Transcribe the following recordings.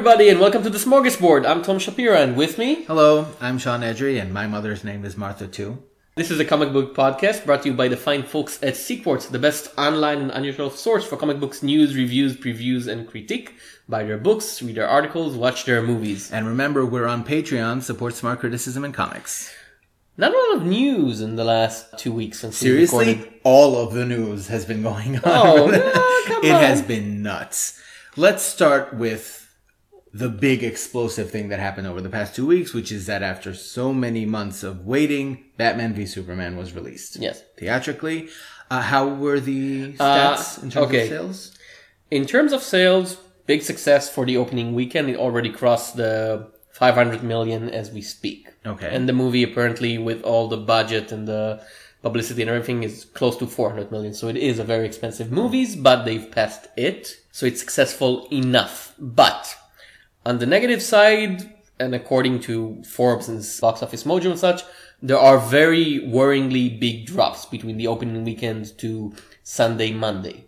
everybody, and welcome to the Smorgasbord. I'm Tom Shapiro, and with me, Hello, I'm Sean Edry, and my mother's name is Martha too. this is a comic book podcast brought to you by the fine folks at Sequart, the best online and unusual source for comic books news, reviews, previews, and critique. Buy their books, read their articles, watch their movies. And remember, we're on Patreon. Support smart criticism and comics. Not a lot of news in the last two weeks since Seriously, all of the news has been going on. Oh, no, it on. has been nuts. Let's start with the big explosive thing that happened over the past two weeks, which is that after so many months of waiting, Batman v Superman was released. Yes. Theatrically. Uh, how were the Uh, stats in terms okay. of sales? In terms of sales, big success for the opening weekend. It already crossed the 500 million as we speak. Okay. And the movie apparently with all the budget and the publicity and everything is close to 400 million. So it is a very expensive movie, but they've passed it. So it's successful enough. But on the negative side, and according to Forbes and Box Office Mojo and such, there are very worryingly big drops between the opening weekend to Sunday, Monday.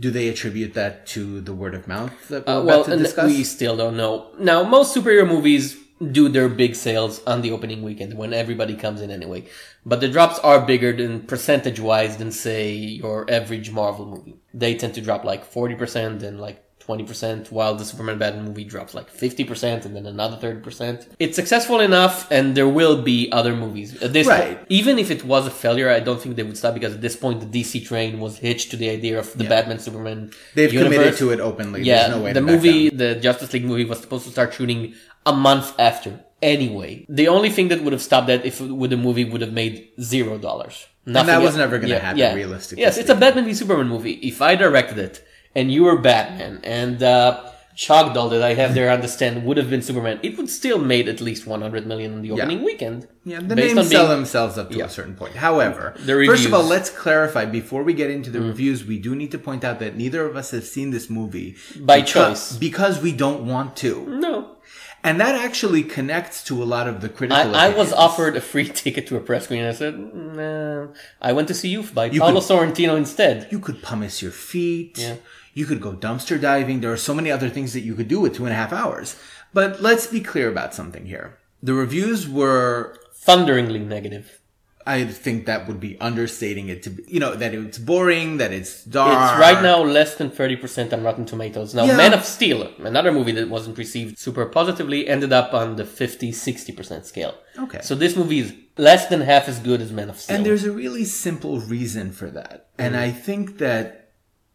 Do they attribute that to the word of mouth that we're Uh, well, to discuss? we still don't know. Now, most superhero movies do their big sales on the opening weekend when everybody comes in anyway. But the drops are bigger than percentage wise than say your average Marvel movie. They tend to drop like 40% and like 20%, while the Superman Batman movie drops like 50% and then another 30%. It's successful enough and there will be other movies. At this Right. point, even if it was a failure, I don't think they would stop because at this point the DC train was hitched to the idea of the Batman Superman They've universe. committed to it openly. Yeah, There's no way the to movie, the Justice League movie, was supposed to start shooting a month after. Anyway, the only thing that would have stopped that if would the movie would have made zero dollars. Nothing. That was never gonna happen, realistically Yes, it's a Batman v Superman movie. If I directed it and you were Batman and uh, Chalk that I have there understand would have been Superman, it would still made at least 100 million in the opening weekend. Yeah, the based names on sell being- themselves up to Yeah. a certain point. However, first of all. Mm. let's clarify before we get into the reviews. We do need to point out that neither of us have seen this movie By beca- choice. because we don't want to, No. and that actually connects to a lot of the critical. I, I was offered a free ticket to a press screening. I said, nah. I went to see Youth by You Paolo could- Sorrentino instead. You could pumice your feet. Yeah. You could go dumpster diving. There are so many other things that you could do with two and a half hours. But let's be clear about something here. The reviews were Thunderingly negative. I think that would be understating it to be, you know, that it's boring, that it's dark. It's right now less than 30% on Rotten Tomatoes. Now, Yeah. Man of Steel, another movie that wasn't received super positively, ended up on the 50-60% scale. Okay. So this movie is less than half as good as Man of Steel. And there's a really simple reason for that. And mm. I think that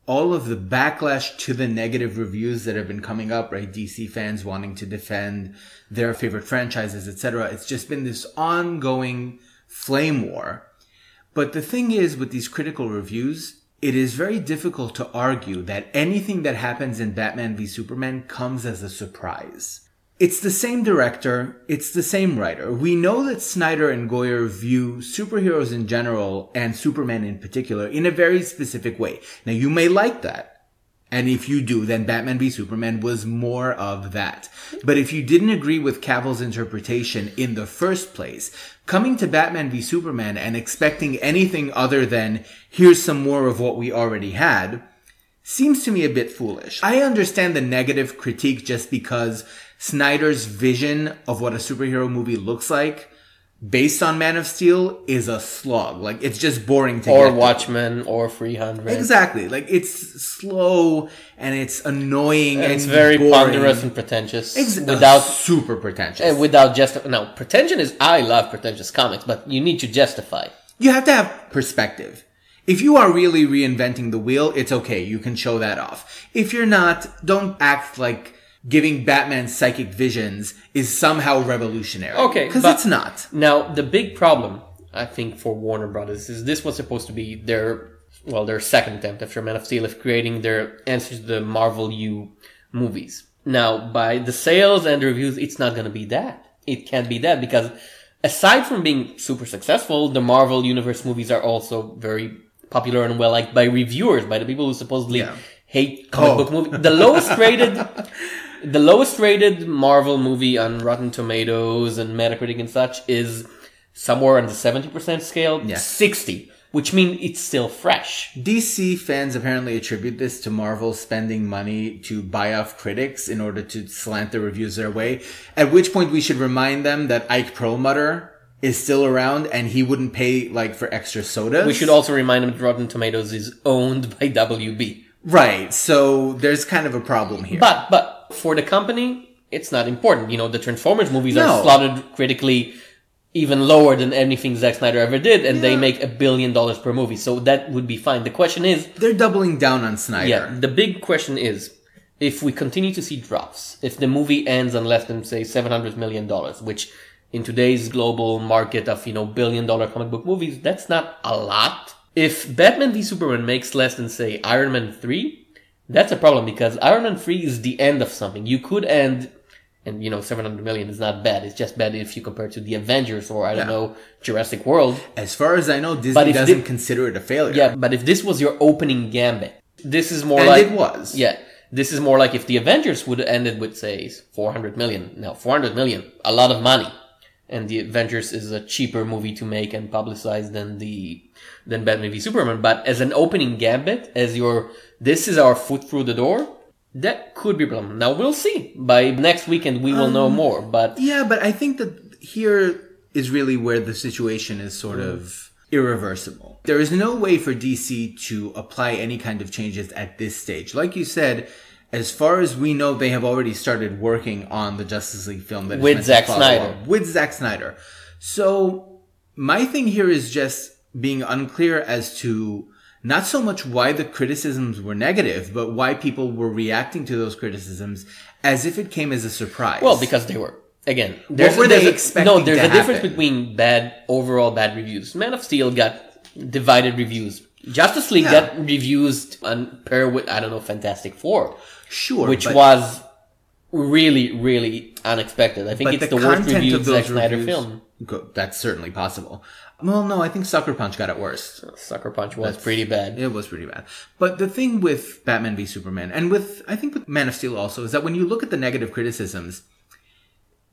all of the backlash to the negative reviews that have been coming up, right? DC fans wanting to defend their favorite franchises, etc. It's just been this ongoing flame war. But the thing is with these critical reviews, it is very difficult to argue that anything that happens in Batman v Superman comes as a surprise. It's the same director, it's the same writer. We know that Snyder and Goyer view superheroes in general and Superman in particular in a very specific way. Now you may like that. And if you do, then Batman v Superman was more of that. But if you didn't agree with Cavill's interpretation in the first place, coming to Batman v Superman and expecting anything other than here's some more of what we already had, seems to me a bit foolish. I understand the negative critique just because Snyder's vision of what a superhero movie looks like based on Man of Steel is a slog. Like it's just boring to or. Watchmen or 300. Exactly. Like it's slow and it's annoying and It's very boring. ponderous and pretentious. Ex- without super pretentious. uh, without just now pretension is I love pretentious comics, but you need to justify. you have to have perspective. If you are really reinventing the wheel, it's okay. You can show that off. If you're not, don't act like giving Batman psychic visions is somehow revolutionary. Okay, Because it's not. Now, the big problem, I think, for Warner Brothers is this was supposed to be their, well, their second attempt after Man of Steel of creating their answer to the Marvel U movies. Now, by the sales and the reviews, it's not going to be that. It can't be that because aside from being super successful, the Marvel Universe movies are also very popular and well liked by reviewers, by the people who supposedly Yeah. hate comic Oh. book movies. The lowest rated the lowest rated Marvel movie on Rotten Tomatoes and Metacritic and such is somewhere on the 70% scale. Yeah. 60. which means it's still fresh. DC fans apparently attribute this to Marvel spending money to buy off critics in order to slant the reviews their way. At which point we should remind them that Ike Perlmutter is still around and he wouldn't pay like for extra sodas. We should also remind them that Rotten Tomatoes is owned by WB. Right. So there's kind of a problem here. But but for the company, it's not important. You know, the Transformers movies No. are slotted critically even lower than anything Zack Snyder ever did, and they make a billion dollars per movie. So that would be fine. The question is, They're doubling down on Snyder. yeah, the big question is, if we continue to see drops, if the movie ends on less than say seven hundred million dollars, which in today's global market of you know billion dollar comic book movies, that's not a lot. If Batman v Superman makes less than say Iron Man three, that's a problem because Iron Man three is the end of something. You could end. And you know, 700 million is not bad. It's just bad if you compare it to the Avengers or I don't Yeah. know, Jurassic World. As far as I know, Disney doesn't consider it a failure. Yeah, but if this was your opening gambit, this is more And like it was. Yeah, this is more like if the Avengers would have ended with say 400 million. Now 400 million, a lot of money, and the Avengers is a cheaper movie to make and publicize than the than Batman v Superman. But as an opening gambit, as your this is our foot through the door. That could be a problem. Now we'll see. By next weekend, we will Um, know more. But Yeah, but I think that here is really where the situation is sort of irreversible. There is no way for DC to apply any kind of changes at this stage. Like you said, as far as we know, they have already started working on the Justice League film that is With Zack Snyder. up. With Zack Snyder. So my thing here is just being unclear as to not so much why the criticisms were negative, but why people were reacting to those criticisms as if it came as a surprise. Well, because they were. Again, there's, were there's they a, expecting No, there's a difference happen? between bad overall bad reviews. Man of Steel got divided reviews. Justice League Yeah. got reviews on pair with I don't know Fantastic Four, sure, which but- was really really unexpected. I think it's the, worst content reviewed Zack Snyder film. Go, that's certainly possible. Well, no, I think Sucker Punch got it worse. Sucker Punch was pretty bad. It was pretty bad. But the thing with Batman v Superman, and with, I think with Man of Steel also, is that when you look at the negative criticisms,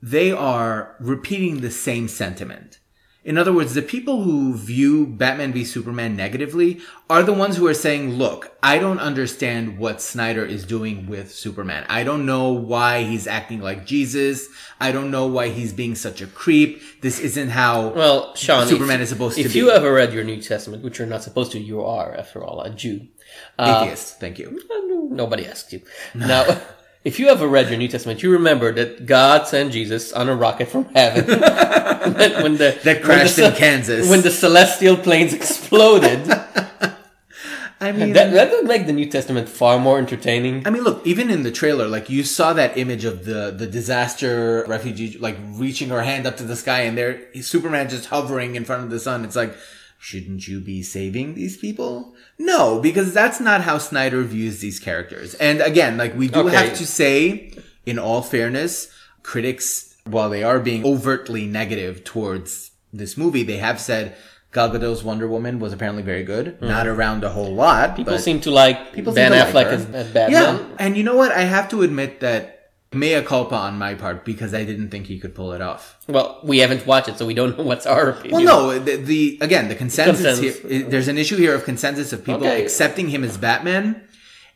they are repeating the same sentiment. In other words, the people who view Batman v Superman negatively are the ones who are saying, look, I don't understand what Snyder is doing with Superman. I don't know why he's acting like Jesus. I don't know why he's being such a creep. This isn't how Well, Sean, Superman if, is supposed to be. if you ever read your New Testament, which you're not supposed to, you are, after all, a Jew. Uh, atheist. Thank you. Nobody asked you. Now, if you ever read your New Testament, you remember that God sent Jesus on a rocket from heaven. when, the That crashed the in Kansas. When the celestial planes exploded, I mean, that, that would make the New Testament far more entertaining. I mean, look, even in the trailer, like you saw that image of the the disaster refugee, like reaching her hand up to the sky, and there Superman just hovering in front of the sun. It's like, shouldn't you be saving these people? No, because that's not how Snyder views these characters. And again, like we do Okay. have to say, in all fairness, critics, while they are being overtly negative towards this movie, they have said. Gal Gadot's Wonder Woman was apparently very good. Hmm. Not around a whole lot. People seem to like People Ben to like Affleck as, as Batman. yeah, and you know what? I have to admit that mea culpa on my part because I didn't think he could pull it off. Well, we haven't watched it, so we don't know what's our opinion. Well, no, the, the again the consensus, Consensus. here. There's an issue here of consensus of people Okay. accepting him as Batman,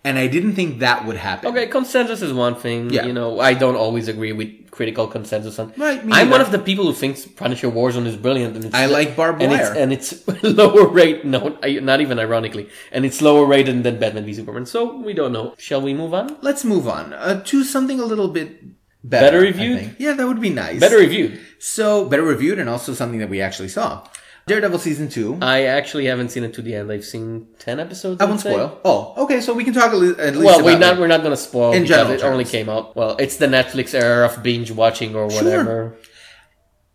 and I didn't think that would happen. Okay, consensus is one thing. Yeah. You know, I don't always agree with critical consensus on. Right, I'm neither. one of the people who thinks Punisher Warzone is brilliant. And it's I like barbed and wire. It's, and it's lower rate. No, not even ironically, and it's lower rated than Batman v Superman. So we don't know. Shall we move on? Let's move on uh, to something a little bit better. Better reviewed? Yeah, that would be nice. Better reviewed. So better reviewed, and also something that we actually saw. Daredevil season two. I actually haven't seen it to the end. I've seen ten episodes. I won't say. spoil. Oh, okay. So we can talk at least. Well, we're not. it. We're not going to spoil In general it only came out. Well, it's the Netflix era of binge watching or whatever.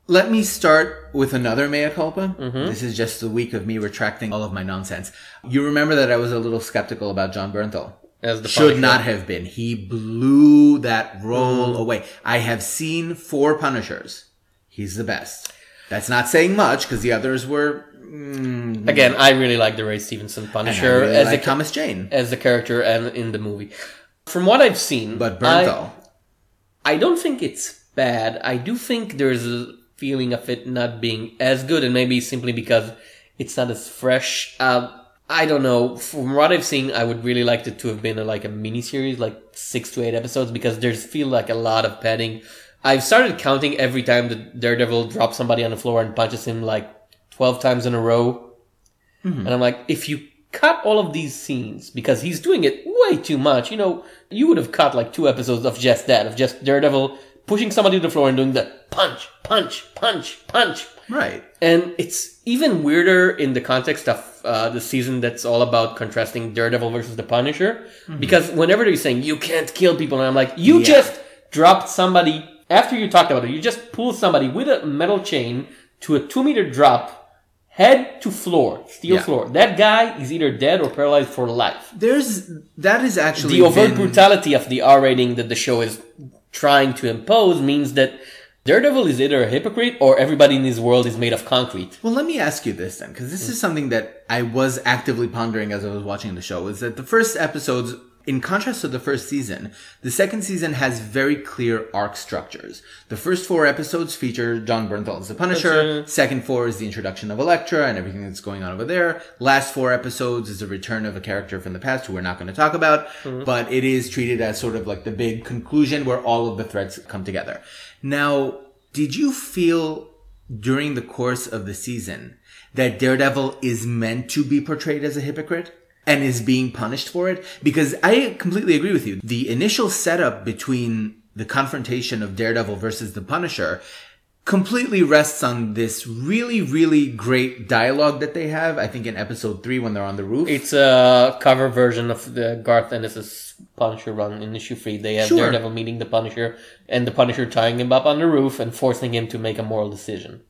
Let me start with another mea culpa. Mm-hmm. This is just the week of me retracting all of my nonsense. You remember that I was a little skeptical about Jon Bernthal. As the Should not have been. He blew that Mm. role away. I have seen four Punishers. He's the best. That's not saying much because the others were. Mm, Again, I really like the Ray Stevenson I Punisher really as like a Thomas Jane, as the character and in the movie. From what I've seen, but I, Bernthal. I don't think it's bad. I do think there's a feeling of it not being as good, and maybe simply because It's not as fresh. Um, I don't know. From what I've seen, I would really like it to have been a, like a mini series, like six to eight episodes, because there's feel like a lot of padding. I've started counting every time that Daredevil drops somebody on the floor and punches him like twelve times in a row, and I'm like, if you cut all of these scenes because he's doing it way too much, you know, you would have cut like two episodes of just that, of just Daredevil pushing somebody to the floor and doing the punch, punch, punch, punch, Right. and it's even weirder in the context of uh, the season that's all about contrasting Daredevil versus the Punisher. Because whenever they're saying you can't kill people, and I'm like, you Yeah. just dropped somebody after you talked about it. You just pull somebody with a metal chain to a two meter drop, head to floor, steel Yeah. floor. That guy is either dead or paralyzed for life. There's that is actually The overt been- brutality of the R rating that the show is trying to impose means that Daredevil is either a hypocrite or everybody in this world is made of concrete. Well, let me ask you this then, because this is something that I was actively pondering as I was watching the show. Is that the first episodes, in contrast to the first season, the second season has very clear arc structures. The first four episodes feature Jon Bernthal as the Punisher. Second four is the introduction of Elektra and everything that's going on over there. Last four episodes is a return of a character from the past who we're not going to talk about, mm-hmm. but it is treated as sort of like the big conclusion where all of the threads come together. Now, did you feel during the course of the season that Daredevil is meant to be portrayed as a hypocrite? And is being punished for it? Because I completely agree with you. The initial setup between the confrontation of Daredevil versus the Punisher completely rests on this really, really great dialogue that they have. I think in episode three when they're on the roof. It's a cover version of the Garth Ennis's Punisher run in issue three. They have Sure. Daredevil meeting the Punisher and the Punisher tying him up on the roof and forcing him to make a moral decision.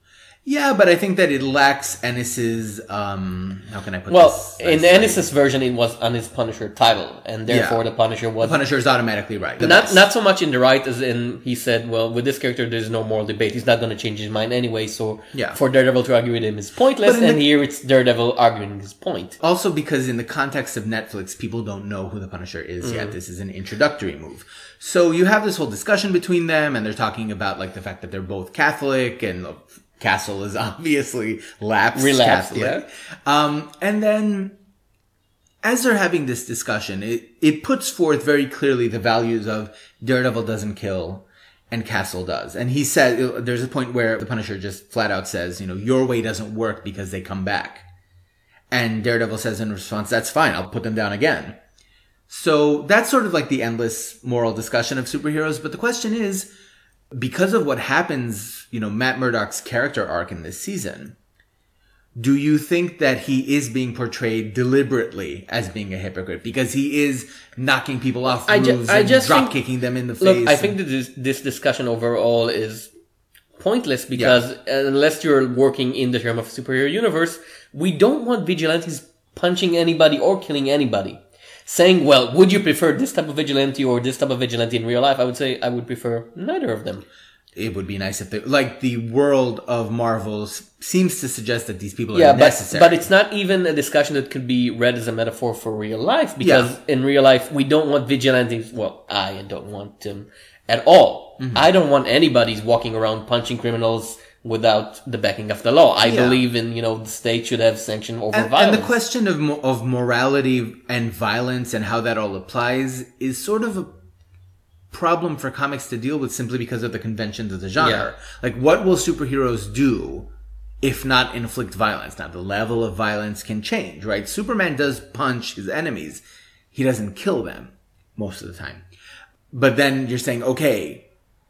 Yeah, but I think that it lacks Ennis's, um, how can I put Well, this? Well, in nicely? Ennis's version, it was on his Punisher title, and therefore Yeah. the Punisher was Punisher is automatically right. The not best. not so much in the right as in he said, well, with this character, there's no moral debate. He's not going to change his mind anyway. So Yeah. for Daredevil to argue with him is pointless, and the- here it's Daredevil arguing his point. Also, because in the context of Netflix, people don't know who the Punisher is yet. This is an introductory move. So you have this whole discussion between them, and they're talking about like the fact that they're both Catholic, and Castle is obviously lapsed Relapsed, Catholic. Um, and then as they're having this discussion, it, it puts forth very clearly the values of Daredevil doesn't kill and Castle does. And he said, there's a point where the Punisher just flat out says, you know, your way doesn't work because they come back. And Daredevil says in response, that's fine. I'll put them down again. So that's sort of like the endless moral discussion of superheroes. But the question is, because of what happens, you know, Matt Murdock's character arc in this season, do you think that he is being portrayed deliberately as being a hypocrite because he is knocking people off I ju- I and just drop think- kicking them in the face? Look, I think that this, this discussion overall is pointless because unless you're working in the term of superhero universe, we don't want vigilantes punching anybody or killing anybody. Saying, well, would you prefer this type of vigilante or this type of vigilante in real life? I would say I would prefer neither of them. it would be nice if they like the world of Marvels seems to suggest that these people are Yeah, but, necessary. but it's not even a discussion that could be read as a metaphor for real life because in real life we don't want vigilantes. Well, I don't want them at all. Mm-hmm. I don't want anybody's walking around punching criminals without the backing of the law. I Yeah. believe in you know the state should have sanction over and, violence. and the question of mo- of morality and violence and how that all applies is sort of a problem for comics to deal with simply because of the conventions of the genre. Yeah. Like, what will superheroes do if not inflict violence? Now, the level of violence can change, right? Superman does punch his enemies. He doesn't kill them most of the time. But then you're saying, okay,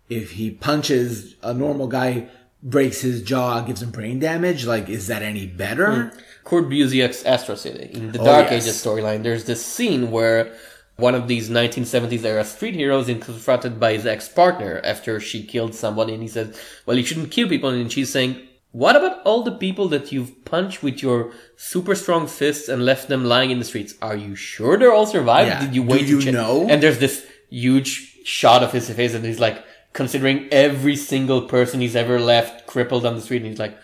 if he punches a normal guy, breaks his jaw, gives him brain damage, like, is that any better? Hmm. Kurt Busiek's Astro City in the Oh, Dark yes. Ages storyline. There's this scene where one of these 1970s era street heroes is confronted by his ex-partner after she killed somebody, and he says, "Well, you shouldn't kill people." And she's saying, "What about all the people that you've punched with your super strong fists and left them lying in the streets? Are you sure they're all survived? Yeah. Did you Do wait you to check?" know? And there's this huge shot of his face, and he's like considering every single person he's ever left crippled on the street, and he's like,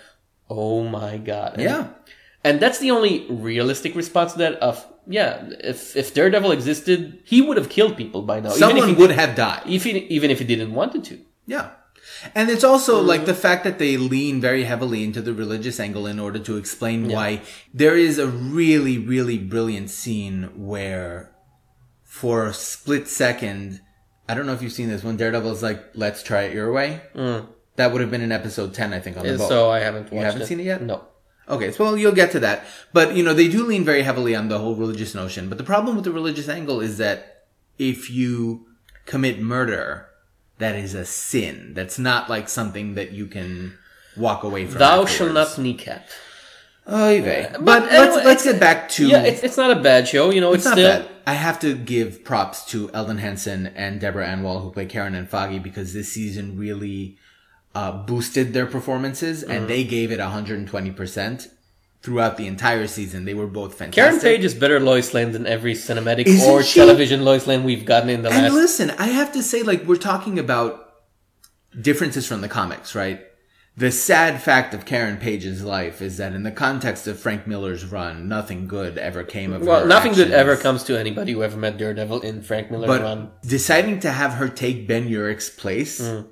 "Oh my god!" And Yeah. and that's the only realistic response to that of, yeah, if, if Daredevil existed, he would have killed people by now. Someone even if he would have died. if he, even if he didn't want to. Yeah. And it's also like the fact that they lean very heavily into the religious angle in order to explain why there is a really, really brilliant scene where for a split second, I don't know if you've seen this, when Daredevil's like, let's try it your way. Mm. That would have been in episode 10, I think, on the boat. So I haven't watched you haven't it. seen it yet? No. Okay, so well, you'll get to that. But, you know, they do lean very heavily on the whole religious notion. But the problem with the religious angle is that if you commit murder, that is a sin. That's not like something that you can walk away from. Thou afterwards. shall not kneecap. Oy vey. But, but let's, let's get back to. Yeah, it's, it's not a bad show. You know, it's, It's not still. bad. I have to give props to Elden Henson and Deborah Ann Woll who play Karen and Foggy because this season really uh, boosted their performances Mm-hmm. and they gave it 120% throughout the entire season. They were both fantastic. Karen. Page is better Lois Lane than every cinematic Isn't or she? television Lois Lane we've gotten in the And last. listen, I have to say, like, we're talking about differences from the comics, right? The sad fact of Karen Page's life is that in the context of Frank Miller's run, nothing good ever came of Well, her Well, nothing good ever comes to anybody who ever met Daredevil in Frank Miller's But run. deciding to have her take Ben Urich's place Mm.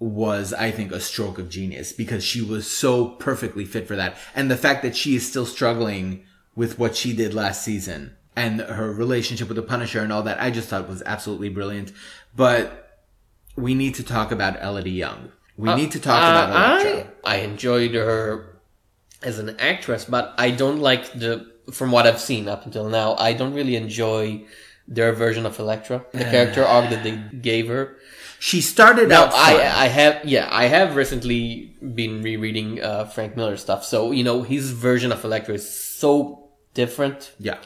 was, I think, a stroke of genius because she was so perfectly fit for that. And the fact that she is still struggling with what she did last season and her relationship with the Punisher and all that, I just thought was absolutely brilliant. But we need to talk about Elodie Yung. We need to talk about Uh, Elektra. I, I enjoyed her as an actress, but I don't like the. From what I've seen up until now, I don't really enjoy their version of Elektra, the character arc that they gave her. She started Now, out. I I have yeah I have recently been rereading uh, Frank Miller stuff, so you know his version of Elektra is so different yeah.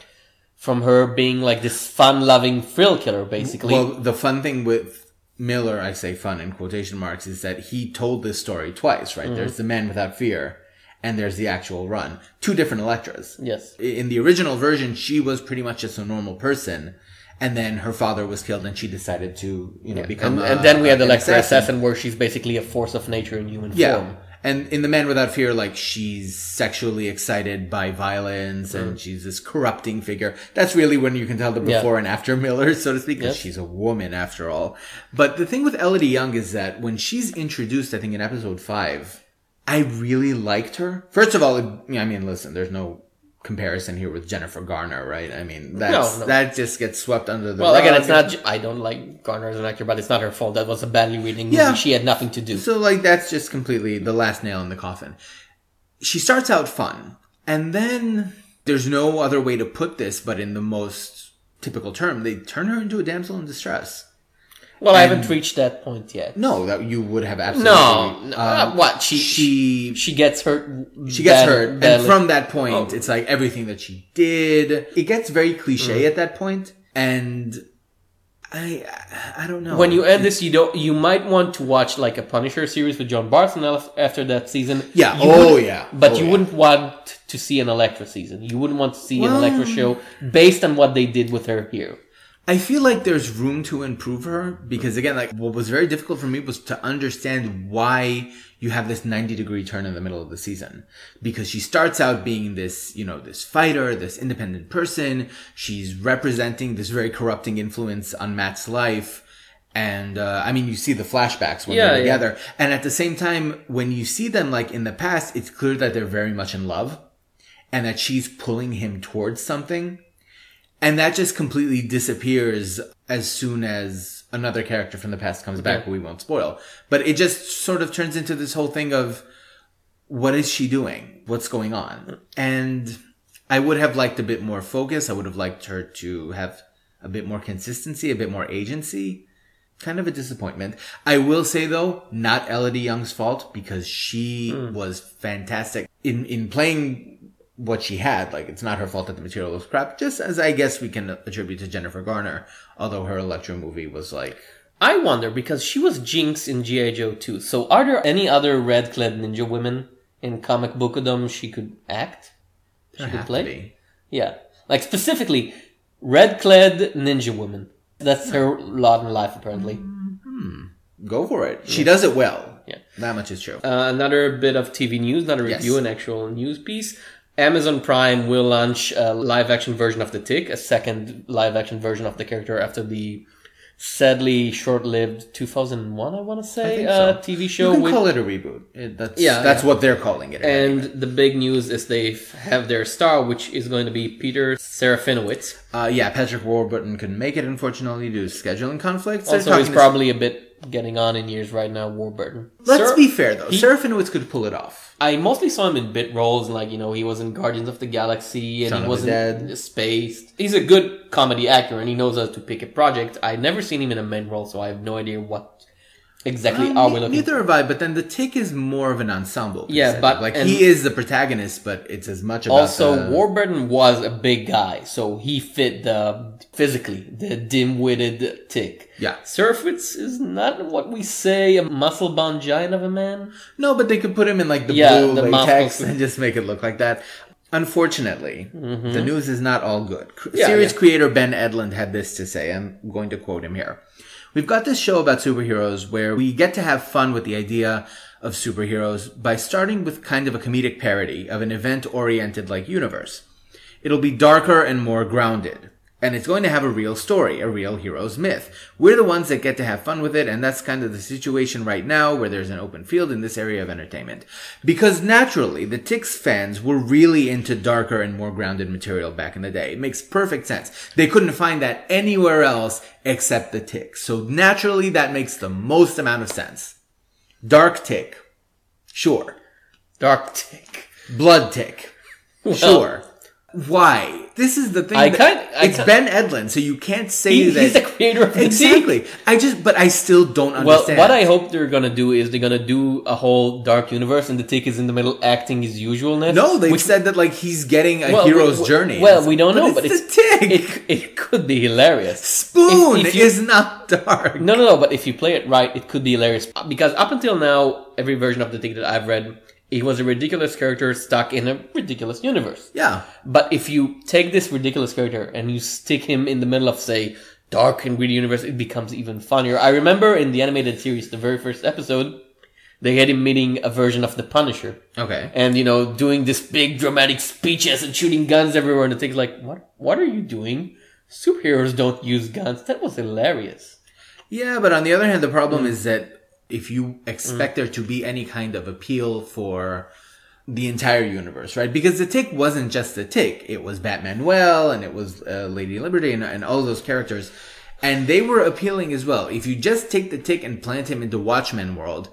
from her being like this fun-loving thrill killer, basically. Well, the fun thing with Miller, I say fun in quotation marks, is that he told this story twice, Mm-hmm. right? There's the Man Without Fear, and there's the actual run. Two different Elektras. yes. In the original version, she was pretty much just a normal person, and then her father was killed, and she decided to, you know, become. And, a- and then we had an Elektra Assassin, where she's basically a force of nature in human Yeah. form. And in The Man Without Fear, like, she's sexually excited by violence Mm. and she's this corrupting figure. That's really when you can tell the Yeah. before and after Miller, so to speak, because Yes. she's a woman after all. But the thing with Elodie Yung is that when she's introduced, I think in episode five, I really liked her. First of all, I mean, listen, there's no comparison here with Jennifer Garner, right? I mean, that's, no. that just gets swept under the Well, rug. again, it's not. I don't like Garner as an actor, but it's not her fault. That was a badly reading movie. Yeah. She had nothing to do. So like that's just completely the last nail in the coffin. She starts out fun, and then there's no other way to put this but in the most typical term, they turn her into a damsel in distress. Well, I haven't reached that point yet. No, that you would have absolutely No, no, um, uh, what she she she gets hurt. she gets bad- hurt, and from that point, Oh. it's like everything that she did. It gets very cliche Mm. at that point, and I I don't know when you end this, you don't. You might want to watch like a Punisher series with John Barton after that season. Yeah. You Oh, yeah. But Oh, you yeah. wouldn't want to see an Elektra season. You wouldn't want to see Well- an Elektra show based on what they did with her here. I feel like there's room to improve her because again, like what was very difficult for me was to understand why you have this 90 degree turn in the middle of the season. Because she starts out being this, you know, this fighter, this independent person. She's representing this very corrupting influence on Matt's life. And, uh, I mean, you see the flashbacks when Yeah, they're yeah. together. And at the same time, when you see them like in the past, it's clear that they're very much in love and that she's pulling him towards something. And that just completely disappears as soon as another character from the past comes back, Okay. we won't spoil. But it just sort of turns into this whole thing of what is she doing? What's going on? And I would have liked a bit more focus. I would have liked her to have a bit more consistency, a bit more agency. Kind of a disappointment. I will say though, not Elodie Yung's fault because she hmm. was fantastic in, in playing what she had. Like, it's not her fault that the material was crap, just as I guess we can attribute to Jennifer Garner, although her Elektra movie was like, I wonder because she was Jinx in GI Joe too. So, are there any other red-clad ninja women in comic bookdom she could act? She there could play. Yeah, like specifically red-clad ninja woman. That's her lot in life, apparently. Go for it. She does it well. Yeah. That much is true. Uh, another bit of TV news, not a Yes. review, an actual news piece. Amazon Prime will launch a live action version of The Tick, a second live action version of the character after the sadly short-lived 2001, I want to say, uh, so. TV You show can with call it a reboot. It- that's Yeah, that's yeah. what they're calling it. And the big news is they have their star, which is going to be Peter Serafinowicz. uh, yeah, Patrick Warburton couldn't make it unfortunately due to scheduling conflicts. Also, he's talking to- probably a bit getting on in years right now, Warburton. Let's be fair though. he- Serafinowicz could pull it off. I mostly saw him in bit roles, like you know, he was in Guardians of the Galaxy, and Shaun he was in. Spaced. He's a good comedy actor, and he knows how to pick a project. I've never seen him in a main role, so I have no idea what exactly Um, are we looking. Neither have I, but then the Tick is more of an ensemble. Yeah, but- like he is the protagonist, but it's as much about Also, the- Warburton was a big guy, so he fit the physically the dim-witted tick. Yeah. Surfwitz is not what we say a muscle-bound giant of a man. No, but they could put him in like the Yeah, blue the latex mouth- and just make it look like that. Unfortunately, the news is not all good. Mm-hmm. Yeah, Series yeah. creator Ben Edlund had this to say. I'm going to quote him here. We've got this show about superheroes where we get to have fun with the idea of superheroes by starting with kind of a comedic parody of an event oriented like universe. It'll be darker and more grounded. And it's going to have a real story, a real hero's myth. We're the ones that get to have fun with it, and that's kind of the situation right now where there's an open field in this area of entertainment. Because naturally, the Tix fans were really into darker and more grounded material back in the day. It makes perfect sense. They couldn't find that anywhere else except the Tix. So naturally, that makes the most amount of sense. Dark Tick. Sure. Dark tick. Blood Tick. Sure. Why? This is the thing. I that- can't- I it's can't- Ben Edlund, so you can't say He- that. he's the creator of the exactly. I just, but I still don't Well, understand. what I hope they're gonna do is they're gonna do a whole dark universe, and the tick is in the middle acting his usualness. no, which- said that like he's getting a well, hero's we- journey. Well, we don't know, but, it's, it's, the tick. it it could be hilarious. Spoon If- if you- is not dark. No, no, no. But if you play it right, it could be hilarious. Because up until now, every version of the tick that I've read, he was a ridiculous character stuck in a ridiculous universe. Yeah, But if you take this ridiculous character and you stick him in the middle of, say, dark and gritty universe, it becomes even funnier. I remember in the animated series, the very first episode, they had him meeting a version of the Punisher. okay. And, you know, doing this big dramatic speeches and shooting guns everywhere. And the thing's like, what, what are you doing? Superheroes don't use guns. That was hilarious. Yeah, but on the other hand, the problem Mm. is that if you expect there to be any kind of appeal for the entire universe, right? Because the Tick wasn't just the Tick; it was Batman Well, and it was uh, Lady Liberty, and, and all those characters, and they were appealing as well. If you just take the Tick and plant him into Watchmen world,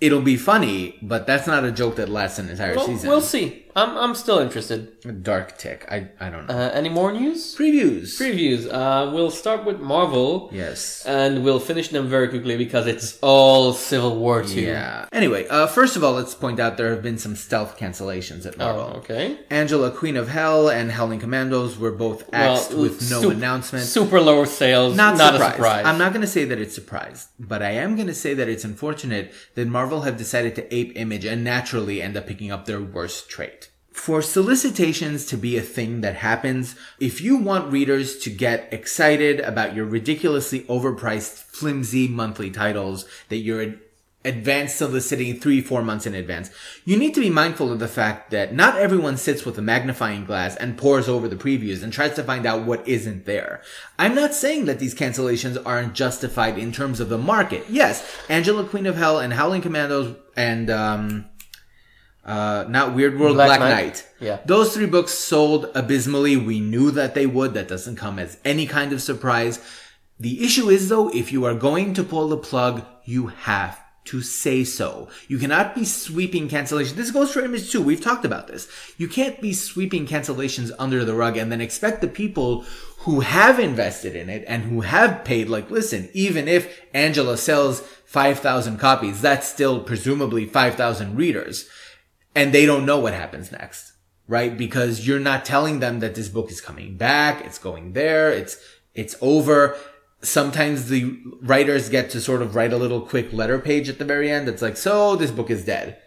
it'll be funny, but that's not a joke that lasts an entire Well, season. we'll see. I'm, I'm still interested. Dark Tick, I I don't know. Uh, any more news? Previews. Previews. Uh, we'll start with Marvel. yes. And we'll finish them very quickly because it's all Civil War 2. Yeah. Anyway, uh, first of all, let's point out there have been some stealth cancellations at Marvel. Oh, okay. Angela, Queen of Hell, and Howling Commandos were both axed with no announcement. Super low sales. not, Not, surprised. a surprise. I'm not going to say that it's surprised, but I am going to say that it's unfortunate that Marvel have decided to ape Image and naturally end up picking up their worst trait. For solicitations to be a thing that happens, if you want readers to get excited about your ridiculously overpriced, flimsy monthly titles that you're advanced soliciting three, four months in advance. You need to be mindful of the fact that not everyone sits with a magnifying glass and pores over the previews and tries to find out what isn't there. I'm not saying that these cancellations aren't justified in terms of the market. Yes, Angela Queen of Hell and Howling Commandos and, um, uh, not Weird World, Black, Black Knight. Knight. Yeah. Those three books sold abysmally. We knew that they would. That doesn't come as any kind of surprise. The issue is though, if you are going to pull the plug, you have to say so. You cannot be sweeping cancellation. This goes for Image too. We've talked about this. You can't be sweeping cancellations under the rug and then expect the people who have invested in it and who have paid, like, listen, even if Angela sells 5,000 copies, that's still presumably 5,000 readers and they don't know what happens next, right? Because you're not telling them that this book is coming back, it's going there, it's, it's over. Sometimes the writers get to sort of write a little quick letter page at the very end that's like, so this book is dead.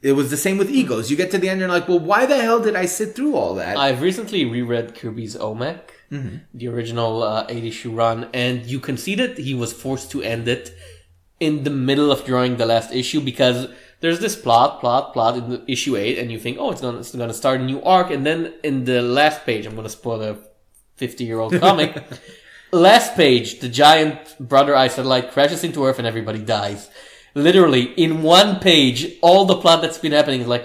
It was the same with Egos. You get to the end and you're like, well, why the hell did I sit through all that? I've recently reread Kirby's OMAC, Mm-hmm. the original uh, 80 issue run, and you can see that he was forced to end it in the middle of drawing the last issue because there's this plot, plot, plot in the issue 8, and you think, oh, it's gonna, it's gonna start a new arc, and then in the last page, I'm gonna spoil a 50 year old comic, Last page, the giant brother eye satellite crashes into Earth and everybody dies. Literally, in one page, all the plot that's been happening is like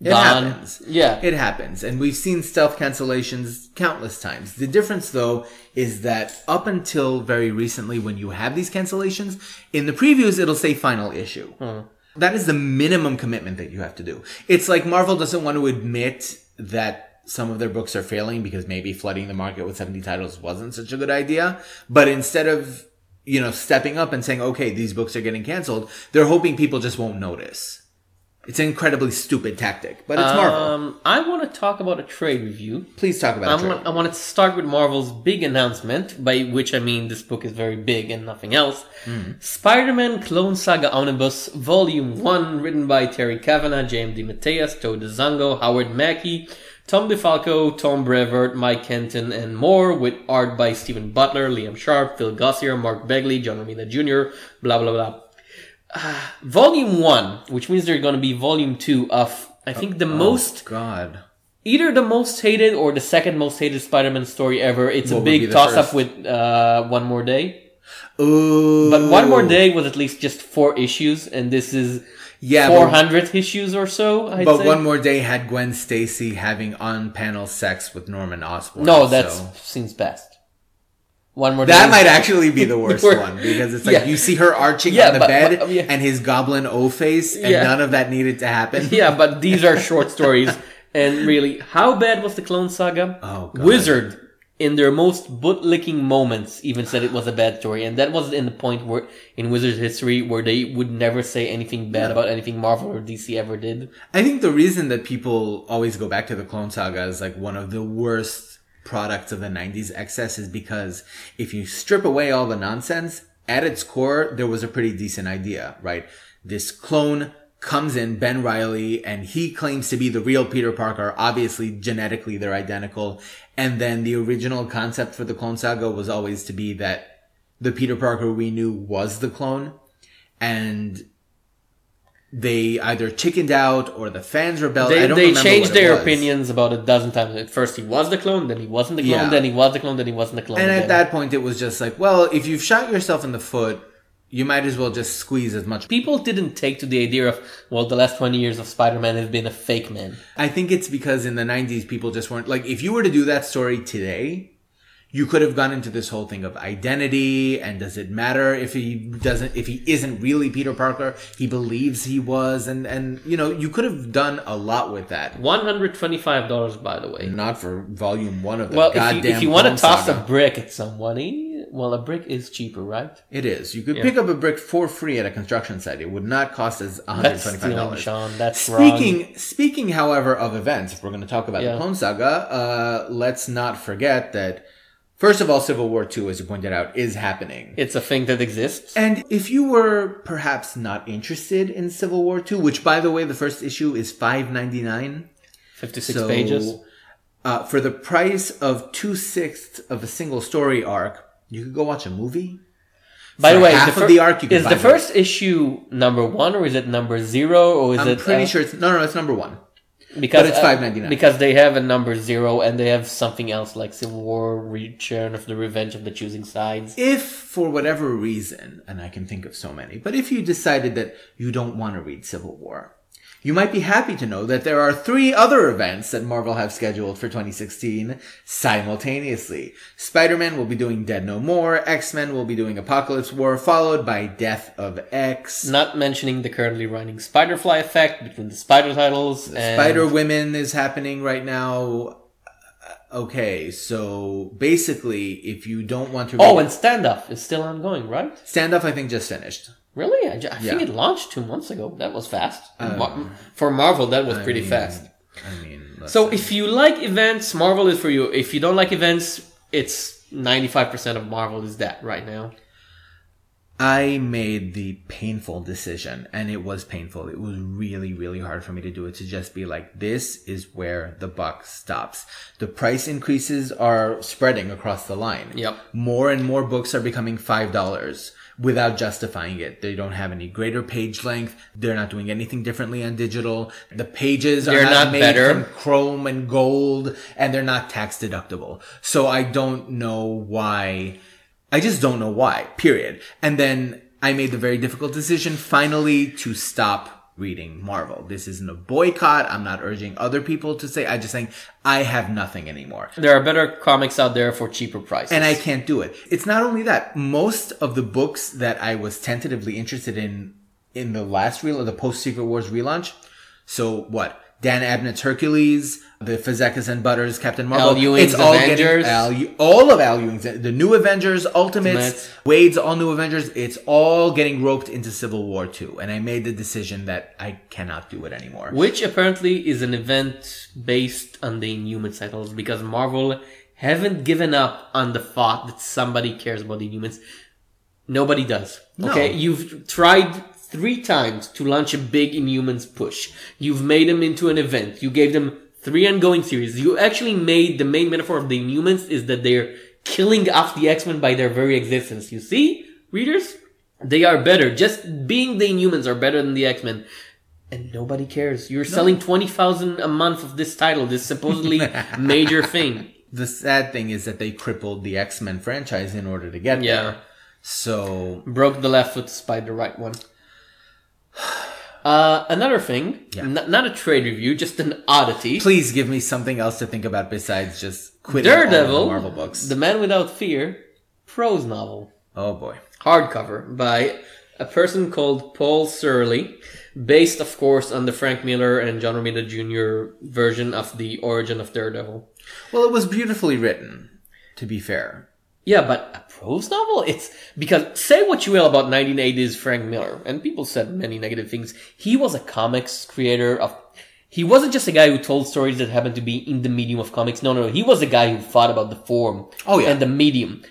It gone. happens. Yeah. It happens. And we've seen stealth cancellations countless times. The difference though is that up until very recently when you have these cancellations, in the previews it'll say final issue. Hmm. That is the minimum commitment that you have to do. It's like Marvel doesn't want to admit that some of their books are failing because maybe flooding the market with 70 titles wasn't such a good idea. But instead of, you know, stepping up and saying, okay, these books are getting canceled, they're hoping people just won't notice. It's an incredibly stupid tactic, but it's Marvel. Um, I want to talk about a trade review. Please talk about I it. want, I want to start with Marvel's big announcement, by which I mean this book is very big and nothing else. Spider-Man Clone Saga Omnibus Volume 1, written by Terry Kavanagh, James DeMatteis, Todd DeZago, Howard Mackie, Tom DeFalco, Tom Brevoort, Mike Kenton, and more, with art by Stephen Butler, Liam Sharp, Phil Gosier, Mark Bagley, John Romita Jr., blah blah blah. Volume 1, which means there's going to be Volume 2 of, I think, the most God. either the most hated or the second most hated Spider-Man story ever. It's What a big toss-up with uh, One More Day. Ooh. But One More Day was at least just four issues, and this is Yeah, but- 400 issues or so, I'd But say. one more day had Gwen Stacy having on-panel sex with Norman Osborn. no, that's so- seems best. One More that Day. might actually be the worst Wor- one because it's like Yeah. you see her arching Yeah, on the but- bed but- yeah. and his goblin O face, and none of that needed to happen. yeah, but these are short stories. And really, how bad was the Clone Saga? Oh, God. Wizard, in their most butt-licking moments, even said it was a bad story. And that was in the point where, in Wizard's history, where they would never say anything bad about anything Marvel or DC ever did. I think the reason that people always go back to the Clone Saga as like one of the worst products of the 90s excess is because if you strip away all the nonsense, at its core, there was a pretty decent idea, right? This clone comes in, Ben Reilly, and he claims to be the real Peter Parker. Obviously, genetically, they're identical. And then the original concept for the Clone Saga was always to be that the Peter Parker we knew was the clone. And they either chickened out or the fans rebelled. I They, they changed their was. opinions about a dozen times. At first, he was the clone, then he wasn't the clone, Yeah. then he was the clone, then he wasn't the clone. And again. at that point, it was just like, well, if you've shot yourself in the foot, you might as well just squeeze as much. people didn't take to the idea of well, the last twenty years of Spider-Man have been a fake man. I think it's because in the 90s, people just weren't like, if you were to do that story today, you could have gone into this whole thing of identity and does it matter if he doesn't, if he isn't really Peter Parker, he believes he was. And, and, you know, you could have done a lot with that. One hundred twenty-five dollars, by the way. Not for volume one of the Well, if you, if you want to toss Saga. a brick at somebody, well, a brick is cheaper, right? It is. You could pick up a brick for free at a construction site. It would not cost us $125. stealing, Sean. That's wrong. Speaking speaking, however, of events, if we're going to talk about Yeah. the Clone Saga, uh, let's not forget that first of all, Civil War II, as you pointed out, is happening. It's a thing that exists. And if you were perhaps not interested in Civil War II, which by the way, the first issue is five ninety nine, Fifty-six so pages. uh, for the price of two sixths of a single story arc, you could go watch a movie. By the way, half the of the arc is the first issue number one or is it number zero or is it I'm pretty uh, sure it's no, no, it's number one. Because but it's uh, five ninety nine. because they have a number zero and they have something else like Civil War, Return of the Revenge of the Choosing Sides. if for whatever reason, and I can think of so many, but if you decided that you don't want to read Civil War, you might be happy to know that there are three other events that Marvel have scheduled for 2016 simultaneously. Spider-Man will be doing Dead No More, X-Men will be doing Apocalypse War, followed by Death of X. Not mentioning the currently running Spiderfly effect between the Spider titles and Spider Women is happening right now. Okay, so basically, if you don't want to read Oh, and standoff is still ongoing, right? Standoff, I think just finished. Really? I, I think Yeah. it launched two months ago. That was fast. Uh, Mar- For Marvel, that was pretty mean, fast. I mean, So if you like events, Marvel is for you. If you don't like events, it's 95% of Marvel is that right now. I made the painful decision and it was painful. It was really, really hard for me to do it to just be like, this is where the buck stops. The price increases are spreading across the line. Yep. More and more books are becoming $5 without justifying it. They don't have any greater page length. They're not doing anything differently on digital. The pages They're are not, not made better. from chrome and gold and they're not tax deductible. So I don't know why. I just don't know why, period. And then I made the very difficult decision finally to stop reading Marvel. This isn't a boycott. I'm not urging other people to say, I'm just saying I have nothing anymore. There are better comics out there for cheaper prices. And I can't do it. It's not only that. Most of the books that I was tentatively interested in in the last reel, the post Secret Wars relaunch. So what? Dan Abnett's Hercules, the Fazekas and Butters, Captain Marvel. Al Ewing's Avengers. getting Al, all of Al Ewing's, the new Avengers, Ultimates, Ultimates. Waid's all new Avengers. It's all getting roped into Civil War 2. And I made the decision that I cannot do it anymore. Which apparently is an event based on the Inhuman titles because Marvel haven't given up on the thought that somebody cares about the Inhumans. Nobody does. Okay, you've tried three times to launch a big Inhumans push. You've made them into an event. You gave them three ongoing series. You actually made the main metaphor of the Inhumans is that they're killing off the X-Men by their very existence. You see, readers? They are better. Just being the Inhumans are better than the X-Men. And nobody cares. You're selling 20,000 a month of this title, this supposedly major thing. The sad thing is that they crippled the X-Men franchise in order to get Yeah. there. So Broke the left foot to spite the right one. Uh, another thing, n- not a trade review, just an oddity. please give me something else to think about besides just quitting all Daredevil, the Marvel books. The Man Without Fear, prose novel. oh boy. hardcover by a person called Paul Crilley, based, of course, on the Frank Miller and John Romita Jr. version of the origin of Daredevil. Well, it was beautifully written, to be fair. Yeah, but prose novel? It's because say what you will about 1980s Frank Miller, and people said many negative things. He was a comics creator of. He wasn't just a guy who told stories that happened to be in the medium of comics. No, no, he was a guy who thought about the form. Oh, yeah. and the medium.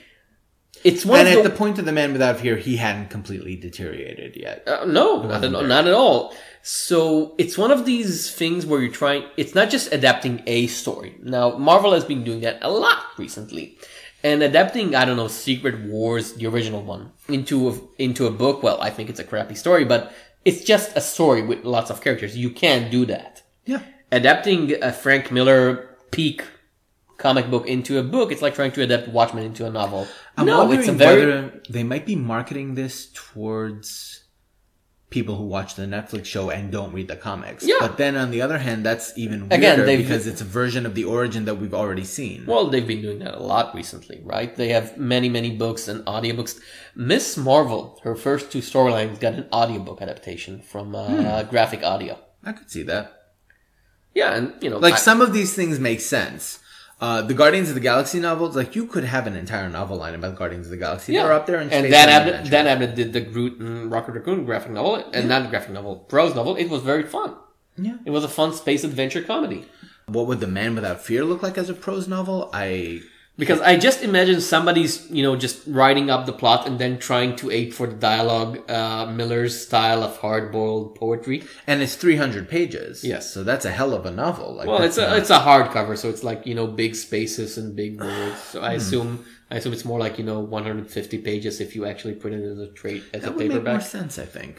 It's one And at the, the point of the Man Without Fear, he hadn't completely deteriorated yet. Uh, no, not at, not at all. So it's one of these things where you're trying. It's not just adapting a story. Now Marvel has been doing that a lot recently, and adapting I don't know Secret Wars, the original one, into a, into a book. Well, I think it's a crappy story, but it's just a story with lots of characters. You can't do that. Yeah. Adapting a Frank Miller peak comic book into a book, it's like trying to adapt Watchmen into a novel. I'm no, wondering it's a very whether they might be marketing this towards people who watch the Netflix show and don't read the comics. Yeah. But then on the other hand, that's even weirder Again, because it's a version of the origin that we've already seen. Well, they've been doing that a lot recently, right? They have many, many books and audiobooks. Miss Marvel, her first two storylines got an audiobook adaptation from uh, graphic audio. I could see that. Yeah, and you know, Like I- some of these things make sense. Uh, the Guardians of the Galaxy novels, like you could have an entire novel line about Guardians of the Galaxy. yeah, They're up there and space Dan and Abnett. Dan Abnett did the Groot and Rocket Raccoon graphic novel, and not the graphic novel, prose novel. It was very fun. Yeah. It was a fun space adventure comedy. What would the Man Without Fear look like as a prose novel? I Because I just imagine somebody's, you know, just writing up the plot and then trying to ape for the dialogue, uh, Miller's style of hard-boiled poetry. and it's 300 pages. Yes. so that's a hell of a novel. Like, Well, it's a not- it's a hardcover, so it's like you know big spaces and big words. So Hmm. I assume I assume it's more like you know 150 pages if you actually put it as a trade as that a would make more paperback. sense, I think.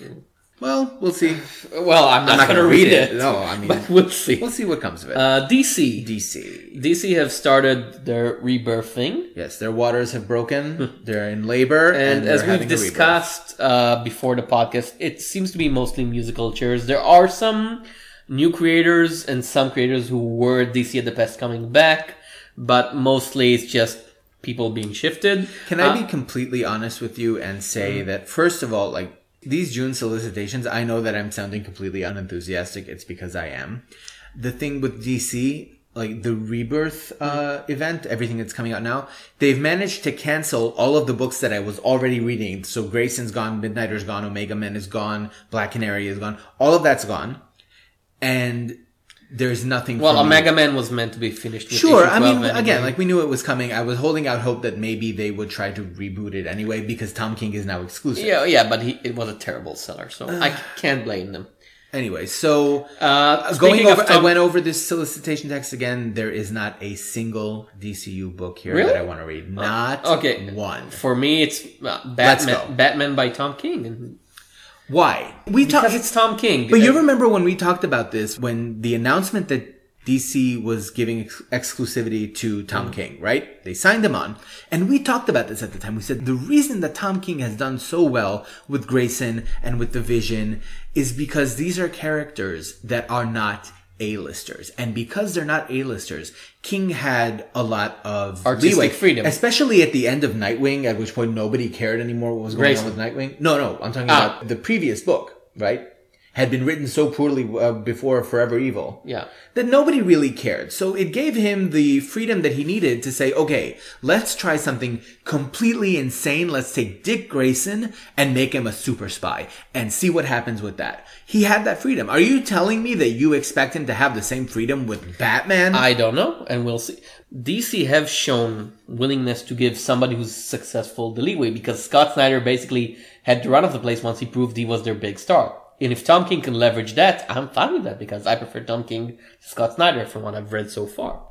Well, we'll see. Well, I'm not, not going to read read it. it. No, I mean- but we'll see. We'll see what comes of it. Uh, DC DC. DC have started their rebirthing. Yes, their waters have broken. They're in labor, and, and, as we've having a rebirth. discussed uh, before the podcast, it seems to be mostly musical chairs. There are some new creators and some creators who were DC at the past coming back, but mostly it's just people being shifted. Can Uh, I be completely honest with you and say that first of all, like these June solicitations, I know that I'm sounding completely unenthusiastic. It's because I am. The thing with DC, like the rebirth uh, event, everything that's coming out now, they've managed to cancel all of the books that I was already reading. So Grayson's gone, Midnighter's gone, Omega Men is gone, Black Canary is gone. All of that's gone. And there's nothing. Well, Omega Man was meant to be finished. With Sure, I mean, 12 anyway. again, like we knew it was coming. I was holding out hope that maybe they would try to reboot it anyway because Tom King is now exclusive. yeah, yeah, but he, it was a terrible seller, so I can't blame them. Anyway, so Uh, going over, Tom- I went over this solicitation text again. There is not a single DCU book here Really? that I want to read. Not okay. one. For me, it's uh, Batman. Batman by Tom King, and Why? We because talked. it's Tom King. But you remember when we talked about this when the announcement that DC was giving ex- exclusivity to Tom Mm. King, right? They signed him on. And we talked about this at the time. We said the reason that Tom King has done so well with Grayson and with the Vision is because these are characters that are not A-listers. And because they're not A-listers, King had a lot of Artistic leeway, freedom. Especially at the end of Nightwing, at which point nobody cared anymore what was going Grayson. on with Nightwing. No, no, I'm talking Ah. about the previous book, right? Had been written so poorly uh, before Forever Evil yeah. that nobody really cared. So it gave him the freedom that he needed to say, okay, let's try something completely insane. Let's take Dick Grayson and make him a super spy and see what happens with that. He had that freedom. Are you telling me that you expect him to have the same freedom with Batman? I don't know, and we'll see. DC have shown willingness to give somebody who's successful the leeway because Scott Snyder basically had to run off the place once he proved he was their big star. And if Tom King can leverage that, I'm fine with that because I prefer Tom King to Scott Snyder from what I've read so far.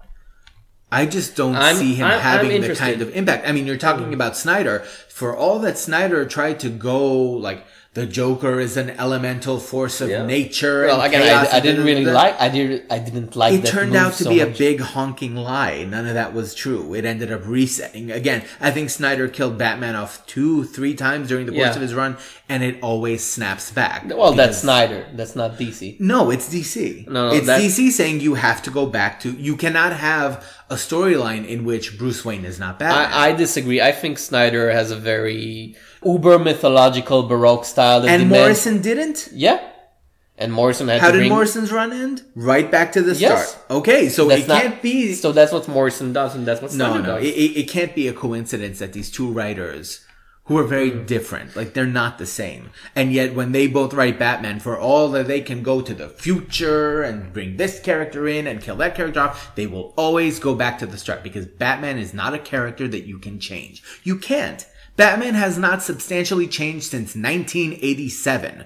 I just don't I'm- see him I'm- I'm having the kind of impact. I mean, you're talking mm. about Snyder. For all that Snyder tried to go like the Joker is an elemental force of Yeah. nature. Well, again, I, I didn't really like. I did. I didn't like. It turned out to so be a big honking lie. None of that was true. It ended up resetting. Again, I think Snyder killed Batman off two, three times during the course Yeah. of his run, and it always snaps back. Well, that's Snyder. That's not DC. No, it's DC. No, no, it's DC saying you have to go back to. You cannot have a storyline in which Bruce Wayne is not Batman. I, I disagree. I think Snyder has a very uber mythological Baroque style. And Morrison didn't. yeah, and Morrison had How to did bring, Morrison's run end? Right back to the Yes. start. Okay, so That's it not- can't be. So that's what Morrison does, and that's what no, no, does. it, it, can't be a coincidence that these two writers, who are very Hmm. different, like they're not the same, and yet when they both write Batman, for all that they can go to the future and bring this character in and kill that character off, they will always go back to the start because Batman is not a character that you can change. You can't. Batman has not substantially changed since 1987.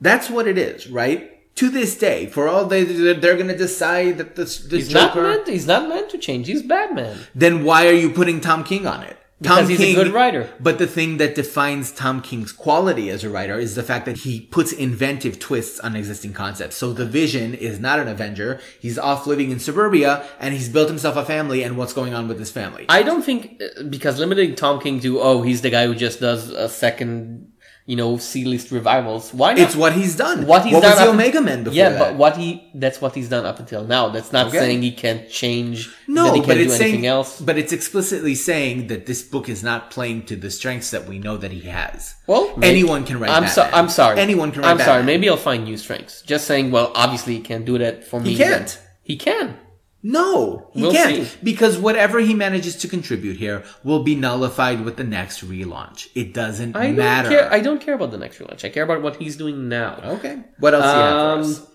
That's what it is, right? To this day, for all they they're going to decide that this this he's not Joker. meant. He's not meant to change. He's Batman. Then why are you putting Tom King on it? Because Tom he's a good writer. But the thing that defines Tom King's quality as a writer is the fact that he puts inventive twists on existing concepts. So the Vision is not an Avenger. He's off living in suburbia and he's built himself a family and what's going on with his family. I don't think uh, because limiting Tom King to oh he's the guy who just does a second you know C list revivals. Why not? It's what he's done. what he's what done was the Omega Men before Yeah, that? but what he that's what he's done up until now. That's not Okay. saying he can't change. no, that he but it's anything saying, else. but it's explicitly saying that this book is not playing to the strengths that we know that he has. Well, anyone can write. I'm so, I'm sorry. Anyone can write. I'm sorry. Maybe I'll find new strengths. Just saying. Well, obviously he can't do that for me. He can't. He can. No, he We'll can't. see. Because whatever he manages to contribute here will be nullified with the next relaunch. It doesn't I matter. don't care. I don't care about the next relaunch. I care about what he's doing now. okay. What else do you have Um,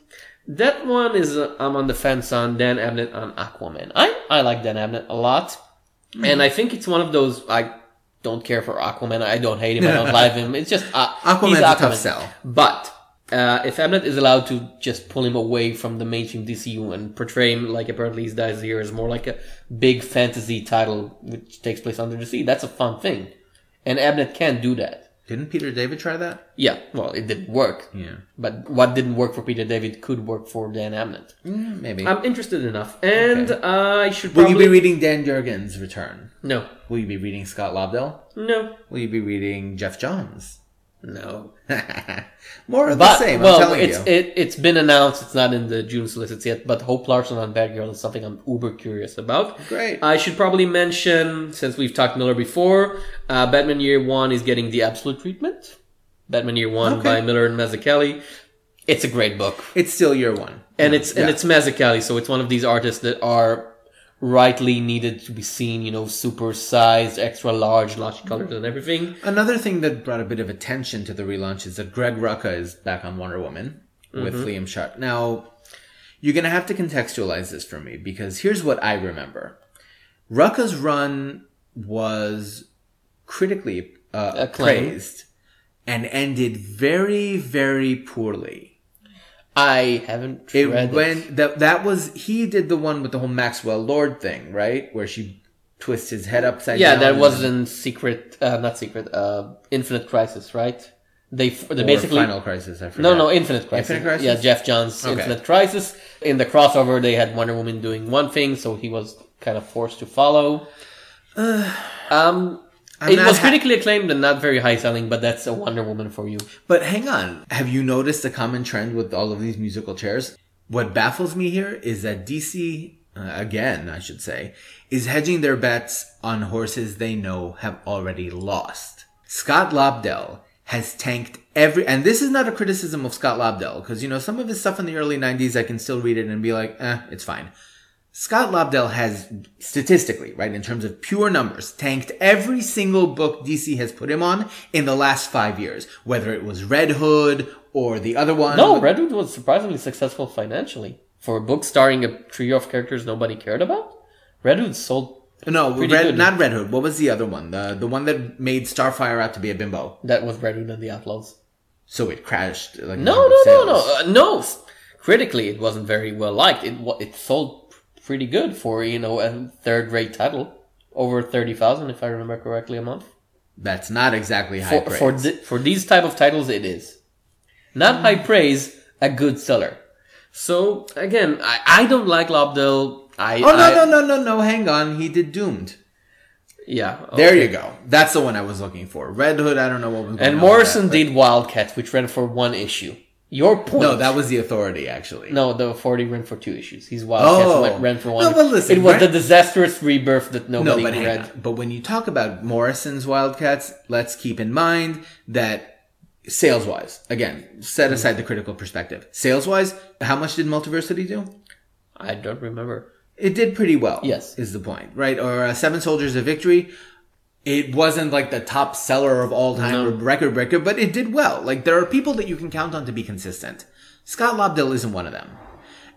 that one is uh, I'm on the fence on Dan Abnett on Aquaman. I I like Dan Abnett a lot, Hmm. and I think it's one of those I don't care for Aquaman. I don't hate him. I don't like him. It's just uh, Aquaman's he's a tough sell. But uh, if Abnett is allowed to just pull him away from the mainstream DCU and portray him like apparently he dies here as more like a big fantasy title which takes place under the sea, that's a fun thing. And Abnett can do that. Didn't Peter David try that? Yeah, well, it didn't work. Yeah. But what didn't work for Peter David could work for Dan Abnett. Mm, maybe. I'm interested enough, and Okay. I should probably... Will you be reading Dan Jurgens' Return? no, Will you be reading Scott Lobdell? no, Will you be reading Geoff Johns? No. More of But the same. I'm well, telling it's you. it, it's been announced. It's not in the June solicits yet, but Hope Larson on Batgirl is something I'm uber curious about. Great. I should probably mention, since we've talked Miller before, uh, Batman Year One is getting the absolute treatment. Batman Year One Okay. by Miller and Mazzucchelli. It's a great book. it's still year one. and it's and Yeah. it's Mazzucchelli, so it's one of these artists that are rightly needed to be seen. You know, super sized, extra large, lashy colors and everything. Another thing that brought a bit of attention to the relaunch is that Greg Rucka is back on Wonder Woman with Mm-hmm. Liam Sharp. Now, you're gonna have to contextualize this for me because here's what I remember. Rucka's run was critically uh, praised and ended very, very poorly. I haven't It read went it. that that was he did the one with the whole Maxwell Lord thing, right? Where she twists his head upside Yeah, down. that was in Secret, uh, not Secret, uh, Infinite Crisis, right? They, they basically Final Crisis. I forgot. No, no, Infinite Crisis. Infinite Crisis? Yeah, Geoff Johns' Okay. Infinite Crisis. In the crossover, they had Wonder Woman doing one thing, so he was kind of forced to follow. um, I'm it was ha- critically acclaimed and not very high selling, but that's a Wonder Woman for you. But hang on. Have you noticed a common trend with all of these musical chairs? What baffles me here is that DC, uh, again, I should say, is hedging their bets on horses they know have already lost. Scott Lobdell has tanked every, and this is not a criticism of Scott Lobdell, because, you know, some of his stuff in the early 90s, I can still read it and be like, eh, it's fine. Scott Lobdell has statistically, right, in terms of pure numbers, tanked every single book DC has put him on in the last five years, whether it was Red Hood or the other one. No, Red Hood was surprisingly successful financially. For a book starring a trio of characters nobody cared about, Red Hood sold. no, Red, not Red Hood. What was the other one? The the one that made Starfire out to be a bimbo. That was Red Hood and the Outlaws. So it crashed. Like in No, no, no, no, uh, no. Critically, it wasn't very well liked. It it sold pretty good for you know a third rate title, over thirty thousand if I remember correctly a month. That's not exactly high For praise. for, thi- for these type of titles, it is not high mm. praise, a good seller. So again, I, I don't like Lobdell. I oh no I- no no no no! Hang on, he did Doomed. yeah There you go. That's the one I was looking for. Red Hood. I don't know what was. Going And on Morrison that, but- did Wildcats, which ran for one issue. Your point. No, that was the Authority actually. No, the Authority ran for two issues. He's Wildcats Oh. went, ran for one. No, but listen, it was Red- the disastrous rebirth that No, nobody but read. But when you talk about Morrison's Wildcats, let's keep in mind that sales wise, again, set aside the critical perspective. Sales wise, how much did Multiversity do? I don't remember. It did pretty well. Yes. is the point, right? Or uh, Seven Soldiers of Victory. It wasn't like the top seller of all time or record breaker, but it did well. Like there are people that you can count on to be consistent. Scott Lobdell isn't one of them.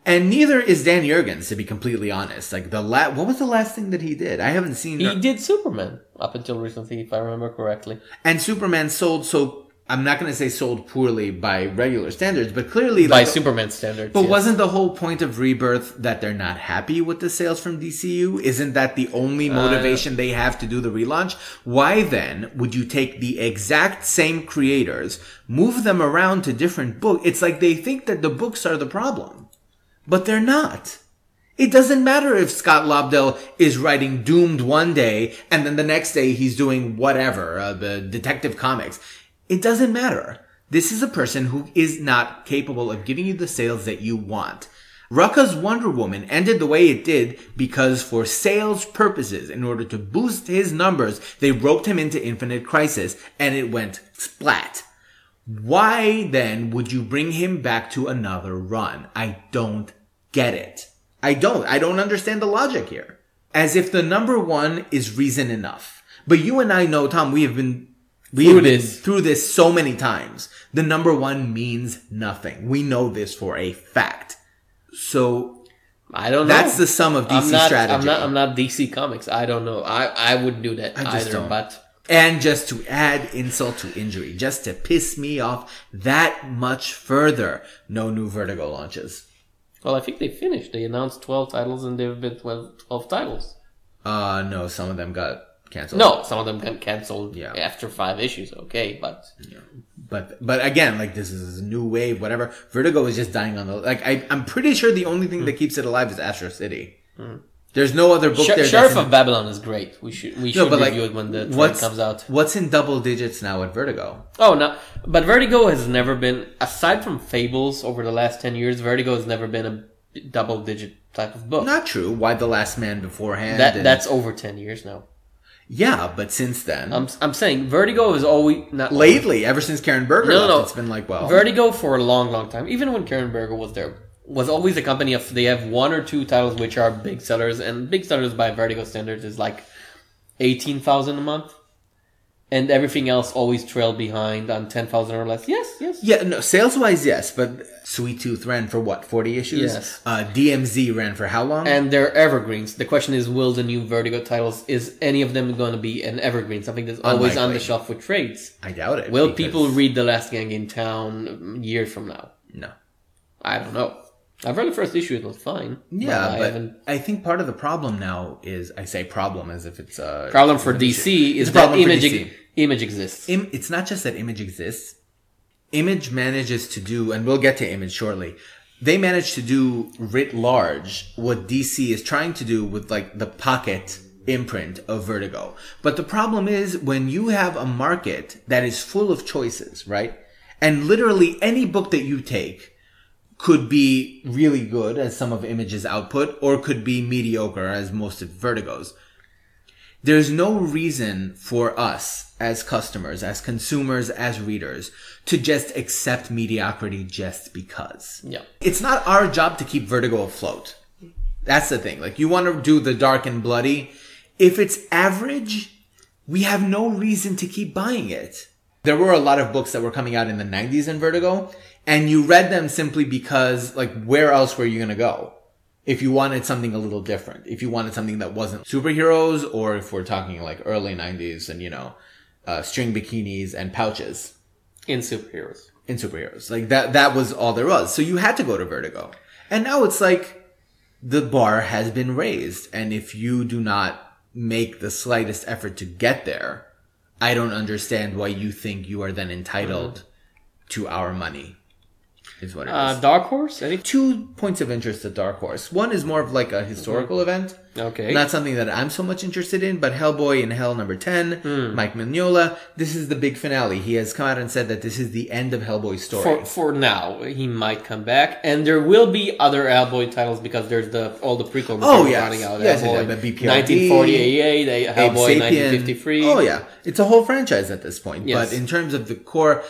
And neither is Dan Jurgens, to be completely honest. Like the la- what was the last thing that he did? I haven't seen. He did Superman up until recently, if I remember correctly. And Superman sold so I'm not going to say sold poorly by regular standards, but clearly By like Superman standards. But yes. wasn't the whole point of Rebirth that they're not happy with the sales from DCU? Isn't that the only motivation they have to do the relaunch? Why then would you take the exact same creators, move them around to different books? It's like they think that the books are the problem, but they're not. It doesn't matter if Scott Lobdell is writing Doomed one day and then the next day he's doing whatever, uh, the Detective Comics. It doesn't matter. This is a person who is not capable of giving you the sales that you want. Rucka's Wonder Woman ended the way it did because for sales purposes, in order to boost his numbers, they roped him into Infinite Crisis and it went splat. Why then would you bring him back to another run? I don't get it. I don't. I don't understand the logic here. As if the number one is reason enough. But you and I know, Tom, we have been we Through have been this. through this so many times. The number one means nothing. We know this for a fact. So I don't know. that's the sum of DC I'm not, strategy. I'm not. I'm not DC Comics. I don't know. I I wouldn't do that I just either. don't. But And just to add insult to injury, just to piss me off that much further, no new Vertigo launches. well, I think they finished. They announced 12 titles, and they've been 12, 12 titles. Uh, no, some of them got canceled. No, some of them got canceled Yeah. after five issues. Okay, but But, but again, like this is a new wave, whatever. Vertigo is just dying on the, like, I, I'm pretty sure the only thing that keeps it alive is Astro City. Hmm. There's no other book Sh- there. Sheriff in- of Babylon is great. We should we No, should but, like, review it when the trade comes out. What's in double digits now at Vertigo? Oh no, but Vertigo has never been aside from Fables over the last ten years. Vertigo has never been a double digit type of book. Not true. Y the Last Man beforehand? that and- that's over ten years now. Yeah, but since then, I'm I'm saying Vertigo is always not lately, ever since Karen Berger No, left, no, no. it's been like, well, Vertigo for a long, long time. Even when Karen Berger was there, was always a company of they have one or two titles which are big sellers, and big sellers by Vertigo standards is like eighteen thousand a month. And everything else always trailed behind on 10,000 or less. Yes, yes. Yeah, no, sales wise, yes, but Sweet Tooth ran for what, 40 issues? Yes. Uh, DMZ ran for how long? And they're evergreens. The question is, will the new Vertigo titles, is any of them going to be an evergreen? Something that's always on the shelf with trades? I doubt it. Will because- people read The Last Gang in Town years from now? No. I don't know. I've read the first issue, it was fine. Yeah, I but haven't. I think part of the problem now is I say problem as if it's uh, a Problem for. DC is that problem image, DC. image exists. Im- it's not just that image exists. Image manages to do, and we'll get to image shortly. They manage to do writ large what DC is trying to do with like the pocket imprint of Vertigo. But the problem is when you have a market that is full of choices, right? And literally any book that you take could be really good as some of Image's output or could be mediocre as most of Vertigo's there's no reason for us as customers, as consumers, as readers to just accept mediocrity just because. Yeah. It's not our job to keep Vertigo afloat. That's the thing. Like you want to do the dark and bloody. If it's average, we have no reason to keep buying it. There were a lot of books that were coming out in the 90s in Vertigo and you read them simply because like where else were you going to go? if you wanted something a little different, if you wanted something that wasn't superheroes, or if we're talking like early 90s and, you know, uh, string bikinis and pouches In superheroes. in superheroes. Like that, that was all there was. So you had to go to Vertigo. And now it's like the bar has been raised. And if you do not make the slightest effort to get there, I don't understand why you think you are then entitled to our money. Is what it is Uh, Dark Horse? Any? two points of interest at Dark Horse. One is more of like a historical event. Okay. Not something that I'm so much interested in, but Hellboy in Hell number 10, Mike Mignola. This is the big finale. He has come out and said that this is the end of Hellboy's story. for for now, he might come back, and there will be other Hellboy titles because there's the all the prequel Oh, yes. running out. Yes, Hellboy, the BPRD, 1948, Hellboy 1953. Oh yeah. It's a whole franchise at this point. Yes. But in terms of the core,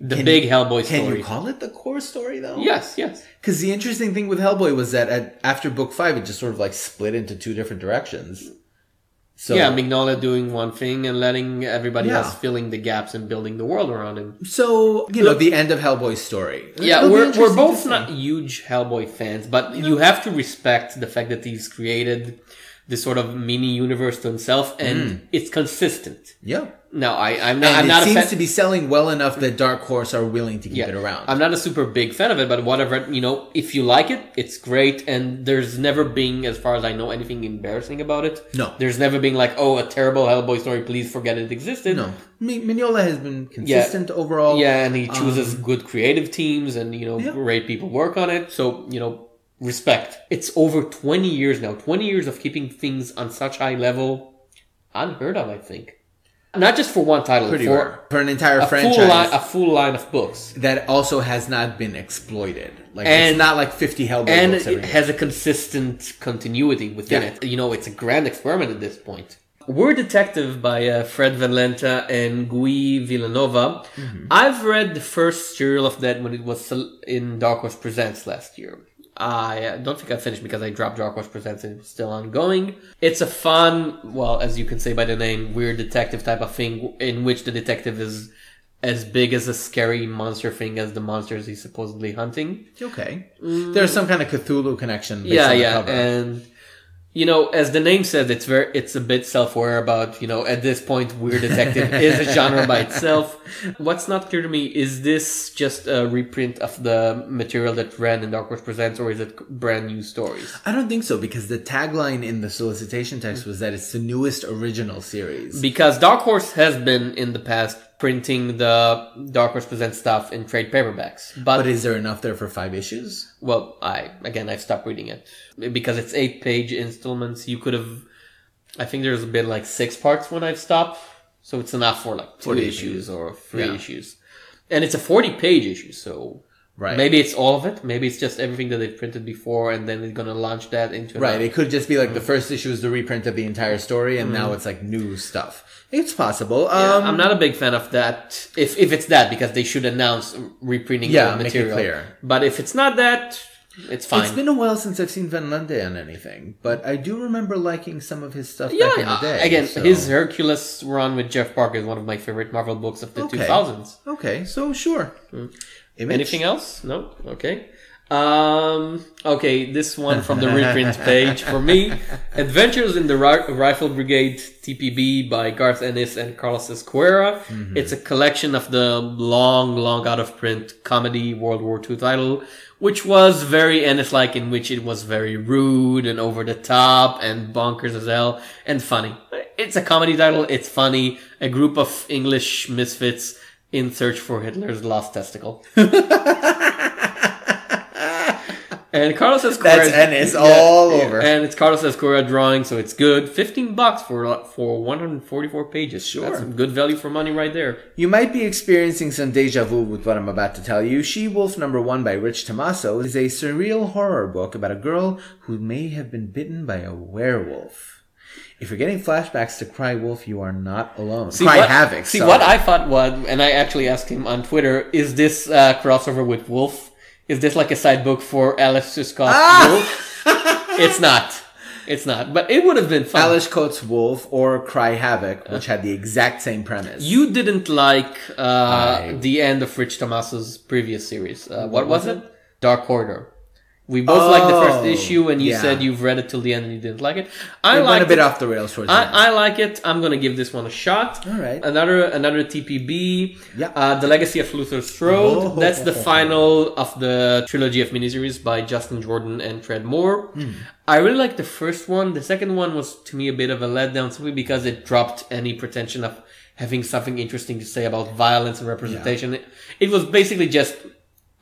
the can big you- Hellboy can story. you call it the core story though? yes, yes. Because the interesting thing with Hellboy was that at, after book five, it just sort of like split into two different directions. So yeah, Mignola doing one thing and letting everybody Yeah. else filling the gaps and building the world around him. So you know the end of Hellboy's story. Yeah, It'll we're, we're both not huge Hellboy fans, but you have to respect the fact that he's created this sort of mini universe to himself, and mm. it's consistent. Yeah, Now, I, I'm not, and I'm it not seems to be selling well enough that Dark Horse are willing to keep Yeah. it around. I'm not a super big fan of it, but whatever, you know, if you like it, it's great, and there's never been, as far as I know, anything embarrassing about it. No. There's never been like, oh, a terrible Hellboy story, please forget it existed. no, Mi- Mignola has been consistent overall. Yeah, and he chooses good creative teams and, you know, Um, Yeah. great people work on it. So, you know, respect. It's over 20 years now. 20 years of keeping things on such high level. Unheard of, I think. Not just for one title, pretty for rare for an entire a franchise full, line, a full line of books. that also has not been exploited. Like And- it's not like 50 Hellboy And it year. has a consistent continuity within Yeah. it. You know, it's a grand experiment at this point. Weird Detective by uh, Fred Van Lente and Guy Vilanova. Mm-hmm. I've read the first serial of that when it was in Dark Horse Presents last year. I don't think I finished because I dropped Dark Horse Presents and it's still ongoing. It's a fun, well, as you can say by the name, weird detective type of thing in which the detective is as big as a scary monster thing as the monsters he's supposedly hunting. okay. There's some kind of Cthulhu connection. Yeah, yeah, and you know, as the name says, it's very, it's a bit self-aware about, you know, at this point, weird detective is a genre by itself. What's not clear to me is this just a reprint of the material that ran in Dark Horse Presents, or is it brand new stories? I don't think so because the tagline in the solicitation text was that it's the newest original series. Because Dark Horse has been in the past printing the Dark Horse Presents stuff in trade paperbacks, but, But is there enough there for five issues? well, I again I've stopped reading it because it's eight page installments. You could have, I think there's been like six parts when I've stopped, so it's enough for like two 40 issues or three Yeah. issues, and it's a forty page issue. So Right. maybe it's all of it. Maybe it's just everything that they've printed before, and then they're gonna launch that into Right. another- It could just be like the mm. first issue is the reprint of the entire story, and now mm. it's like new stuff. It's possible. Um, I'm not a big fan of that. If if it's that, because they should announce reprinting Yeah, the make it material. clear. But if it's not that, It's fine. It's been a while since I've seen Van Lente on anything, but I do remember liking some of his stuff yeah, back in the uh, day. again, so- his Hercules run with Jeff Parker is one of my favorite Marvel books of the Okay. 2000s. Okay, so sure. Image? Anything else? No. Okay. Um. Okay. This one from the reprint page for me: Adventures in the Ri- Rifle Brigade (TPB) by Garth Ennis and Carlos Ezquerra. It's a collection of the long, long out of print comedy World War II title, which was very Ennis-like, in which it was very rude and over the top and bonkers as hell and funny. It's a comedy title. It's funny. A group of English misfits in search for Hitler's lost testicle. and Carlos Ezquerra. That's Ennis all over. And it's Carlos Ezquerra drawing, so it's good. Fifteen bucks for for one hundred forty four pages. Sure. That's some good value for money right there. You might be experiencing some deja vu with what I'm about to tell you. She Wolf number one by Rich Tommaso is a surreal horror book about a girl who may have been bitten by a werewolf. If you're getting flashbacks to Cry Wolf, you are not alone. Cry what, Havoc. See sorry. what I thought was, and I actually asked him on Twitter: Is this uh, crossover with Wolf? Is this like a side book for Ales Kot's Ah! Wolf? it's not. It's not. But it would have been fun. Ales Kot's Wolf or Cry Havoc, which had the exact same premise. You didn't like uh, I- the end of Rich Tommaso's previous series. Uh, what was it? Dark Corridor. We both liked the first Oh, issue, and you yeah. said you've read it till the end and you didn't like it. I it went like a bit it. off the rails end. I, I like it. I'm gonna give this one a shot. All right. Another another TPB. Yeah. Uh, the Legacy of Luther Strode. Oh. That's the final of the trilogy of miniseries by Justin Jordan and Tradd Moore. Hmm. I really like the first one. The second one was to me a bit of a letdown simply because it dropped any pretension of having something interesting to say about violence and representation. It, it was basically just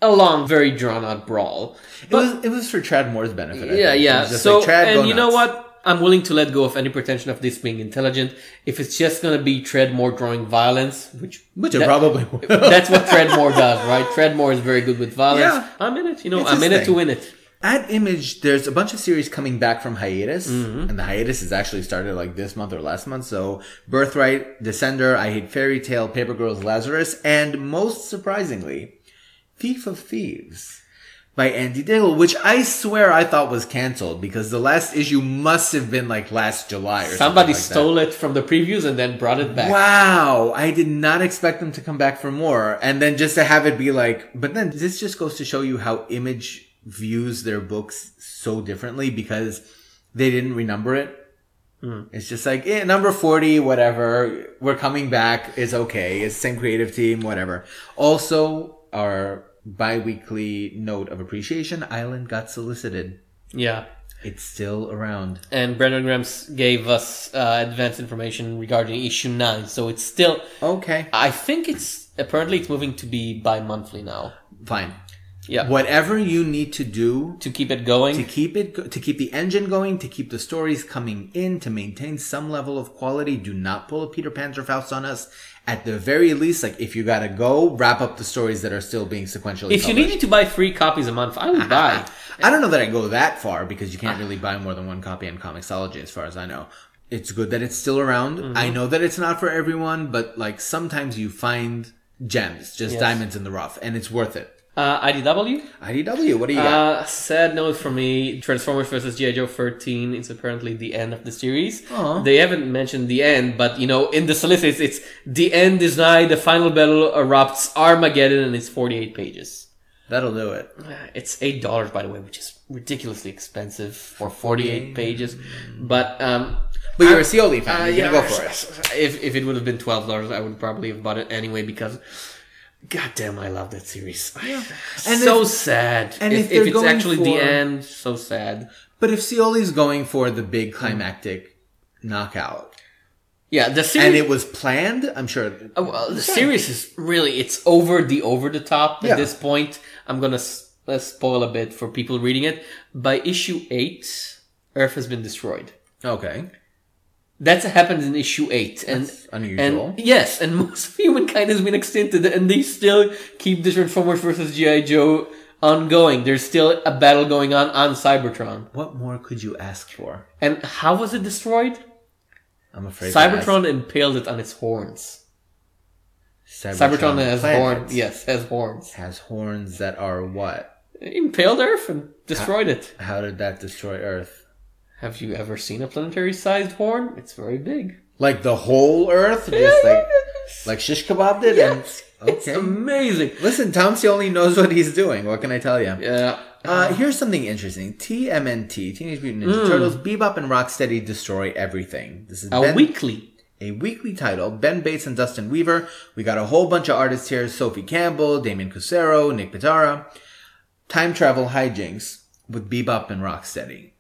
a long, very drawn out brawl. it was it was for Tradd Moore's benefit. Yeah. Yeah. So, like, and you know what? I'm willing to let go of any pretension of this being intelligent. If it's just gonna be Tradd Moore drawing violence, which Which it that- probably will. that's what Tradd Moore does, right? Tradd Moore is very good with violence. Yeah. I'm in it. You know, It's I'm in it to win it. At Image, there's a bunch of series coming back from hiatus, Mm-hmm. and the hiatus has actually started like this month or last month. So, Birthright, Descender, I Hate Fairyland, Paper Girls, Lazarus, and most surprisingly, Thief of Thieves by Andy Diggle, which I swear I thought was canceled because the last issue must have been like last July or Somebody something like that. stole it from the previews and then brought it back. Wow, I did not expect them to come back for more. And then just to have it be like, but then this just goes to show you how Image views their books so differently because they didn't renumber it. It's just like, eh, number 40, whatever. We're coming back. It's okay. It's the same creative team, whatever. Also, our bi-weekly note of appreciation, Island got solicited. Yeah. It's still around. And Brandon Graham gave us uh, advanced information regarding issue nine, so it's still. Okay. I think it's apparently it's moving to be bi-monthly now. Fine. Yeah. Whatever you need to do To keep it going. to keep it to keep the engine going to keep the stories coming in to maintain some level of quality do not pull a peter panzerfaust on us at the very least like if you gotta go wrap up the stories that are still being sequentially if you needed to buy three copies a month, I would buy. i don't know that i go that far because you can't really buy more than one copy on comixology as far as i know it's good that it's still around Mm-hmm. i know that it's not for everyone but like sometimes you find gems just Yes. diamonds in the rough and it's worth it Uh, IDW? idw what do you got Uh, sad note for me. Transformers versus G.I. Joe 13 is apparently the end of the series. They haven't mentioned the end, but you know, in the solicits, it's the end is nigh, the final battle erupts, Armageddon, and it's 48 pages. that'll do it Uh, It's eight dollars, by the way, which is ridiculously expensive for 48 pages. But, um, but you're a Scioli fan uh, you're yeah, gonna go for it If, if it would have been twelve dollars, I would probably have bought it anyway because, god damn, I love that series. And so if- sad. and if, if if it's going actually the end, so sad. But if Scioli's going for the big climactic knockout, Yeah, the series. and it was planned, I'm sure. uh, well, the series is really it's over the over the top Yeah. at this point. I'm gonna s- uh, spoil a bit for people reading it. By issue eight, Earth has been destroyed. Okay. That's happened in issue eight, and That's unusual. And yes, and most of humankind has been extincted, and they still keep the Transformers versus GI Joe ongoing. There's still a battle going on on Cybertron. What more could you ask for? And how was it destroyed? I'm afraid. Cybertron impaled it on its horns. ask. Cybertron has horns. Yes, has horns. Has horns that are what? Impaled Earth and destroyed it. How did that destroy Earth? Have you ever seen a planetary-sized horn? It's very big. Like the whole Earth, just like like shish kebab did. Yes. And, It's amazing. Listen, Tom only knows what he's doing. What can I tell you? Yeah. Uh, here's something interesting. TMNT, Teenage Mutant Ninja Turtles, Bebop and Rocksteady destroy everything. This is A Ben- weekly. a weekly title. Ben Bates and Dustin Weaver. We got a whole bunch of artists here: Sophie Campbell, Damian Couceiro, Nick Pitarra. Time travel hijinks with Bebop and Rocksteady.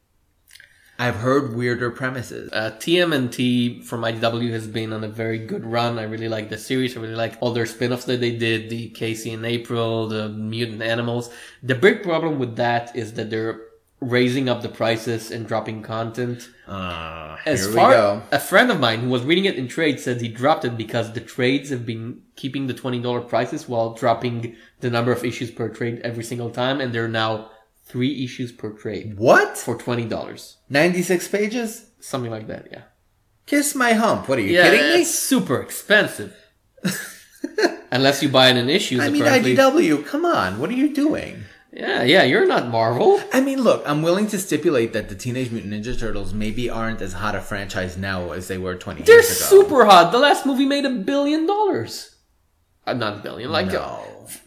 I've heard weirder premises. Uh, TMNT from IDW has been on a very good run. I really like the series. I really like all their spin-offs that they did, the Casey and April, the mutant animals. The big problem with that is that they're raising up the prices and dropping content. Uh, As far we go. a friend of mine who was reading it in trade said he dropped it because the trades have been keeping the twenty dollar prices while dropping the number of issues per trade every single time, and they're now three issues per trade What? for twenty dollars, 96 pages? something like that. Yeah. Kiss my hump. What are you Yeah, kidding me? it's super expensive. Unless you buy it in issues, I mean, apparently. IDW, come on. What are you doing? Yeah, yeah, you're not Marvel. I mean, look, I'm willing to stipulate that the Teenage Mutant Ninja Turtles maybe aren't as hot a franchise now as they were 20 They're years ago. super hot. The last movie made a billion dollars. Uh, not a billion, like No.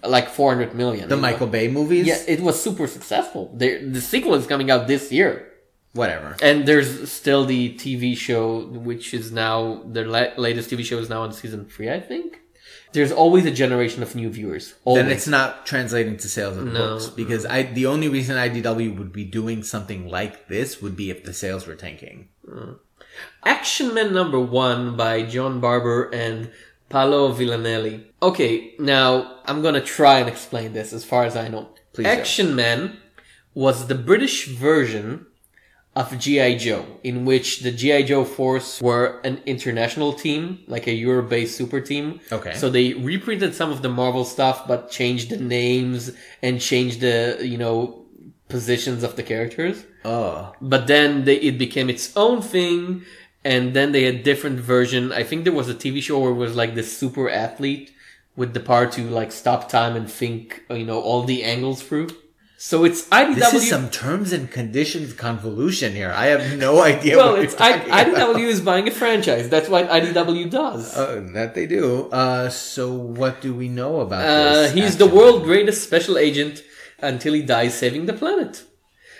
uh, like four hundred million. The You know? Michael Bay movies? Yeah, it was super successful. The sequel is coming out this year, Whatever. and there's still the TV show, which is now their la- latest TV show is now on season three, I think. There's always a generation of new viewers. Always. Then it's not translating to sales of No. books because I the only reason IDW would be doing something like this would be if the sales were tanking. Action Man number one by John Barber and Paolo Villanelli. Okay, now I'm gonna try and explain this as far as I know. Please. Action Man was the British version of G.I. Joe, in which the G.I. Joe force were an international team, like a Euro-based super team. Okay. So they reprinted some of the Marvel stuff, but changed the names and changed the, you know, positions of the characters Oh. but then they, it became its own thing and then they had different version i think there was a tv show where it was like this super athlete with the power to like stop time and think you know all the angles through so it's idw This is some terms and conditions convolution here. I have no idea well what it's I, idw is buying a franchise that's what idw does Uh, that they do. Uh, so what do we know about uh, this? he's the action? world's greatest special agent until he dies saving the planet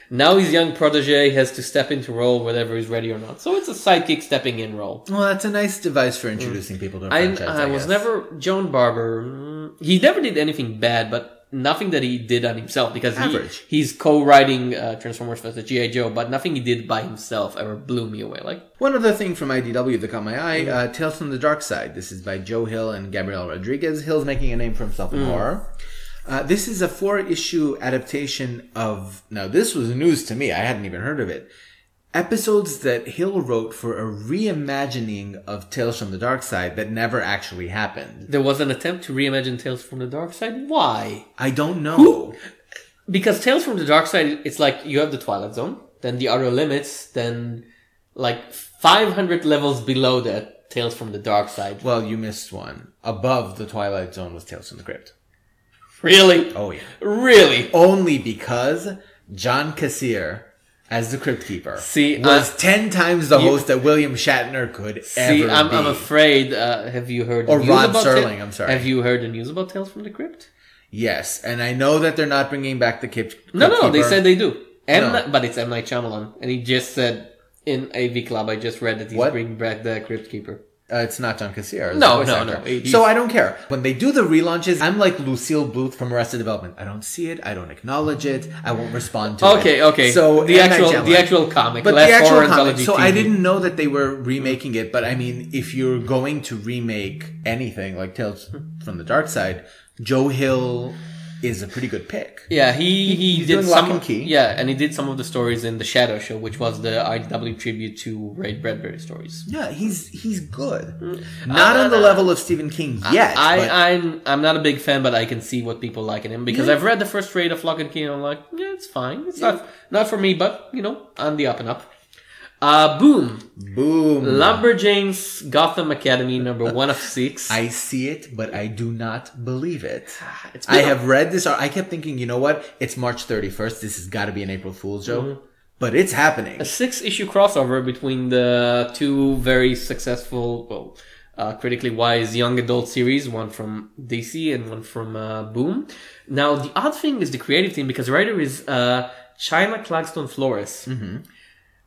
now his young protege has to step into role whether he's ready or not so it's a sidekick stepping in role Well, that's a nice device for introducing people to a I, franchise. I, was never John Barber. mm, He never did anything bad, but nothing that he did on himself because he, he's co-writing uh, Transformers vs. GI Joe, but nothing he did by himself ever blew me away. Like One other thing from IDW that caught my eye, uh, Tales from the Dark Side. This is by Joe Hill and Gabriel Rodriguez. Hill's making a name for himself in horror. Uh, this is a four-issue adaptation of. Now, this was news to me. I hadn't even heard of it. Episodes that Hill wrote for a reimagining of Tales from the Dark Side that never actually happened. there was an attempt to reimagine Tales from the Dark Side. Why? I don't know. Because Tales from the Dark Side, it's like you have the Twilight Zone, then the Outer Limits, then like 500 levels below that, Tales from the Dark Side. Well, you missed one. Above the Twilight Zone was Tales from the Crypt. Really? Oh yeah. Really? only because John Kassir as the Crypt Keeper See, was I- ten times the You- host that William Shatner could See, ever I'm, be. I'm afraid. Uh, have you heard Or Rod Serling, Ta- I'm sorry. Have you heard the news about Tales from the Crypt? yes, and I know that they're not bringing back the Crypt. No, Crypt no, they Keeper. said they do. M, No. but it's M Night Shyamalan, and he just said in AV Club. I just read that he's What? bringing back the Crypt Keeper. Uh, it's not John Kassir. No, no, actor. no, he's- So I don't care when they do the relaunches. I'm like Lucille Bluth from Arrested Development. I don't see it. I don't acknowledge it. I won't respond to it. Okay, okay. So the actual, the actual comic, But the actual comic. So I didn't know that they were remaking it. But I mean, if you're going to remake anything like Tales from the Dark Side, Joe Hill is a pretty good pick. Yeah, he he He's did some. Locke and Key. Yeah, and he did some of the stories in the Shadow Show, which was the IDW tribute to Ray Bradbury stories. Yeah, he's he's good. Mm. Not uh, on the level of Stephen King yet. but- I, I'm I'm not a big fan, but I can see what people like in him because I've read the first trade of Locke and Key, and I'm like, yeah, it's fine. It's not not for me, but you know, on the up and up. Uh, boom. Boom. Lumberjanes Gotham Academy number one of six. I see it, but I do not believe it. I have read this. I kept thinking, you know what? It's March 31st. This has got to be an April Fool's joke. Mm-hmm. But it's happening. a six issue crossover between the two very successful, well, uh, critically wise young adult series, one from DC and one from uh, Boom. Now, the odd thing is the creative team because the writer is uh, Chynna Clugston Flores.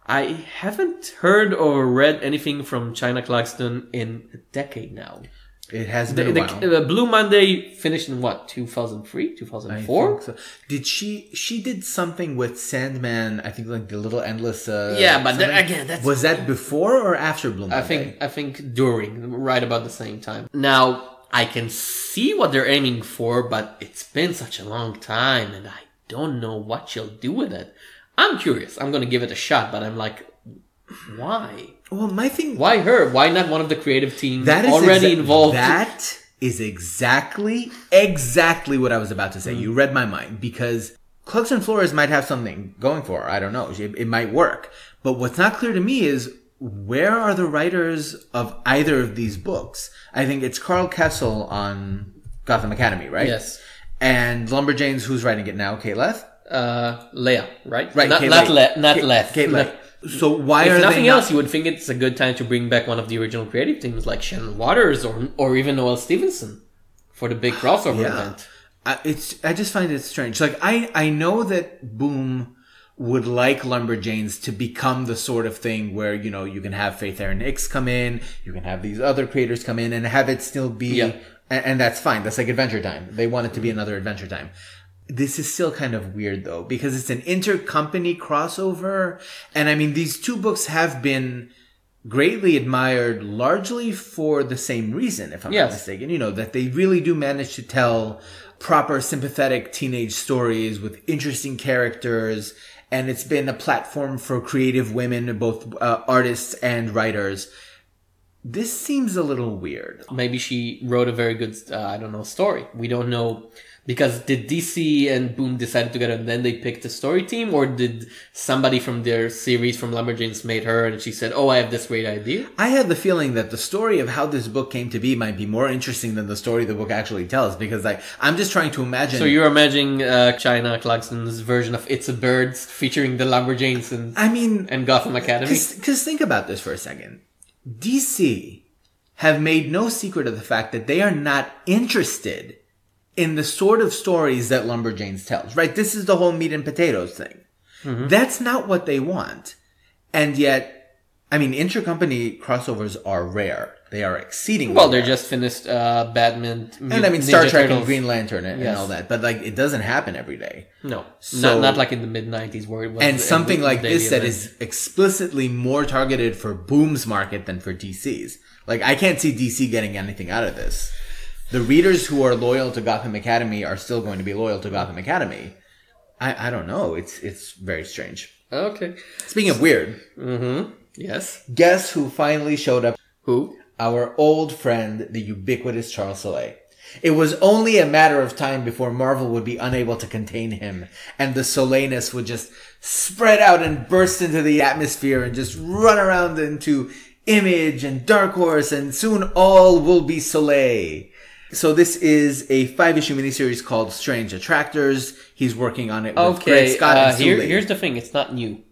I haven't heard or read anything from Chynna Clugston in a decade now. It has The, been a the, uh, Blue Monday finished in what, 2003, I 2004? think so. Did she? She did something with Sandman. I think like the little endless. Uh, Yeah, but something. again, that's was that before or after Bloom? I think I think during right about the same time. Now I can see what they're aiming for, but it's been such a long time, and I don't know what she'll do with it. I'm curious. I'm gonna give it a shot, but I'm like, why? Well, my thing. Why her? Why not one of the creative team That is already exa- involved? That is exactly exactly what I was about to say. Mm. You read my mind because Clugston Flores might have something going for her. I don't know. It, it might work. But what's not clear to me is where are the writers of either of these books? I think it's Karl Kerschl on Gotham Academy, right? Yes. And Lumberjanes, who's writing it now? Kate Leth? Uh, Leia, right? Right. Not Kate not. Le- not Kate- Leth. Kate Not-. So why If are nothing they not- else, you would think it's a good time to bring back one of the original creative teams, like Shannon Watters or or even Noelle Stevenson, for the big crossover Yeah. event. I, it's I just find it strange. Like I I know that Boom would like Lumberjanes to become the sort of thing where you know you can have Faith Erin Hicks come in, you can have these other creators come in, and have it still be, Yeah. and, and that's fine. That's like Adventure Time. They want it to be another Adventure Time. This is still kind of weird though because it's an intercompany crossover, and I mean these two books have been greatly admired largely for the same reason, if I'm Yes. not mistaken. You know, that they really do manage to tell proper sympathetic teenage stories with interesting characters. And it's been a platform for creative women, both uh, artists and writers. This seems a little weird. maybe she wrote a very good uh, i don't know story we don't know because did dc and boom decide together and then they picked a story team or did somebody from their series from lumberjanes made her and she said oh i have this great idea I have the feeling that the story of how this book came to be might be more interesting than the story the book actually tells because like I'm just trying to imagine so you're imagining uh, Chynna Clugston's version of it's a bird featuring the lumberjanes and, I mean and gotham academy Because think about this for a second. DC have made no secret of the fact that they are not interested in the sort of stories that Lumberjanes tells, right? This is the whole meat and potatoes thing. Mm-hmm. That's not what they want. And yet, I mean, intercompany crossovers are rare. They are exceedingly well they rare. just finished uh batman and I mean, Star Ninja Trek and Green Lantern and, and all that, but like, it doesn't happen every day. no So- not, not like in the mid 90s where it was and something like this that is explicitly more targeted for Boom's market than for DC's. Like I can't see DC getting anything out of this. The readers who are loyal to Gotham Academy are still going to be loyal to Gotham Academy. I, I don't know. It's it's very strange. okay Speaking of weird, mm-hmm yes guess who finally showed up? who Our old friend, the ubiquitous Charles Soule. It was only a matter of time before Marvel would be unable to contain him, and the Soleilness would just spread out and burst into the atmosphere and just run around into Image and Dark Horse, and soon all will be Soule. So this is a five-issue miniseries called Strange Attractors. He's working on it with Greg Okay, Scott uh, and Sue here, here's the thing. It's not new.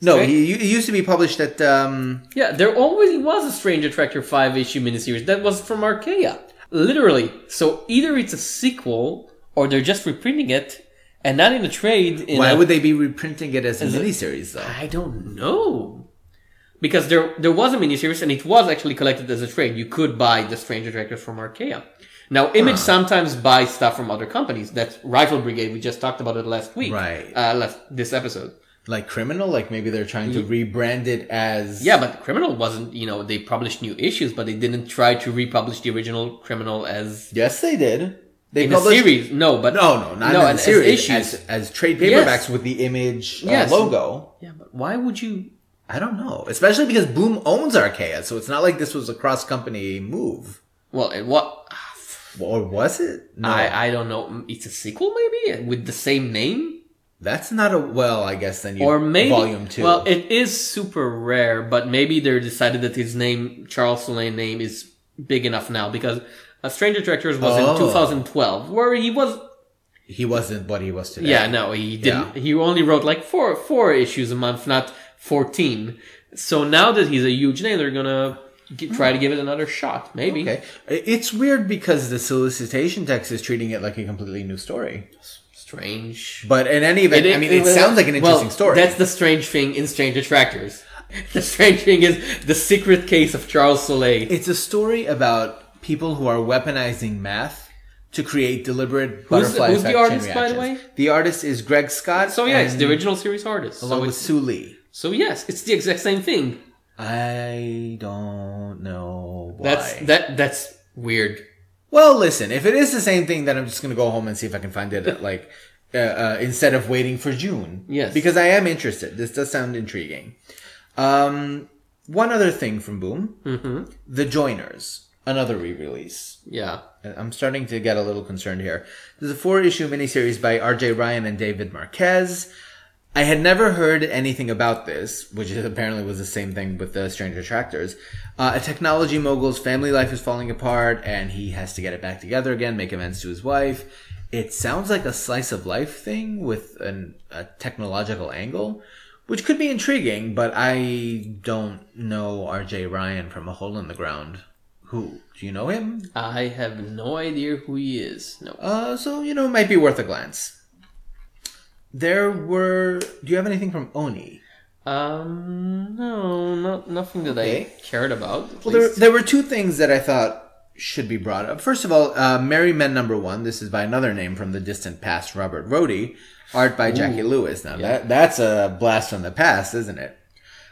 No, he used to be published at um, Yeah, there always was a Strange Attractor 5 issue miniseries that was from Archaia. Literally. So either it's a sequel or they're just reprinting it and not in a trade. In Why a- would they be reprinting it as a Is it- miniseries though? I don't know. Because there there was a miniseries and it was actually collected as a trade. You could buy the Stranger Attractors from Archaia. Now, Image sometimes buys stuff from other companies. That's Rifle Brigade. We just talked about it last week. Right. Uh, last, this episode. Like criminal? Like maybe they're trying to rebrand it as Yeah, but Criminal wasn't, you know, they published new issues, but they didn't try to republish the original Criminal as Yes, they did. They in a series. No, but No, no, not no, in the as series. issues. As, as trade Yes. paperbacks with the image uh, Yes. logo. yeah, but why would you? I don't know. Especially because Boom owns Archaia, so it's not like this was a cross company move. Well, and what? Or was it? No. I I don't know. It's a sequel, maybe with the same name. That's not a well, I guess then you Or maybe volume two. Well, it is super rare, but maybe they decided that his name, Charles Soule name, is big enough now because A Stranger Tractors was Oh. in 2012, where he was. he wasn't what he was today. Yeah, no, he didn't. He only wrote like four four issues a month, not fourteen. So now that he's a huge name, they're gonna g try to give it another shot. Maybe. Okay. It's weird because the solicitation text is treating it like a completely new story. Strange. But in any event, I mean, it, sounds like an well, interesting story. That's the strange thing in Strange Attractors. The strange thing is the secret case of Charles Soule. It's a story about people who are weaponizing math to create deliberate Who's- butterfly who's the artist, by the way? The artist is Greg Scott. So yeah, it's the original series artist. along So with Sue Lee. So yes, it's the exact same thing. I don't know why. That's that that's weird. Well, listen, if it is the same thing, then I'm just going to go home and see if I can find it at, like uh, uh, instead of waiting for June. Yes. because I am interested. This does sound intriguing. Um, one other thing from Boom, hmm The Joiners, another re-release. Yeah. I'm starting to get a little concerned here. There's a four-issue miniseries by R.J. Ryan and David Marquez. I had never heard anything about this, which is apparently was the same thing with the Stranger Attractors. Uh, a technology mogul's family life is falling apart, and he has to get it back together again, make amends to his wife. It sounds like a slice of life thing with an, a technological angle, which could be intriguing, but I don't know R.J. Ryan from a hole in the ground. Who do you know him? I have no idea who he is. No. Uh, so you know, it might be worth a glance. There were. Do you have anything from Oni? Um, no, not nothing that Okay. I cared about. Well, there, there were two things that I thought should be brought up. First of all, uh, Merry Men Number One. This is by another name from the distant past, Robert Rodi. Art by Jackie Lewis. Now that that's a blast from the past, isn't it?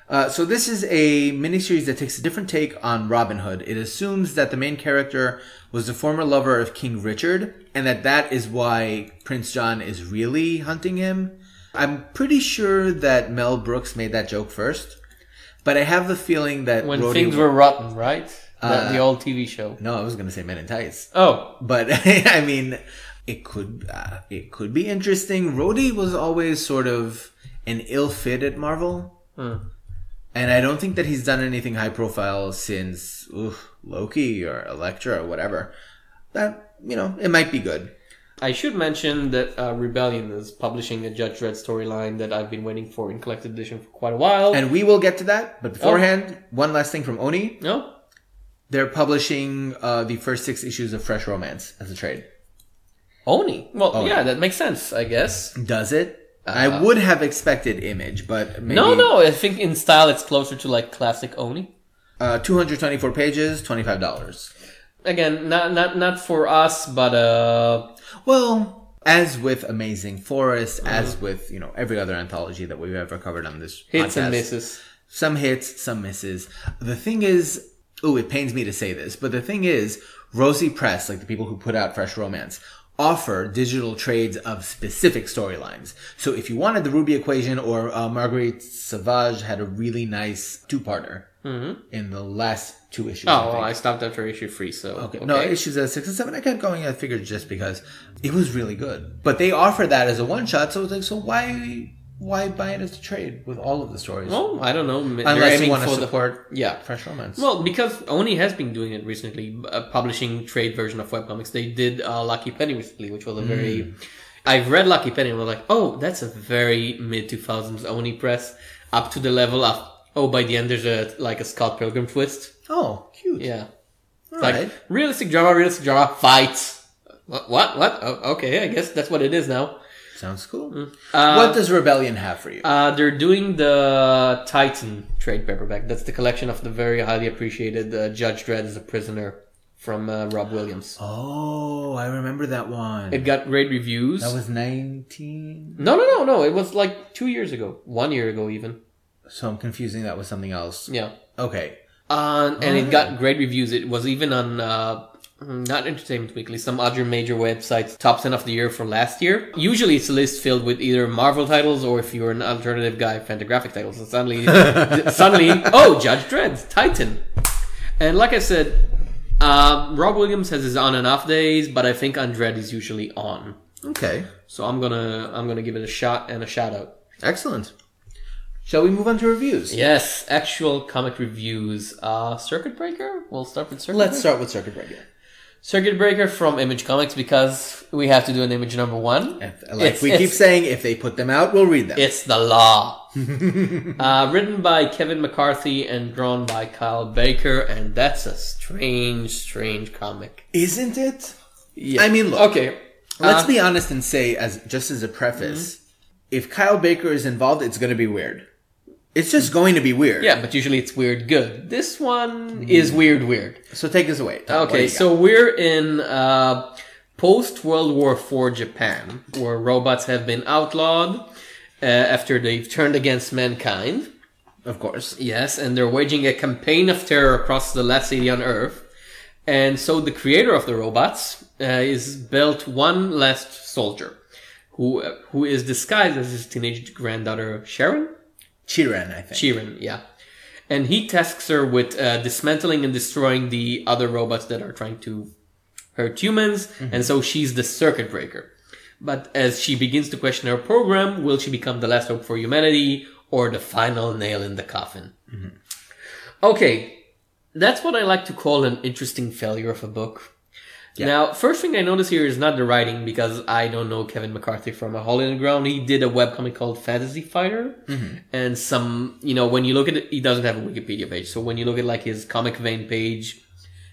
Uh, so this is a miniseries that takes a different take on Robin Hood. It assumes that the main character was the former lover of King Richard, and that that is why Prince John is really hunting him. I'm pretty sure that Mel Brooks made that joke first, but I have the feeling that when Rodi- things were rotten, right? The, Uh, the old TV show. no, I was going to say Men in Tights, Oh, but I mean, it could uh, it could be interesting. Rodi was always sort of an ill fit at Marvel. Hmm. And I don't think that he's done anything high profile since oof, Loki or Elektra or whatever. That you know, it might be good. I should mention that uh, Rebellion is publishing a Judge Dredd storyline that I've been waiting for in collected edition for quite a while. And we will get to that. Oh. But beforehand, one last thing from Oni. no, They're publishing uh, the first six issues of Fresh Romance as a trade. Oni. Well, Oh, yeah, that makes sense, I guess. Does it? I would have expected Image, but maybe Uh, No, no, I think in style it's closer to like classic Oni. Uh, 224 pages, $25. Again, not not not for us, but uh, Well, as with Amazing Forest, as with, you know, every other anthology that we've ever covered on this hits and misses. Some hits, some misses. The thing is, oh, it pains me to say this, but the thing is, Rosy Press, like the people who put out Fresh Romance, offer digital trades of specific storylines. So if you wanted the Ruby Equation or uh, Marguerite Sauvage had a really nice two-parter in the last two issues. Oh, think. well, I stopped after issue three, so Okay. okay. No, issues at six and seven. I kept going. I figured just because it was really good, but they offer that as a one shot. So it's like, so why, why buy it as a trade with all of the stories? well, I don't know. they're Unless you want to for the- support yeah. Fresh Romance. Well, because Oni has been doing it recently, uh, publishing trade version of webcomics. They did uh, Lucky Penny recently, which was a very. Hmm. I've read Lucky Penny and was like, oh, that's a very mid two thousands Oni press, up to the level of oh, by the end there's a like a Scott Pilgrim twist. oh, cute. Yeah, All like right. realistic drama, realistic drama, fights. What? What? what? Oh, okay, I guess that's what it is now. Sounds cool. Uh, what does Rebellion have for you? Uh, they're doing the Titan trade paperback. That's the collection of the very highly appreciated uh, Judge Dredd as a prisoner from uh, Rob Williams. oh, I remember that one. It got great reviews. that was nineteen. no, no, no, no. It was like two years ago, one year ago, even. So I'm confusing that with something else. Yeah, Okay. uh, and it got great reviews. It was even on uh, not Entertainment Weekly, some other major websites, top ten of the year for last year. Usually, it's a list filled with either Marvel titles or if you're an alternative guy, Fantagraphic titles. And suddenly, suddenly, oh, Judge Dredd, Titan, and like I said, um, Rob Williams has his on and off days, but I think on Dredd is usually on. Okay. So I'm gonna I'm gonna give it a shot and a shout out. Excellent. Shall we move on to reviews? Yes, actual comic reviews. Uh, Circuit Breaker. We'll start with Circuit. Let's Breaker. start with Circuit Breaker. Circuit Breaker from Image Comics because we have to do an image number one. Like It's- we it's- keep saying, if they put them out, we'll read them. It's the law. uh, written by Kevin McCarthy and drawn by Kyle Baker, and that's a strange, strange comic. Isn't it? Yeah. I mean, look. Okay. Let's Uh, be honest and say, as just as a preface, if Kyle Baker is involved, it's going to be weird. It's just going to be weird. Yeah, but usually it's weird good. This one is weird weird. So take us away. Tom. What do Okay, you got? so we're in uh, post World War IV Japan, where robots have been outlawed uh, after they've turned against mankind. of course, Yes, and they're waging a campaign of terror across the last city on Earth. And so the creator of the robots uh, is built one last soldier, who uh, who is disguised as his teenage granddaughter Sharon. Chiran, I think. Chiron, yeah. And he tasks her with uh, dismantling and destroying the other robots that are trying to hurt humans, and so she's the circuit breaker. But as she begins to question her program, will she become the last hope for humanity or the final nail in the coffin? Okay, that's what I like to call an interesting failure of a book. Now, first thing I notice here is not the writing because I don't know Kevin McCarthy from a hole in the ground. He did a webcomic called Fantasy Fighter, mm-hmm. and some, you know, when you look at it, he doesn't have a Wikipedia page. So when you look at like his Comic Vine page,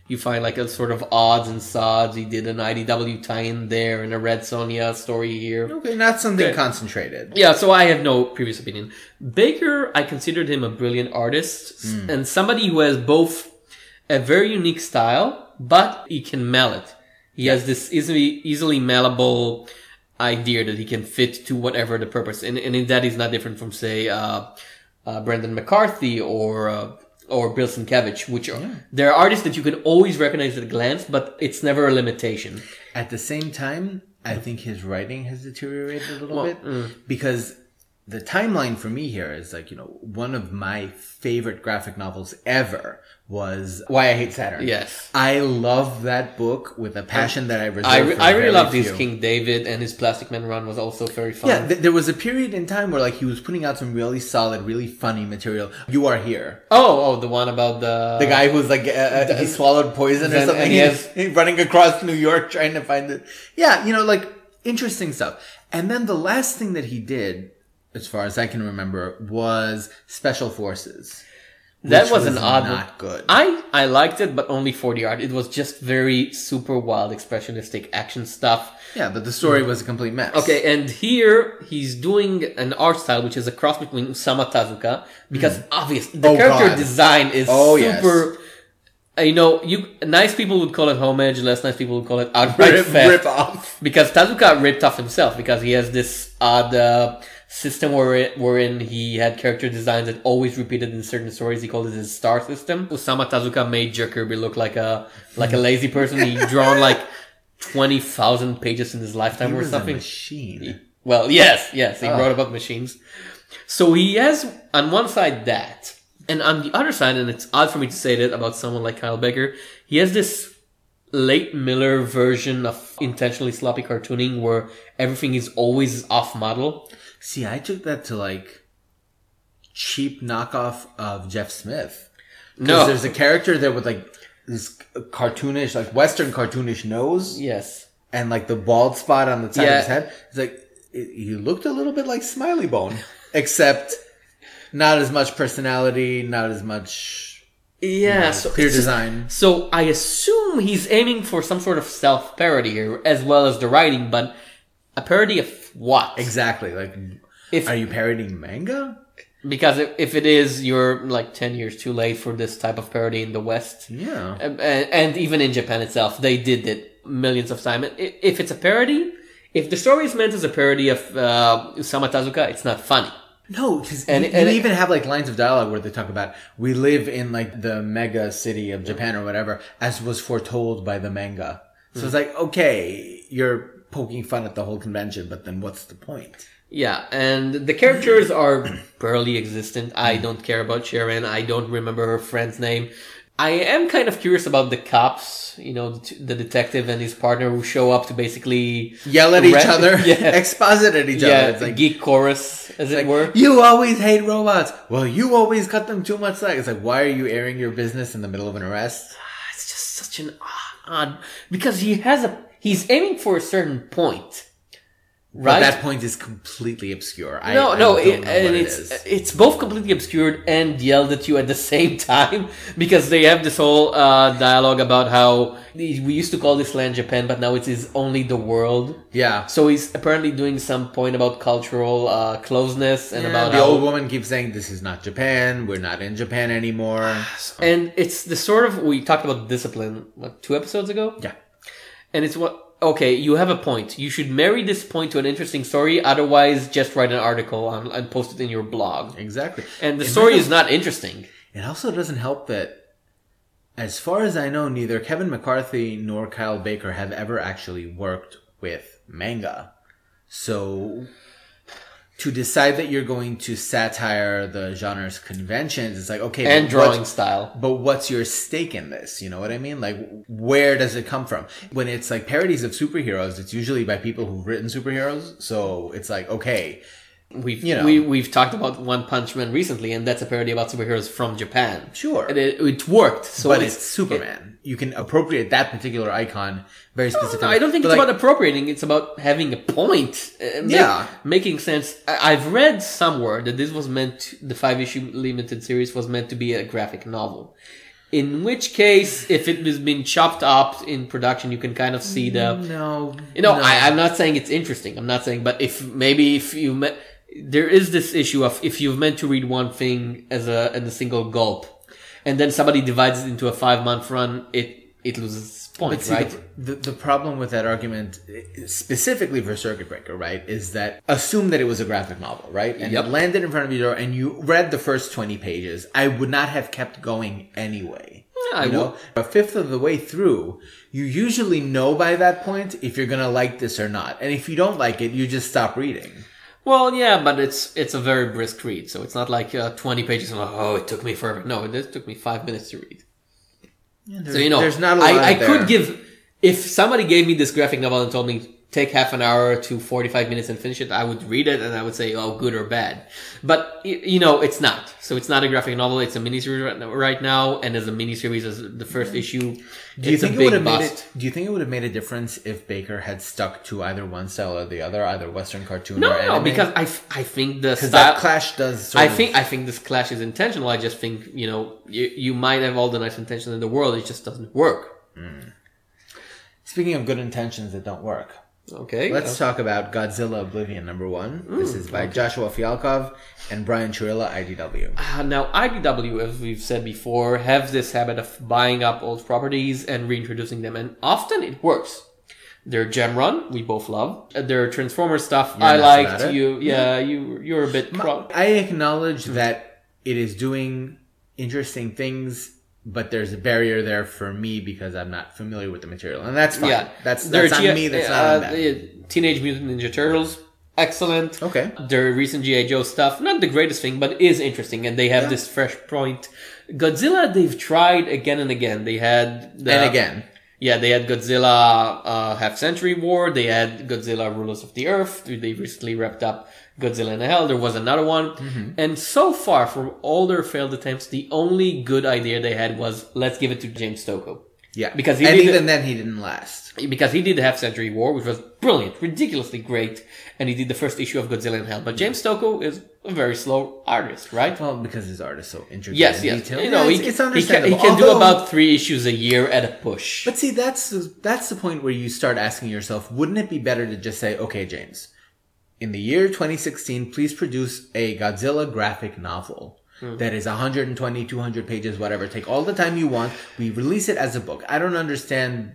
you find like a sort of odds and sods. He did an IDW tie-in there and a Red Sonja story here. Okay, not something Okay. concentrated. Yeah, so I have no previous opinion. Baker, I considered him a brilliant artist hmm. and somebody who has both a very unique style, but he can mail it. He has this easily, easily malleable idea that he can fit to whatever the purpose. And, and in that not different from, say, uh, uh, Brendan McCarthy or, uh, or Bill Sienkiewicz, which are, they're artists that you can always recognize at a glance, but it's never a limitation. At the same time, I think his writing has deteriorated a little Well, bit because the timeline for me here is like, you know, one of my favorite graphic novels ever was Why I Hate Saturn. Yes. I love that book with a passion that I reserve I, re- for I really very loved his. King David and his Plastic Man run was also very fun. Yeah, th- there was a period in time where like he was putting out some really solid, really funny material. You are here. Oh, oh, the one about the The guy who's like uh, uh, he swallowed poison or something. he he's running across New York trying to find it. Yeah, you know, like interesting stuff. And then the last thing that he did, as far as I can remember, was Special Forces. That which was an odd one. not good. I I liked it, but only for the art. It was just very super wild, expressionistic action stuff. yeah, but the story was a complete mess. Okay, and here he's doing an art style which is a cross between Osamu Tezuka because obviously the Oh, character God. design is Oh, super. uh, You know, you nice people would call it homage, less nice people would call it outright rip, rip off. because Tezuka ripped off himself because he has this odd uh, system where wherein he had character designs that always repeated in certain stories. He called it his star system. Osamu Tezuka made Jack Kirby look like a like a lazy person. He drawn like twenty thousand pages in his lifetime He or something. machine. Well, yes, yes, he Ah. wrote about machines. So he has on one side that, and on the other side, and it's odd for me to say that about someone like Kyle Baker, he has this late Miller version of intentionally sloppy cartooning where everything is always off model. See, I took that to like cheap knockoff of Jeff Smith. No. there's a character there with like this cartoonish, like Western cartoonish nose. Yes. and like the bald spot on the side Yeah. of his head. It's like he looked a little bit like Smiley Bone, except not as much personality, not as much Yeah. So clear it's just- design. So I assume he's aiming for some sort of self parody here, as well as the writing, but a parody of what? Exactly. Like, If are you parodying manga? Because if, if it is, you're like 10 years too late for this type of parody in the West. Yeah. And, and even in Japan itself, they did it millions of times. If it's a parody, if the story is meant as a parody of uh, Osamu it's not funny. No, because And- you, and- you even have like lines of dialogue where they talk about we live in like the mega city of Japan or whatever, as was foretold by the manga. So it's like, okay, you're poking fun at the whole convention, but then what's the point? Yeah, and the characters are barely existent. I don't care about Sharon. I don't remember her friend's name. I am kind of curious about the cops, you know, the, the detective and his partner who show up to basically Yell at each other, Yeah. exposit at each yeah, other. It's like, geek chorus, as it like, were. you always hate robots. Well, you always cut them too much slack. It's like, why are you airing your business in the middle of an arrest? Ah, it's just such an odd because he has a he's aiming for a certain point, But right? that point is completely obscure. I, no, I no, it, know and it it's it's both completely obscured and yelled at you at the same time because they have this whole uh, dialogue about how we used to call this land Japan, but now it is only the world. Yeah. So he's apparently doing some point about cultural uh, closeness and Yeah, about the old woman keeps saying, "This is not Japan. We're not in Japan anymore." and it's the sort of we talked about discipline what two episodes ago. Yeah. And it's what okay, you have a point. You should marry this point to an interesting story. Otherwise, just write an article on, and post it in your blog. Exactly. And the It story is not interesting. It also doesn't help that, as far as I know, neither Kevin McCarthy nor Kyle Baker have ever actually worked with manga. So, to decide that you're going to satire the genre's conventions, it's like, okay, And drawing style. But what's your stake in this? You know what I mean? Like, where does it come from? When it's like parodies of superheroes, it's usually by people who've written superheroes. So it's like, okay, We've You know. we we've talked about One Punch Man recently, and that's a parody about superheroes from Japan. Sure. and it, it worked. So but it's Superman. you can appropriate that particular icon very specifically. No, I don't think But it's like, about appropriating. It's about having a point. uh, make- Yeah. making sense. I, I've read somewhere that this was meant. To, the five issue limited series was meant to be a graphic novel. In which case, if it has been chopped up in production, you can kind of see the. no, You know, no. I, I'm not saying it's interesting. I'm not saying, but if maybe if you met, there is this issue of if you've meant to read one thing as a in a single gulp, and then somebody divides it into a five month run, it it loses its point, see, right? the, the, the problem with that argument, specifically for Circuit Breaker, right, is that assume that it was a graphic novel, right? And Yep. it landed in front of your door and you read the first 20 pages. I would not have kept going anyway. I you know, a fifth of the way through, you usually know by that point if you're gonna like this or not. And if you don't like it, you just stop reading. Well, yeah, but it's it's a very brisk read, so it's not like uh, twenty pages. And oh, it took me forever. No, it took me five minutes to read. There's, So you know, there's not a lot I, I could give if somebody gave me this graphic novel and told me take half an hour to forty five minutes and finish it, I would read it and I would say, oh, good or bad. But you know, it's not. So it's not a graphic novel. It's a miniseries right now- and as a miniseries, as the first issue, Do you think it would have made it? Do you think it would have made a difference if Baker had stuck to either one style or the other, either Western cartoon or No, anime? no, because I, I think the because style. that clash does. Sort I of- think I think this clash is intentional. I just think you know you, you might have all the nice intentions in the world. It just doesn't work. Hmm. Speaking of good intentions that don't work, Okay, let's talk about Godzilla Oblivion number one. this is by Joshua Fialkov and Brian Churilla, IDW. Uh, now, IDW, as we've said before, have this habit of buying up old properties and reintroducing them, and often it works. Their Jem Run, we both love. Their Transformer stuff, I nuts liked. You, yeah, you, you're a bit. Pro- I acknowledge that it is doing interesting things, but there's a barrier there for me because I'm not familiar with the material, and that's fine. yeah, that's that's on G- me. That's uh, not on the Teenage Mutant Ninja Turtles, excellent. Okay. Their recent GI Joe stuff, not the greatest thing, but is interesting, and they have Yeah. this fresh point. Godzilla, they've tried again and again. They had the, and again, Yeah, they had Godzilla uh, Half Century War. They had Godzilla Rulers of the Earth. They recently wrapped up Godzilla in Hell. There was another one. Mm-hmm. And so far, from all their failed attempts, the only good idea they had was let's give it to James Stokoe. yeah, Because he and even then, he didn't last. Because he did the Half Century War, which was brilliant, ridiculously great, and he did the first issue of Godzilla in Hell. But James Stokoe is a very slow artist, right? Well, because his art is so intricate. Yes, yes. detailed. You know, Yeah, he, it's, it's can, he can, understandable. he can do about three issues a year at a push. But see, that's that's the point where you start asking yourself, wouldn't it be better to just say, okay, James, in the year 2016, please produce a Godzilla graphic novel that is 120, 200 pages, whatever. Take all the time you want. We release it as a book. I don't understand.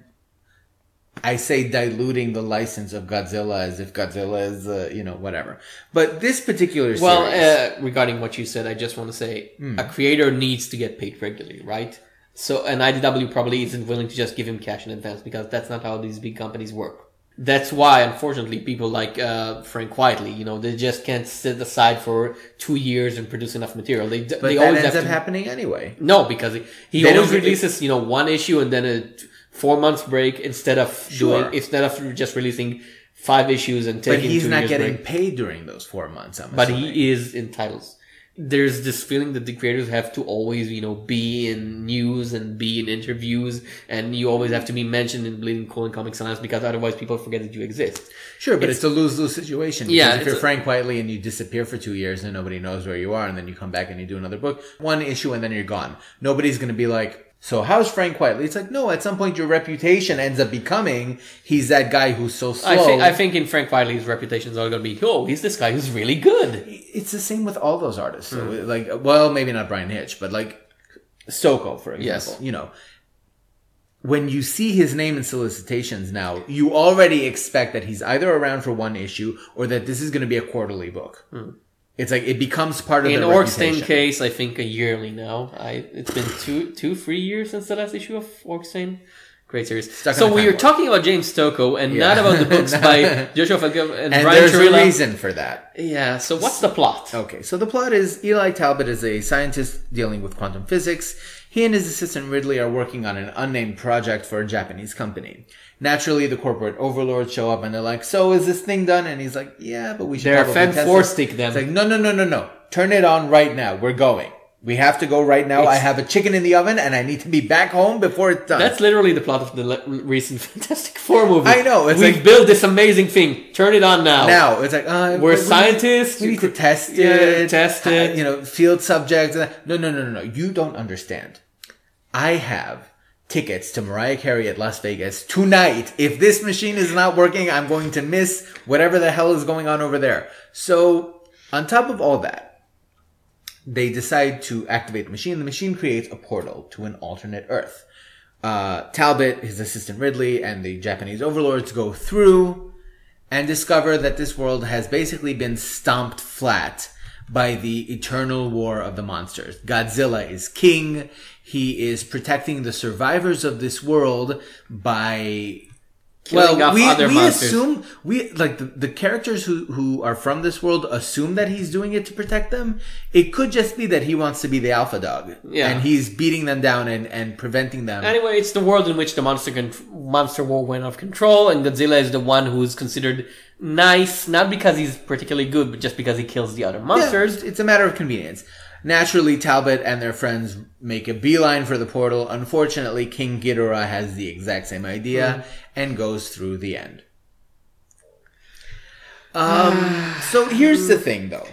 I say diluting the license of Godzilla as if Godzilla is, uh, you know, whatever. But this particular Well, series, uh, regarding what you said, I just want to say Hmm. a creator needs to get paid regularly, right? So, an IDW probably isn't willing to just give him cash in advance because that's not how these big companies work. That's why, unfortunately, people like uh, Frank Quitely, you know, they just can't sit aside for two years and produce enough material. They But they that always ends have up to happening anyway. no, because he, he always releases, you know, one issue and then a four months break instead of Sure. doing instead of just releasing five issues and taking. But he's not getting break. paid during those four months. I'm But assuming. he is in titles. There's this feeling that the creators have to always, you know, be in news and be in interviews, and you always have to be mentioned in Bleeding Cool and Comics Alliance because otherwise people forget that you exist. Sure, but it's, a lose lose situation. Yeah, if you're a- Frank Quitely and you disappear for two years and nobody knows where you are, and then you come back and you do another book, one issue and then you're gone. Nobody's going to be like, so how's Frank Quitely? It's like, no, at some point your reputation ends up becoming he's that guy who's so slow. I think I think in Frank Quitely's reputation is all going to be, oh, he's this guy who's really good. it's the same with all those artists. So, Hmm. like, well, maybe not Bryan Hitch, but like Stokoe, for example. Yes. You know, when you see his name in solicitations now, you already expect that he's either around for one issue or that this is going to be a quarterly book. It's like it becomes part of. In the Orc Stain case, I think a yearly now. I it's been two, two, three years since the last issue of Orc Stain. Great series. Stuck so we were talking about James Stokoe and Yeah. not about the books by Joshua Fialkov and, and Brian there's Churilla. a reason for that. Yeah. So what's the plot? Okay, so the plot is Eli Talbot is a scientist dealing with quantum physics. He and his assistant Ridley are working on an unnamed project for a Japanese company. Naturally, the corporate overlords show up and they're like, "So is this thing done?" And he's like, "Yeah, but we should." They're four stick them. It's like, "No, no, no, no, no! Turn it on right now. We're going. We have to go right now. I have a chicken in the oven, and I need to be back home before it's done." That's literally the plot of the le- recent Fantastic Four movie. I know, it's We've like- built this amazing thing. Turn it on now. now it's like uh, We're we- scientists. We need to test Yeah, it. test uh, it. You know, field subjects. No, no, no, no, no. You don't understand. I have tickets to Mariah Carey at Las Vegas tonight. If this machine is not working, I'm going to miss whatever the hell is going on over there. So, on top of all that, they decide to activate the machine. The machine creates a portal to an alternate Earth. Uh, Talbot, his assistant Ridley, and the Japanese overlords go through and discover that this world has basically been stomped flat by the eternal war of the monsters. Godzilla is king. He is protecting the survivors of this world by Killing well, off we, other we monsters. assume we like the, the characters who who are from this world assume that he's doing it to protect them. It could just be that he wants to be the alpha dog, Yeah. and he's beating them down and and preventing them. Anyway, it's the world in which the monster con- monster war went off control, and Godzilla is the one who's considered nice, not because he's particularly good, but just because he kills the other monsters. it's, it's a matter of convenience. Naturally, Talbot and their friends make a beeline for the portal. Unfortunately, King Ghidorah has the exact same idea and goes through the end. Um, so here's the thing, though.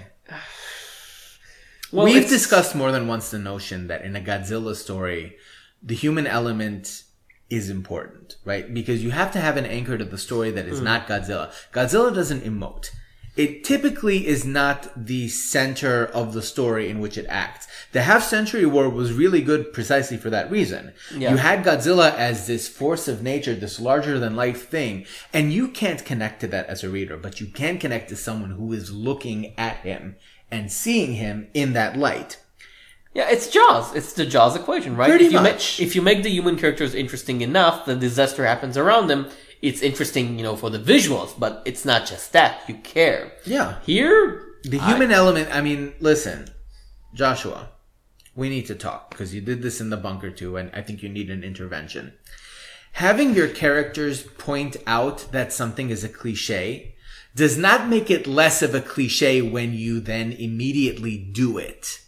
Well, We've discussed more than once the notion that in a Godzilla story, the human element is important, right? Because you have to have an anchor to the story that is Hmm. not Godzilla. Godzilla doesn't emote. It typically is not the center of the story in which it acts. The Half Century War was really good precisely for that reason. Yeah. You had Godzilla as this force of nature, this larger than life thing, and you can't connect to that as a reader, but you can connect to someone who is looking at him and seeing him in that light. Yeah, it's Jaws. It's the Jaws equation, right? Pretty if you much. Make, if you make the human characters interesting enough, the disaster happens around them. It's interesting, you know, for the visuals, but it's not just that. You care. Yeah. Here, The human element, I mean, listen, Joshua, we need to talk because you did this in the bunker too, and I think you need an intervention. Having your characters point out that something is a cliche does not make it less of a cliche when you then immediately do it.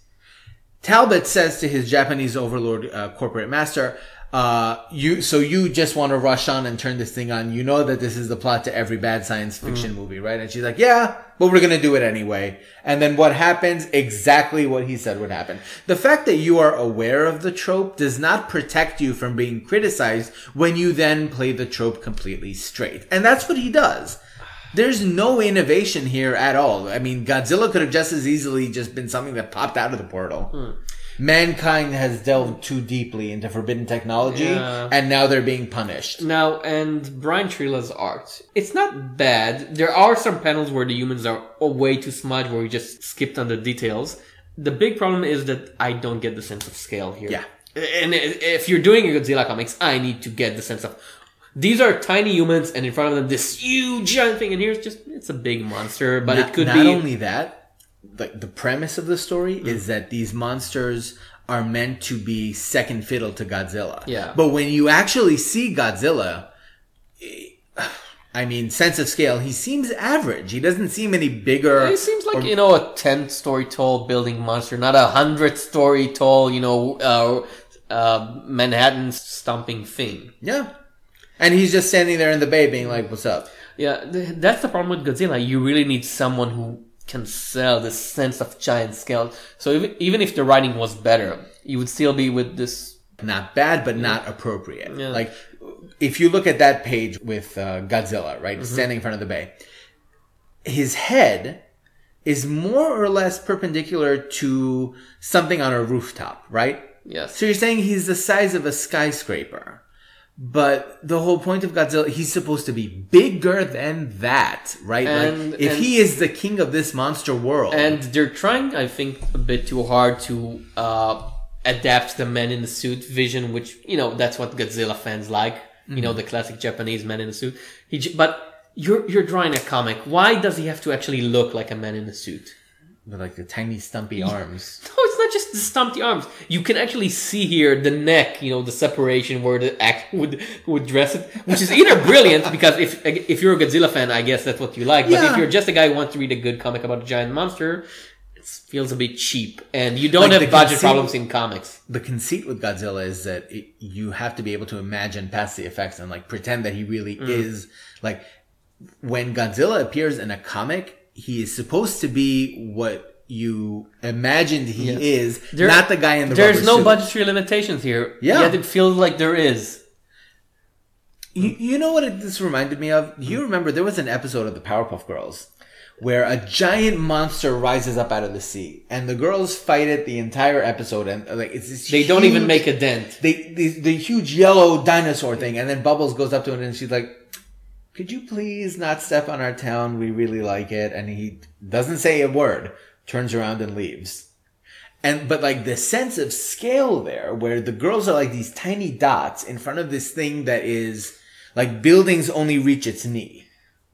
Talbot says to his Japanese overlord uh, corporate master, uh, you, so you just want to rush on and turn this thing on. You know that this is the plot to every bad science fiction movie, right? And she's like, yeah, but we're going to do it anyway. And then what happens? Exactly what he said would happen. The fact that you are aware of the trope does not protect you from being criticized when you then play the trope completely straight. And that's what he does. There's no innovation here at all. I mean, Godzilla could have just as easily just been something that popped out of the portal. Mankind has delved too deeply into forbidden technology, Yeah. and now they're being punished. Now, and Brian Churilla's art. It's not bad. There are some panels where the humans are way too smudged, where we just skipped on the details. The big problem is that I don't get the sense of scale here. Yeah. And if you're doing a Godzilla comics, I need to get the sense of these are tiny humans, and in front of them this huge giant thing, and here's just it's a big monster, but not, it could not be not only that, like the premise of the story Mm. is that these monsters are meant to be second fiddle to Godzilla. Yeah. But when you actually see Godzilla, I mean, sense of scale, he seems average. He doesn't seem any bigger. He seems like you know a ten story tall building monster, not a hundred story tall, you know, uh, uh, Manhattan stomping thing. Yeah. And he's just standing there in the bay being like, what's up? Yeah, that's the problem with Godzilla. You really need someone who can sell this sense of giant scale. So even even if the writing was better, you would still be with this. Not bad, but not appropriate. Yeah. Like, if you look at that page with uh, Godzilla, right, Mm-hmm. standing in front of the bay, his head is more or less perpendicular to something on a rooftop, right? Yes. So you're saying he's the size of a skyscraper. But the whole point of Godzilla, he's supposed to be bigger than that, right? And- like, if and- he is the king of this monster world, And they're trying, I think, a bit too hard to uh, adapt the man in the suit vision, which you know that's what Godzilla fans like. You know, the classic Japanese man in the suit. He, but you're you're drawing a comic. Why does he have to actually look like a man in a suit? With like the tiny stumpy arms. No, it's not just the stumpy arms. You can actually see here the neck, you know, the separation where the act would would dress it, which is either brilliant because if if you're a Godzilla fan, I guess that's what you like. But Yeah. if you're just a guy who wants to read a good comic about a giant monster, it feels a bit cheap, and you don't Like have budget conceit- problems in comics. the conceit with Godzilla is that it, you have to be able to imagine past the effects and like pretend that he really Mm. is like when Godzilla appears in a comic, he is supposed to be what you imagined he Yes. is, There- not the guy in the There's no suit. budgetary limitations here. Yeah. Yet it feels like there is. You, you know what it, this reminded me of? You mm-hmm. remember there was an episode of the Powerpuff Girls where a giant monster rises up out of the sea, and the girls fight it the entire episode, and like it's this They don't even make a dent. they, the, the huge yellow dinosaur thing, and then Bubbles goes up to it and she's like, "Could you please not step on our town? We really like it." And he doesn't say a word, turns around and leaves. And but like the sense of scale there, where the girls are like these tiny dots in front of this thing that is like buildings only reach its knee.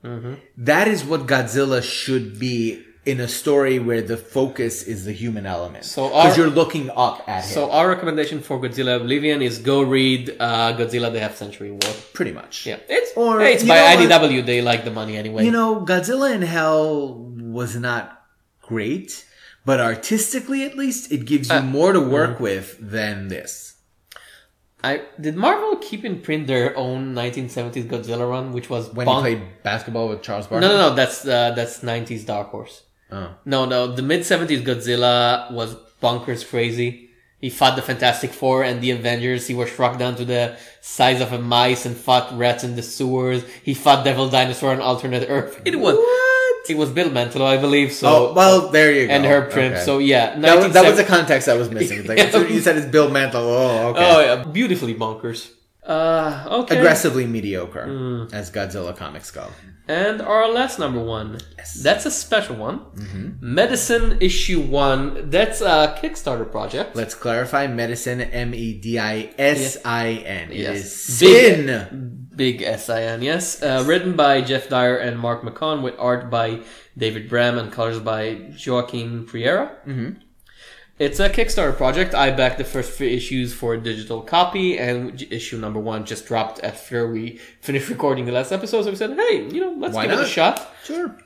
Mm-hmm. That is what Godzilla should be in a story where the focus is the human element. So because you're looking up at him, So our recommendation for Godzilla Oblivion is go read uh, Godzilla: The Half Century War. pretty much. Yeah, it's Or, hey, it's by know? IDW. They like the money anyway. You know, Godzilla in Hell was not great, but artistically at least, it gives you Uh, more to work with than this. I did Marvel keep in print their own 1970s Godzilla run, which was When bon- he played basketball with Charles Barkley. No, no, no. That's uh, that's 90s Dark Horse. Oh. No, no. The mid 70s Godzilla was bonkers crazy. He fought the Fantastic Four and the Avengers. He was shrunk down to the size of a mice and fought rats in the sewers. He fought Devil Dinosaur on alternate Earth. It was What? it was Bill Mantlo, I believe. So Oh, well, there you go. and Herb Trimpe. Okay. So yeah, that was, that was the context I was missing. It's Like, as you said it's Bill Mantlo. Oh, okay. Oh yeah, beautifully bonkers. Uh, okay. Aggressively mediocre, Hmm. as Godzilla comics go. And our last number one. Yes. That's a special one. Mm-hmm. Medisin issue one. That's a Kickstarter project. Let's clarify medicine, M E D I S I N. Yes. is Big- sin. Big S-I-N, yes. Uh, written by Jeff Dyer and Mark McCon with art by David Bram and colors by Joaquin Priera. Mm-hmm. It's a Kickstarter project. I backed the first three issues for a digital copy, and issue number one just dropped after we finished recording the last episode. So we said, hey, you know, let's Why give it a shot. Sure.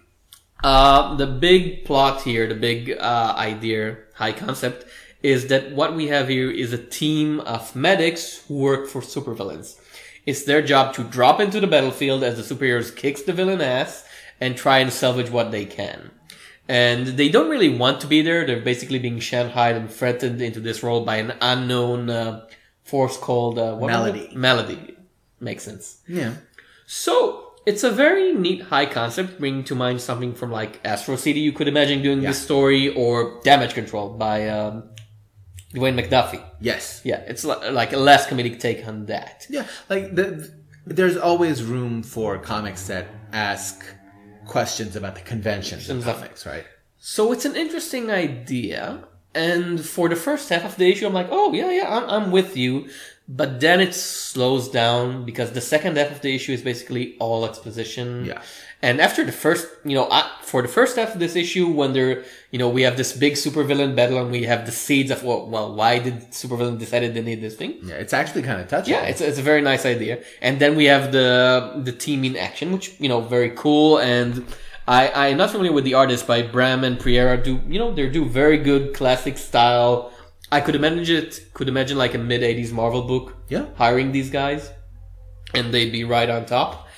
Uh, the big plot here, the big uh, idea, high concept, is that what we have here is a team of medics who work for supervillains. It's their job to drop into the battlefield as the superheroes kicks the villain ass and try and salvage what they can. And they don't really want to be there. They're basically being shanghaied and threatened into this role by an unknown uh, force called uh, what? Melody. Melody makes sense. Yeah. So it's a very neat high concept, bringing to mind something from like Astro City. You could imagine doing this story or Damage Control by um, Dwayne McDuffie. Yes. Yeah, it's like a less comedic take on that. Yeah, like the, there's always room for comics that ask questions about the conventions and comics, right? So it's an interesting idea. and for the first half of the issue, I'm like, oh yeah, yeah, I'm, I'm with you. But then it slows down because the second half of the issue is basically all exposition. Yeah. And after the first, you know, uh, for the first half of this issue, when they're, you know, we have this big supervillain battle and we have the seeds of, well, well why did supervillain decided they need this thing? Yeah, it's actually kind of touching. Yeah, it's, it's a very nice idea. And then we have the, the team in action, which, you know, very cool. And I, I'm not familiar with the artists by Bram and Priera do, you know, they do very good classic style. I could imagine it, could imagine like a mid 80s Marvel book. Yeah. Hiring these guys and they'd be right on top.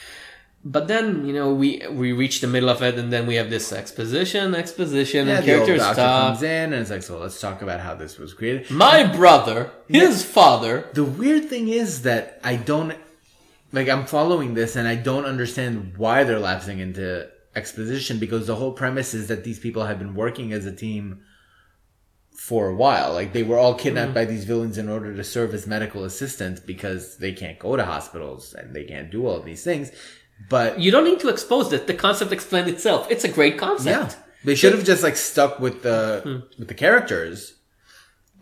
But then, you know, we, we reach the middle of it and then we have this exposition, exposition, Yeah, and the character stuff. comes in and it's like, so let's talk about how this was created. My brother, his father, The weird thing is that I don't like I'm following this and I don't understand why they're lapsing into exposition because the whole premise is that these people have been working as a team for a while. Like they were all mm-hmm. kidnapped by these villains in order to serve as medical assistants because they can't go to hospitals and they can't do all these things. But you don't need to expose it. The concept explains itself. It's a great concept. yeah, they should have just like stuck with the with the characters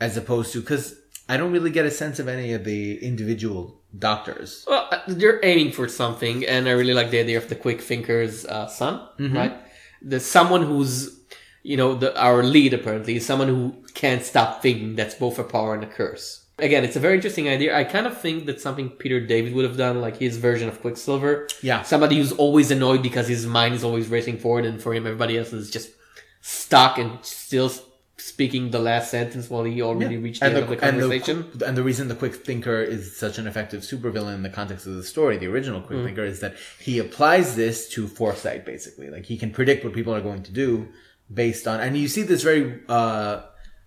as opposed to because I don't really get a sense of any of the individual doctors. Well, uh, they're aiming for something, and I really like the idea of the quick thinker's uh, son, right? There's someone who's, you know, the, our lead apparently is someone who can't stop thinking. That's both a power and a curse. Again, it's a very interesting idea. I kind of think that's something Peter David would have done, like his version of Quicksilver. Yeah. Somebody who's always annoyed because his mind is always racing forward, and for him, everybody else is just stuck and still speaking the last sentence while he already reached the and end of the conversation. And the, and the reason the quick thinker is such an effective supervillain in the context of the story, the original quick Mm. thinker, is that he applies this to foresight, basically. Like he can predict what people are going to do based on, and you see this very, uh,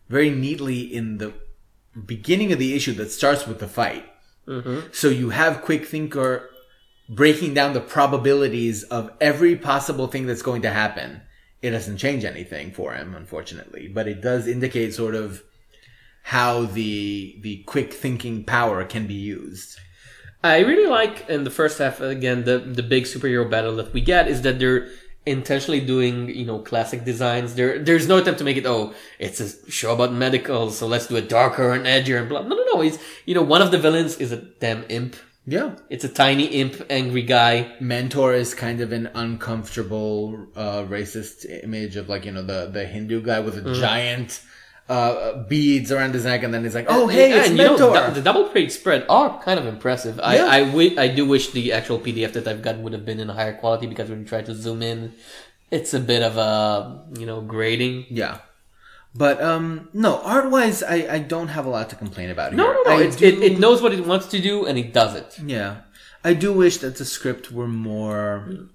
very neatly in the beginning of the issue that starts with the fight. Mm-hmm. So you have quick thinker breaking down the probabilities of every possible thing that's going to happen. It doesn't change anything for him, unfortunately, but it does indicate sort of how the the quick thinking power can be used. I really like in the first half again the the big superhero battle that we get is that they're intentionally doing you know classic designs. There there's no attempt to make it oh it's a show about medical so let's do it darker and edgier and blah. No no no. It's you know one of the villains is a damn imp. Yeah. It's a tiny imp, angry guy. Mentor is kind of an uncomfortable uh, racist image of like, you know, the the Hindu guy with a Mm. giant uh, beads around his neck and then he's like, "Oh, hey, Yeah, it's and, you know, Mentor." the double page spread are kind of impressive. I Yeah. I, do wish the actual PDF that I've got would have been in a higher quality because when you try to zoom in, it's a bit of a you know grading. Yeah. But um no, art wise I, I don't have a lot to complain about here. No, no, no. I do- it, it knows what it wants to do and it does it. Yeah. I do wish that the script were more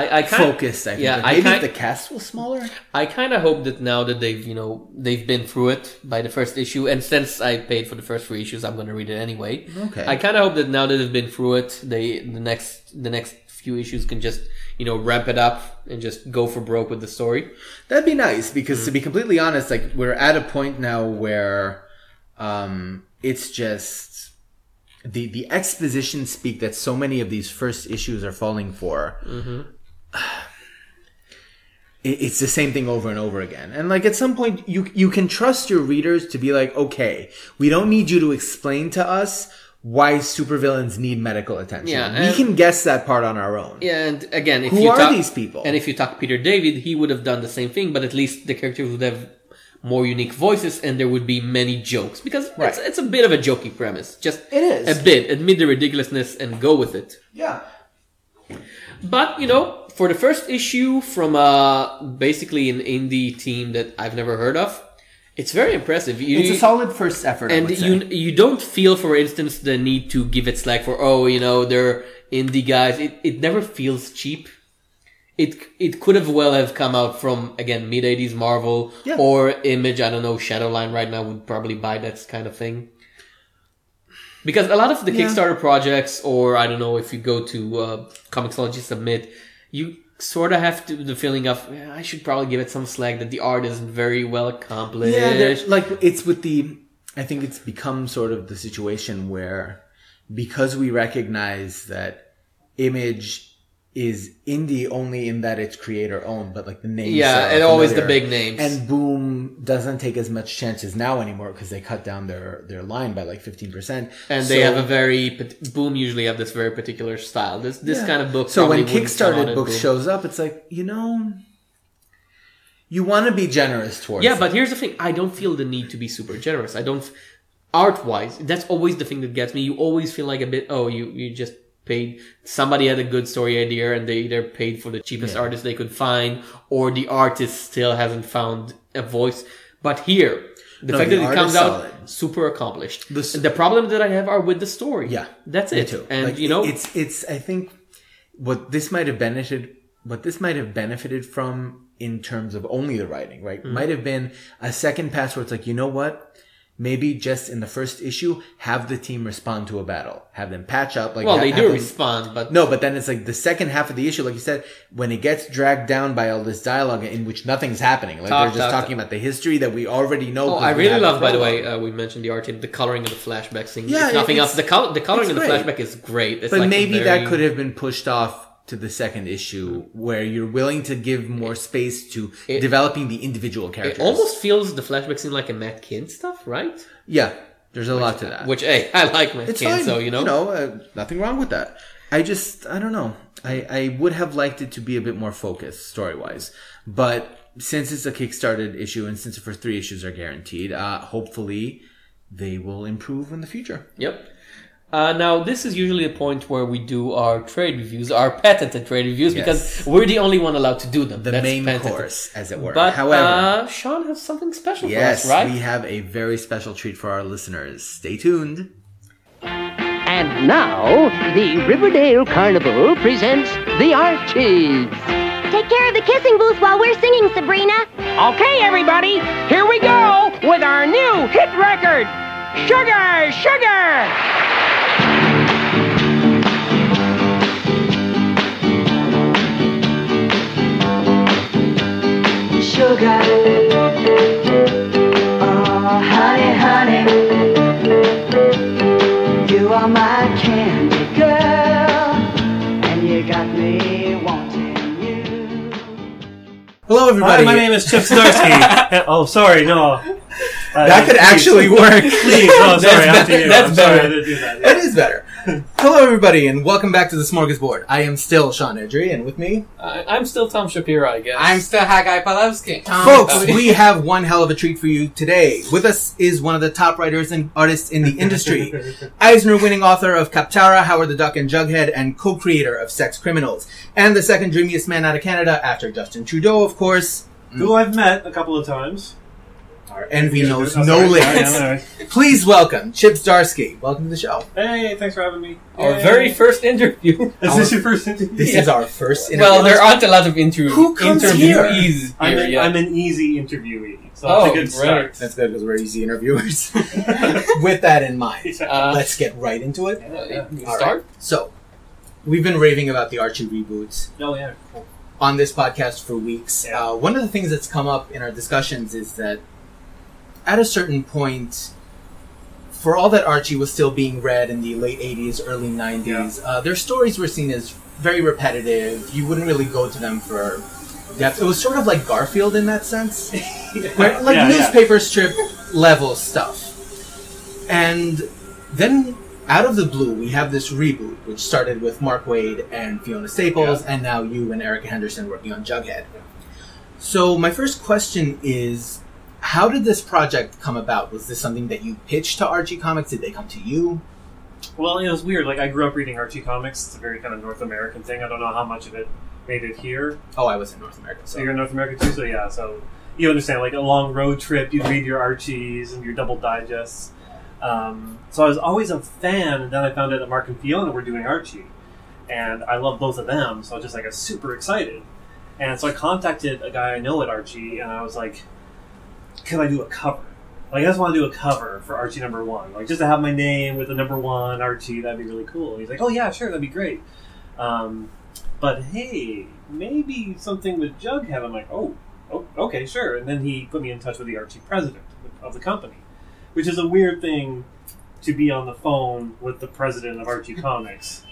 I, I kind focused, I think. Yeah, Like, I maybe kind if the cast was smaller. I kind of hope that now that they've you know they've been through it by the first issue, and since I paid for the first three issues, I'm going to read it anyway. Okay. I kind of hope that now that they've been through it, they the next the next few issues can just you know ramp it up and just go for broke with the story. That'd be nice because Mm. to be completely honest, like we're at a point now where um it's just the the exposition speak that so many of these first issues are falling for. Mm-hmm. It, it's the same thing over and over again. And like at some point you you can trust your readers to be like, "Okay, we don't need you to explain to us why supervillains need medical attention. Yeah, we can guess that part on our own." Yeah, and again, if Who you are talk, these people? And if you talk Peter David, he would have done the same thing, but at least the characters would have more unique voices, and there would be many jokes because it's, it's a bit of a jokey premise. Just It is. a bit. Admit the ridiculousness and go with it. Yeah. But you know, for the first issue from uh basically an indie team that I've never heard of, it's very impressive. You, It's a solid first effort. And would say. you you don't feel, for instance, the need to give it slack for oh, you know, they're indie guys. It it never feels cheap. It it could have well have come out from again mid eighties Marvel Yeah. or Image. I don't know. Shadowline right now would probably buy that kind of thing. Because a lot of the Yeah. Kickstarter projects, or I don't know if you go to uh, Comixology Submit, you sort of have to, the feeling of "Yeah, I should probably give it some slack that the art isn't very well accomplished. Yeah, like it's with the. I think it's become sort of the situation where, because we recognize that Image is indie only in that it's creator owned, but like the names. Yeah, and always the big names. And Boom doesn't take as much chances now anymore because they cut down their their line by like fifteen percent. and they have a very Boom usually have this very particular style. This this Yeah. kind of book. So when probably wouldn't come out Kickstarted in books shows up, it's like you know, you want to be generous towards. Yeah, it. but here's the thing: I don't feel the need to be super generous. I don't, art wise. That's always the thing that gets me. You always feel like a bit. Oh, you you just paid. Somebody had a good story idea, and they either paid for the cheapest artist they could find, or the artist still hasn't found a voice. But here, the No, fact the that it comes is out solid. super accomplished. The The, problem that I have are with the story. Yeah, that's it. too. And Like, you know, it's it's. I think what this might have benefited, what this might have benefited from in terms of only the writing, right? Mm-hmm. Might have been a second pass where it's like, you know what? Maybe just in the first issue, have the team respond to a battle, have them patch up. Like, well, ha- they do them- respond, but No, but then it's like the second half of the issue, like you said, when it gets dragged down by all this dialogue in which nothing's happening. Like Talk, they're just talk, talking about the history that we already know. Oh, I really love, by the way, uh, we mentioned the art in the coloring of the flashback scene. Yeah, if nothing else, the, col- the coloring of the flashback is great. It's But like maybe very- that could have been pushed off to the second issue where you're willing to give more space to It- developing the individual characters. It almost feels the flashback scene like a Matt Kindt stuff, right? Yeah, there's a lot to that. Which, hey, I like Matt it's Kindt, fine. so you know. uh, nothing wrong with that. I just, I don't know. I, I would have liked it to be a bit more focused story wise, but since it's a kickstarted issue and since the first three issues are guaranteed, uh, hopefully they will improve in the future. Yep. Uh, now, this is usually a point where we do our trade reviews, our patented trade reviews, Yes. because we're the only one allowed to do them. The That's main patented. course, as it were. But However, uh, Sean has something special yes, for us, right? we have a very special treat for our listeners. Stay tuned. And now, the Riverdale Carnival presents the Archies. Take care of the kissing booth while we're singing, Sabrina. Okay, everybody, here we go with our new hit record, Sugar, Sugar! Sugar. Oh, honey, honey. You are my candy girl. And you got me wanting you. Hello, Hi, everybody. my name is Chip Zdarsky. oh, sorry, no. Uh, that could please, actually work. Please, oh, sorry, That's after you. better. I'm That's sorry I better. didn't do that. That is better. Hello, everybody, and welcome back to the Smorgasbord. I am still Sean Edry, and with me, I'm still Tom Shapiro, I guess. I'm still Haggai Palevsky. folks, we have one hell of a treat for you today. With us is one of the top writers and artists in the industry, Eisner-winning author of Kaptara, Howard the Duck, and Jughead, and co-creator of Sex Criminals, and the second dreamiest man out of Canada after Justin Trudeau, of course. Who I've met a couple of times. Our envy knows Oh, no sorry. limits. Sorry, Please welcome Chip Zdarsky. Welcome to the show. Hey, thanks for having me. Our Yay. very first interview. Is this your first interview? This is our first interview. well, there aren't a lot of inter- Who comes interviewees I'm, here an, yet. I'm an easy interviewee, so Oh, it's a good great. start. That's good because we're easy interviewers. With that in mind, Uh, let's get right into it. you All start? So, we've been raving about the Archie reboots Oh, yeah. Cool. on this podcast for weeks. Yeah. Uh, one of the things that's come up in our discussions is that at a certain point, for all that Archie was still being read in the late 80s, early 90s, uh, their stories were seen as very repetitive. You wouldn't really go to them for depth. It was sort of like Garfield in that sense. Where, like Yeah, yeah. newspaper strip level stuff. And then out of the blue, we have this reboot, which started with Mark Waid and Fiona Staples, and now you and Erica Henderson working on Jughead. So my first question is, how did this project come about? Was this something that you pitched to Archie Comics? Did they come to you? Well, it was weird. Like, I grew up reading Archie comics. It's a very kind of North American thing. I don't know how much of it made it here. Oh, I was in North America, So so you're in North America too, so yeah. So you understand, like a long road trip, you'd read your Archies and your double digests. Um, so I was always a fan, and then I found out that Mark and Fiona were doing Archie, and I love both of them. So I was just like, I was super excited, and so I contacted a guy I know at Archie, and I was like, "Could I do a cover? Like, I just want to do a cover for Archie number one, like just to have my name with the number one Archie. That'd be really cool." And he's like, "Oh yeah, sure, that'd be great." Um, but hey, maybe something with Jughead. I'm like, oh, oh, okay, sure. And then he put me in touch with the Archie president of the company, which is a weird thing to be on the phone with the president of Archie Comics.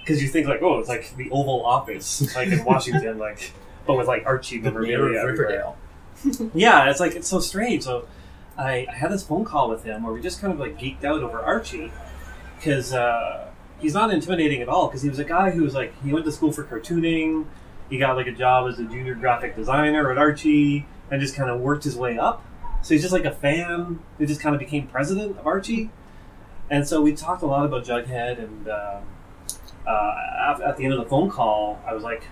because you think like, oh, it's like the Oval Office, like in Washington, like, but with like Archie The memorabilia mayor of everywhere. Riverdale. Yeah, it's like it's so strange. So I, I had this phone call with him where we just kind of like geeked out over Archie because uh, he's not intimidating at all. Because he was a guy who was like he went to school for cartooning. He got like a job as a junior graphic designer at Archie and just kind of worked his way up. So he's just like a fan who just kind of became president of Archie. And so we talked a lot about Jughead, and um uh, at, at the end of the phone call, I was like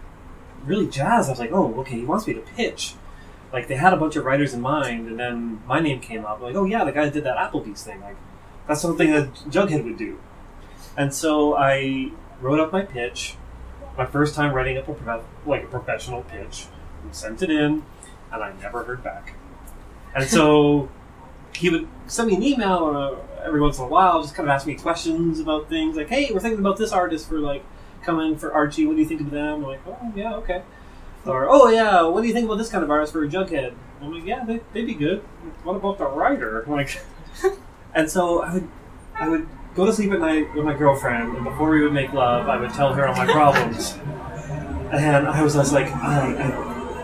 really jazzed. I was like, "Oh, okay, he wants me to pitch." Like they had a bunch of writers in mind, and then my name came up. Like, "Oh yeah, the guy that did that Applebee's thing. Like that's something that Jughead would do." And so I wrote up my pitch, my first time writing up a prof- like a professional pitch, and sent it in, and I never heard back. And so he would send me an email uh, every once in a while, just kind of ask me questions about things like, "Hey, we're thinking about this artist for like coming for Archie. What do you think of them?" I'm like, "Oh yeah, okay." Or, "Oh yeah, what do you think about this kind of artist for a Jughead?" I'm like, "Yeah, they, they'd be good." What about the writer? Like, and so I would, I would go to sleep at night with my girlfriend, and before we would make love, I would tell her all my problems. and I was just like, I,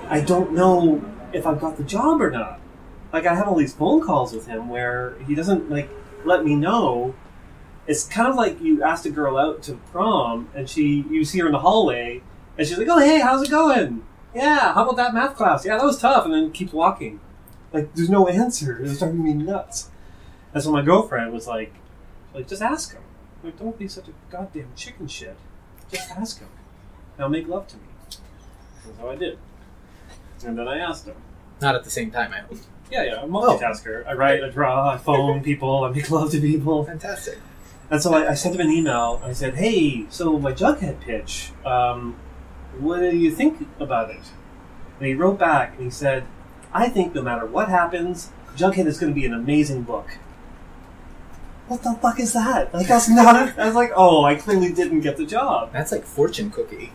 I, I don't know if I've got the job or not. Like I have all these phone calls with him where he doesn't like let me know. It's kind of like you asked a girl out to prom, and she you see her in the hallway, and she's like, "Oh hey, how's it going? Yeah, how about that math class? Yeah, that was tough," and then keep walking. Like there's no answer. It was driving me nuts. And so my girlfriend was like, "Like just ask him. Like don't be such a goddamn chicken shit. Just ask him. Now make love to me." And so I did. And then I asked him. Not at the same time, I hope. Yeah, yeah, I'm a multitasker. I write, I draw, I phone people, I make love to people. Fantastic. And so I, I sent him an email. I said, "Hey, so my Jughead pitch. Um, what do you think about it?" And he wrote back and he said, "I think no matter what happens, Jughead is going to be an amazing book." What the fuck is that? Like that's not. A, I was like, "Oh, I clearly didn't get the job." That's like fortune cookie.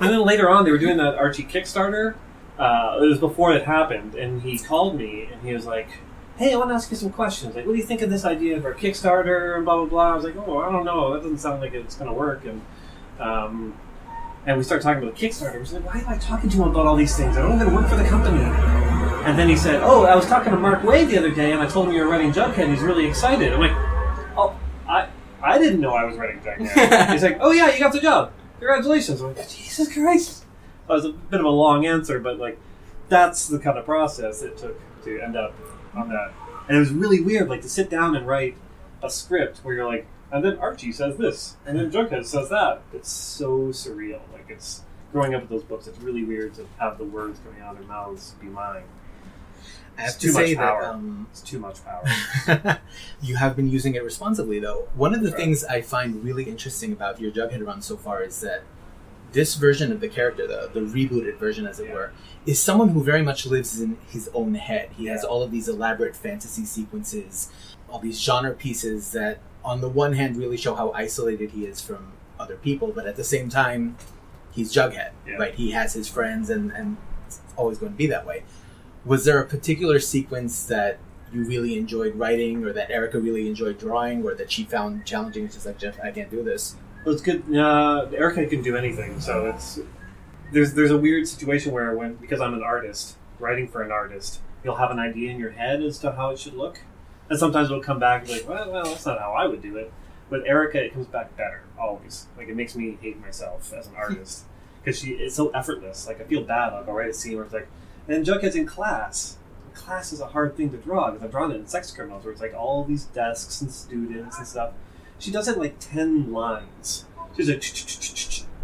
And then later on, they were doing that Archie Kickstarter. Uh, it was before it happened, and he called me and he was like, "Hey, I want to ask you some questions. Like, what do you think of this idea of a Kickstarter and blah blah blah?" I was like, "Oh, I don't know. That doesn't sound like it's going to work." And um, and we started talking about the Kickstarter. Was like, "Why am I talking to him about all these things? I don't even work for the company." And then he said, "Oh, I was talking to Mark Waid the other day, and I told him you were writing Jughead. and He's really excited." I'm like, "Oh, I I didn't know I was writing Jughead." He's like, "Oh yeah, you got the job. Congratulations!" I'm like, "Jesus Christ!" That was a bit of a long answer, but like, that's the kind of process it took to end up on that. And it was really weird, like to sit down and write a script where you're like, and then Archie says this, and then Jughead says that. It's so surreal. It's growing up with those books. It's really weird to have the words coming out of their mouths be mine. I have It's to too say much power. that um, It's too much power. you have been using it responsibly, though. One of the Right. things I find really interesting about your Jughead run so far is that this version of the character, the, the rebooted version, as it Yeah. were, is someone who very much lives in his own head. He has all of these elaborate fantasy sequences, all these genre pieces that, on the one hand, really show how isolated he is from other people, but at the same time, he's Jughead, Yeah. right? He has his friends, and, and it's always going to be that way. Was there a particular sequence that you really enjoyed writing, or that Erica really enjoyed drawing, or that she found challenging? It's just like Jeff, I can't do this. Well, it's good. Uh, Erica can do anything, so it's there's there's a weird situation where when because I'm an artist writing for an artist, you'll have an idea in your head as to how it should look, and sometimes it'll come back like, well, well, that's not how I would do it. With Erica, it comes back better always. Like it makes me hate myself as an artist because she it's so effortless. Like I feel bad. I'll go write a scene where it's like, and Jughead's in class. Class is a hard thing to draw because I've drawn it in Sex Criminals where it's like all these desks and students and stuff. She does it like ten lines. She's like,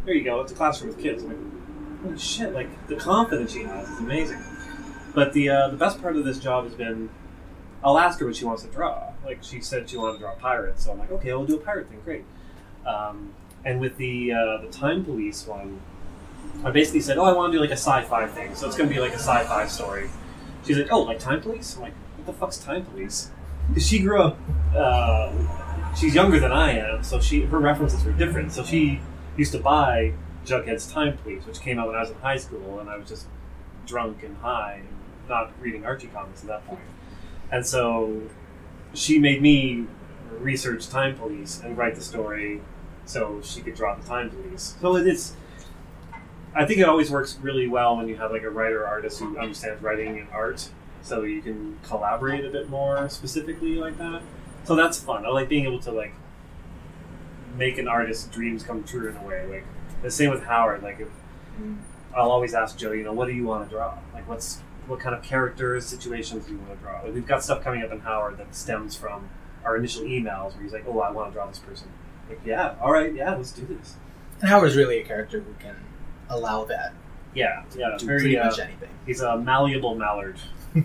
there you go. It's a classroom with kids. I'm like, holy shit! Like the confidence she has is amazing. But the uh, the best part of this job has been, I'll ask her what she wants to draw. Like she said she wanted to draw pirates, so I'm like, okay, we'll do a pirate thing. Great. Um, and with the uh, the time police one, I basically said, oh, I want to do like a sci-fi thing. So it's going to be like a sci-fi story. She's like, oh, like time police? I'm like, what the fuck's time police? she grew up. Uh, she's younger than I am, so she her references were different. So she used to buy Jughead's Time Police, which came out when I was in high school, and I was just drunk and high and not reading Archie comics at that point. And so she made me research Time Police and write the story so she could draw the time police. So it's. I think it always works really well when you have like a writer artist who understands writing and art, so you can collaborate a bit more specifically like that. So that's fun. I like being able to like make an artist's dreams come true in a way. Like the same with Howard. Like if mm. I'll always ask Joe, you know, what do you want to draw? Like what's what kind of characters, situations do you want to draw? Like we've got stuff coming up in Howard that stems from our initial emails where he's like, oh, I want to draw this person. Like yeah, all right, yeah, let's do this. And Howard's really a character who can allow that Yeah, yeah, to very. pretty Uh, much anything. he's a malleable mallard.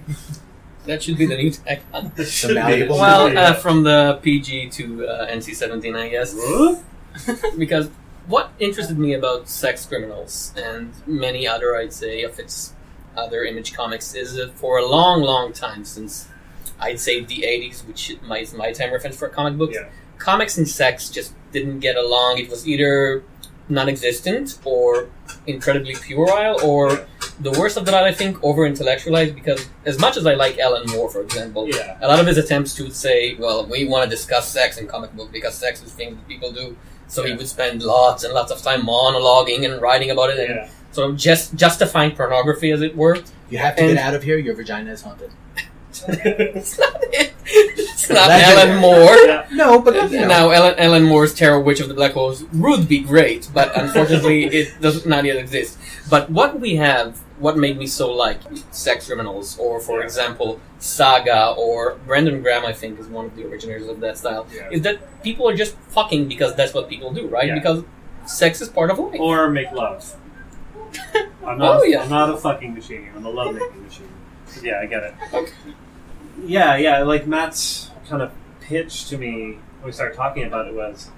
That should be the new tagline. That should be- malleable Well, be, uh, from the PG to uh, NC-17, I guess. Because what interested me about sex criminals and many other, I'd say, of its other image comics is that for a long, long time since I'd say the 80s, which is my, my time reference for comic books, Yeah. comics and sex just didn't get along. It was either non-existent or incredibly puerile or the worst of the lot I think over intellectualized because as much as I like Alan Moore for example Yeah. a lot of his attempts to say well we want to discuss sex in comic book because sex is things that people do so he would spend lots and lots of time monologuing and writing about it and Yeah. sort of just justifying pornography as it were You have to and- get out of here. Your vagina is haunted. It's not it it's not. Alan Moore Yeah. No, but you know, Now, Ellen, Ellen Moore's Terror Witch of the Black Holes would be great, but unfortunately, it does not yet exist. But what we have, what made me so like Sex Criminals, or for Yeah. example, Saga, or Brandon Graham, I think, is one of the originators of that style, Yeah. is that people are just fucking because that's what people do, right? Because sex is part of life. Or make love. I'm not. Oh, yeah. I'm not a fucking machine. I'm a love making machine. Yeah, I get it. Okay. Yeah, yeah. Like Matt's kind of pitch to me when we started talking about it was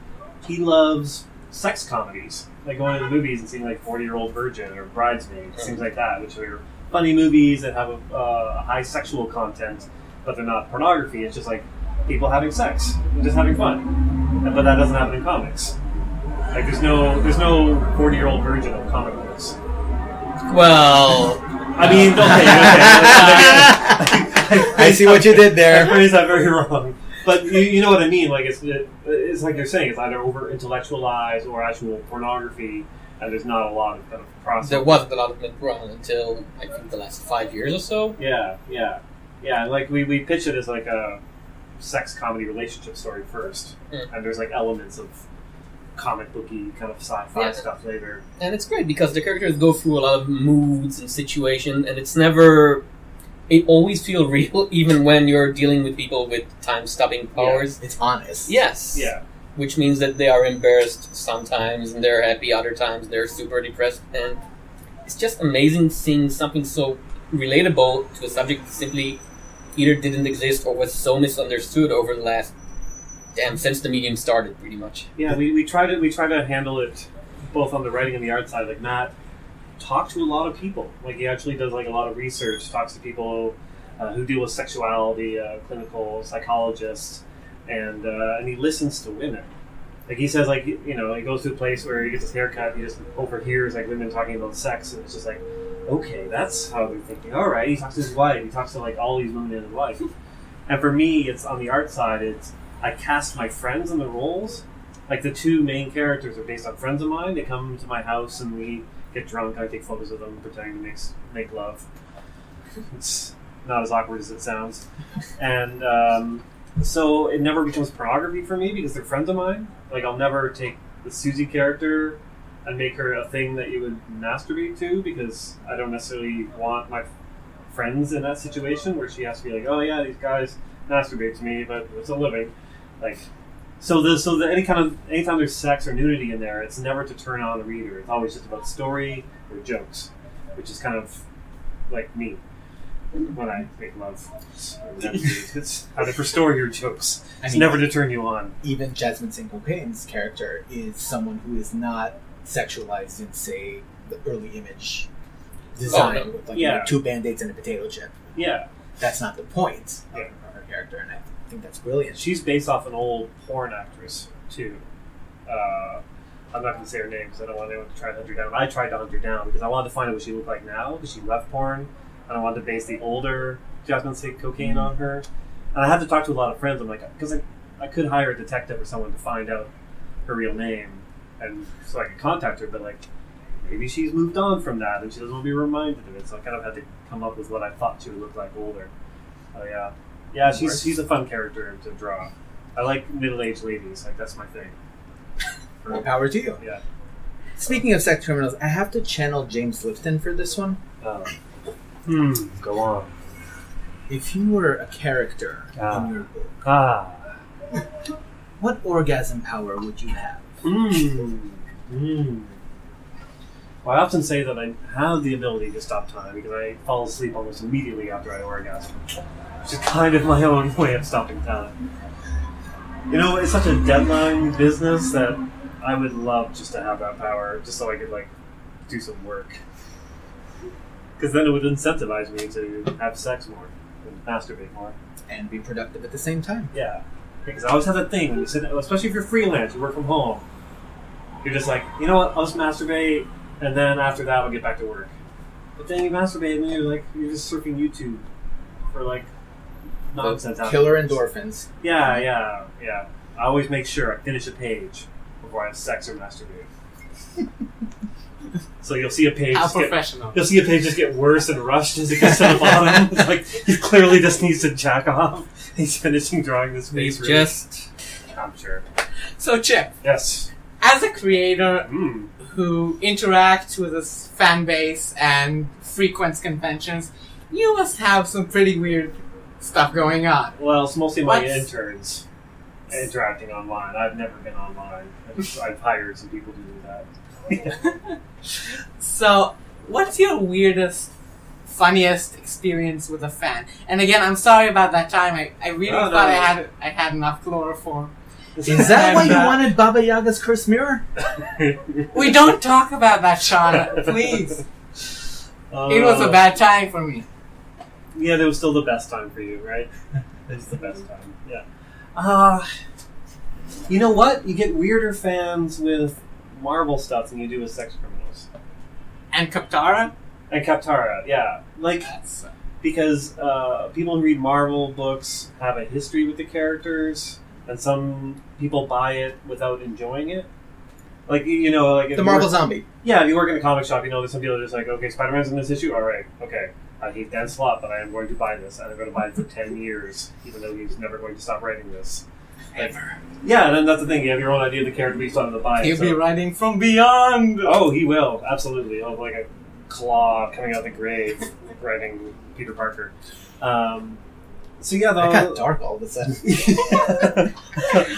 he loves sex comedies, like going to the movies and seeing like Forty Year Old Virgin or Bridesmaids, things like that, which are funny movies that have a, uh, high sexual content, but they're not pornography. It's just like people having sex, and just having fun. But that doesn't happen in comics. Like there's no there's no Forty Year Old Virgin of comic books. Well, I mean, okay, okay. I see what you did there. I there. phrased that very wrong. But you, you know what I mean. Like it's it, it's like you're saying. It's either over intellectualized or actual pornography, and there's not a lot of kind of process. there wasn't a lot of mid-run until, I think, the last five years or so. Yeah, yeah, yeah. Like we, we pitch it as like a sex comedy relationship story first, Mm. and there's like elements of comic booky kind of sci-fi Yeah. stuff later. and it's great because the characters go through a lot of moods and situations, and it's never. It always feels real, even when you're dealing with people with time-stopping powers. It's honest. Yes. Yeah, Which means that they are embarrassed sometimes, and they're happy other times. They're super depressed, and it's just amazing seeing something so relatable to a subject that simply either didn't exist or was so misunderstood over the last damn since the medium started, pretty much. yeah. We, we try to we try to handle it both on the writing and the art side. Like Matt talked to a lot of people. Like he actually does like a lot of research. Talks to people uh, who deal with sexuality, uh, clinical psychologists, and uh, and he listens to women. Like he says, like you know, he goes to a place where he gets his haircut. He just overhears like women talking about sex, and it's just like, okay, that's how they're thinking. All right. He talks to his wife. He talks to like all these women in his life. And for me, it's on the art side. It's I cast my friends in the roles. Like the two main characters are based on friends of mine. They come to my house and we get drunk. I take photos of them, pretending to make make love. It's not as awkward as it sounds, and um, so it never becomes pornography for me because they're friends of mine. Like I'll never take the Susie character and make her a thing that you would masturbate to because I don't necessarily want my friends in that situation where she has to be like, oh yeah, these guys masturbate to me, but it's a living. Like, so the so the any kind of anytime there's sex or nudity in there, it's never to turn on the reader. It's always just about story or jokes, which is kind of like me when I make love. It's, it's either for story or jokes. I It's mean- never to turn you on. Even Jasmine St. Cocaine's character is someone who is not sexualized in, say, the early image design Oh, no. with like Yeah. you know, two band-aids and a potato chip. Yeah, That's not the point of Yeah. of her character, and I think that's brilliant. she's based off an old porn actress too. Uh, I'm not going to say her name because I don't want anyone to try to hunt her down. I tried to hunt her down because I wanted to find out what she looked like now because she left porn, and I wanted to base the older Jasmine St. Cocaine on her. And I had to talk to a lot of friends. I'm like, because I, I could hire a detective or someone to find out her real name, and so I could contact her. But like, maybe she's moved on from that, and she doesn't want to be reminded of it. So I kind of had to come up with what I thought she would look like older. Oh yeah, yeah. She's she's a fun character to draw. I like middle-aged ladies. Like that's my thing. More power to you. Yeah. Speaking of sex criminals, I have to channel James Lifton for this one. Uh, hmm. Go on. If you were a character Ah. in your book, Ah. what orgasm power would you have? Mm. Mm. Well, I often say that I have the ability to stop time because I fall asleep almost immediately after I orgasm, which is kind of my own way of stopping time. You know, it's such a deadline business that I would love just to have that power, just so I could like do some work. Because then it would incentivize me to have sex more and masturbate more. And be productive at the same time. Yeah, because I always have that thing when you sit, especially if you're freelance, you work from home. You're just like, you know what? I'll just masturbate, and then after that, I'll get back to work. But then you masturbate, and then you're like, you're just surfing YouTube for like nonsense. Killer afterwards. endorphins. Yeah, yeah, yeah. I always make sure I finish a page before I have sex or masturbate. so you'll see a page. How just get- professional. You'll see a page just get worse and rushed as it gets to the bottom. It's like he clearly just needs to jack off. He's finishing drawing this face. It's really- just I'm sure. So, Chip, Yes. as a creator Mm. who interacts with his fan base and frequents conventions, you must have some pretty weird stuff going on. Well, it's mostly my What's- interns interacting online. I've never been online. I've, I've hired some people to do that. So, what's your weirdest, funniest experience with a fan? And again, I'm sorry about that time. I, I really Oh, no, thought I no. had I had enough chloroform. Is that why you uh, wanted Baba Yaga's cursed mirror? We don't talk about that, Sean. Please. It was a Uh, bad time for me. Yeah, that was still the best time for you, right? It's the best time. Yeah. Uh, you know what? You get weirder fans with Marvel stuff than you do with sex criminals. And Kaptara? And Kaptara, yeah. Like, That's, uh, because uh, people who read Marvel books have a history with the characters, and some people buy it without enjoying it. Like, you- you know, like The Marvel work- Zombie. Yeah, if you work in a comic shop, you know there's some people are just like, okay, Spider Man's in this issue. All right, okay. I hate Dan Slott, but I am going to buy this, and I'm going to buy it for ten years, even though he's never going to stop writing this. Like, yeah, and then that's the thing. You have your own idea of the character, but you still have to buy. He'll so- be writing from beyond. Oh, he will absolutely. He'll have like a claw coming out of the grave, writing Peter Parker. Um, so yeah, though. That got dark all of a sudden.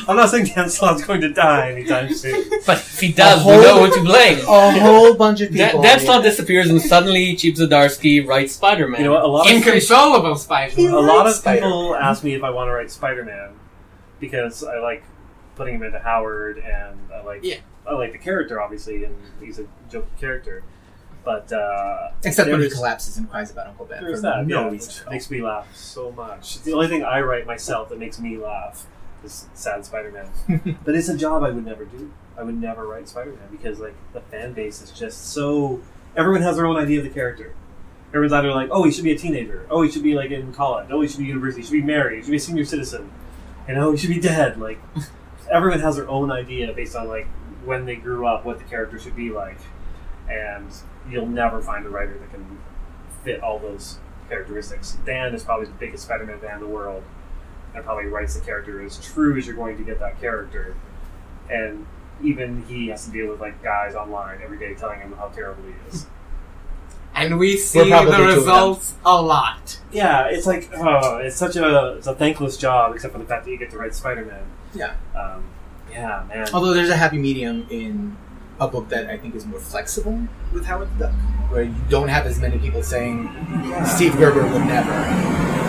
I'm not saying Dan Slott's going to die anytime soon. but if he does, A we know who to blame. A whole bunch of people. Dan, Dan Slott disappears and suddenly Chip Zdarsky writes Spider-Man. You know what? A lot of Inconsolable Spider. a lot of Spider-Man. people ask me if I want to write Spider-Man because I like putting him into Howard and I like Yeah. I like the character obviously and he's a jokey character. But uh, Except when he collapses and cries about Uncle Ben. For that. no yeah, reason makes me laugh so much. It's the only thing I write myself that makes me laugh is sad Spider-Man. but it's a job I would never do. I would never write Spider-Man because like the fan base is just so. Everyone has their own idea of the character. Everyone's either like, oh, he should be a teenager. Oh, he should be like in college. Oh, he should be university. He should be married. He should be a senior citizen. You know, he should be dead. Like everyone has their own idea based on like when they grew up, what the character should be like, and you'll never find a writer that can fit all those characteristics. Dan is probably the biggest Spider-Man fan in the world, and probably writes the character as true as you're going to get that character. And even he has to deal with like guys online every day telling him how terrible he is. And we see the two of them. results a lot. Yeah, it's like oh, it's such a it's a thankless job, except for the fact that you get to write Spider-Man. Yeah. Um, yeah, man. Although there's a happy medium in a book that I think is more flexible with Howard the Duck, where you don't have as many people saying Steve Gerber would never.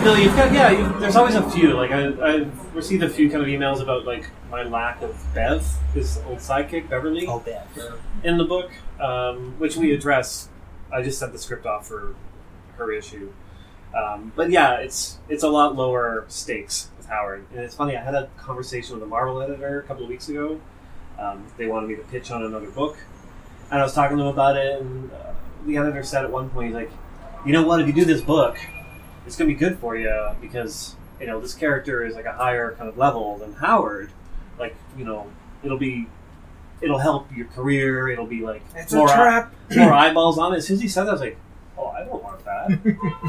No, you've got yeah. You, there's always a few. Like I, I've received a few kind of emails about like my lack of Bev, his old sidekick Beverly, Oh, bad. in the book, um, which we address. I just sent the script off for her issue, um, but yeah, it's it's a lot lower stakes with Howard. And it's funny. I had a conversation with a Marvel editor a couple of weeks ago. Um, they wanted me to pitch on another book, and I was talking to them about it. And uh, the editor said at one point, he's like, "You know what? If you do this book." it's gonna be good for you because you know this character is like a higher kind of level than Howard. Like you know, it'll be it'll help your career. It'll be like It's a more eye- trap. more eyeballs on it. As soon as he said that, I was like, oh, I don't want that.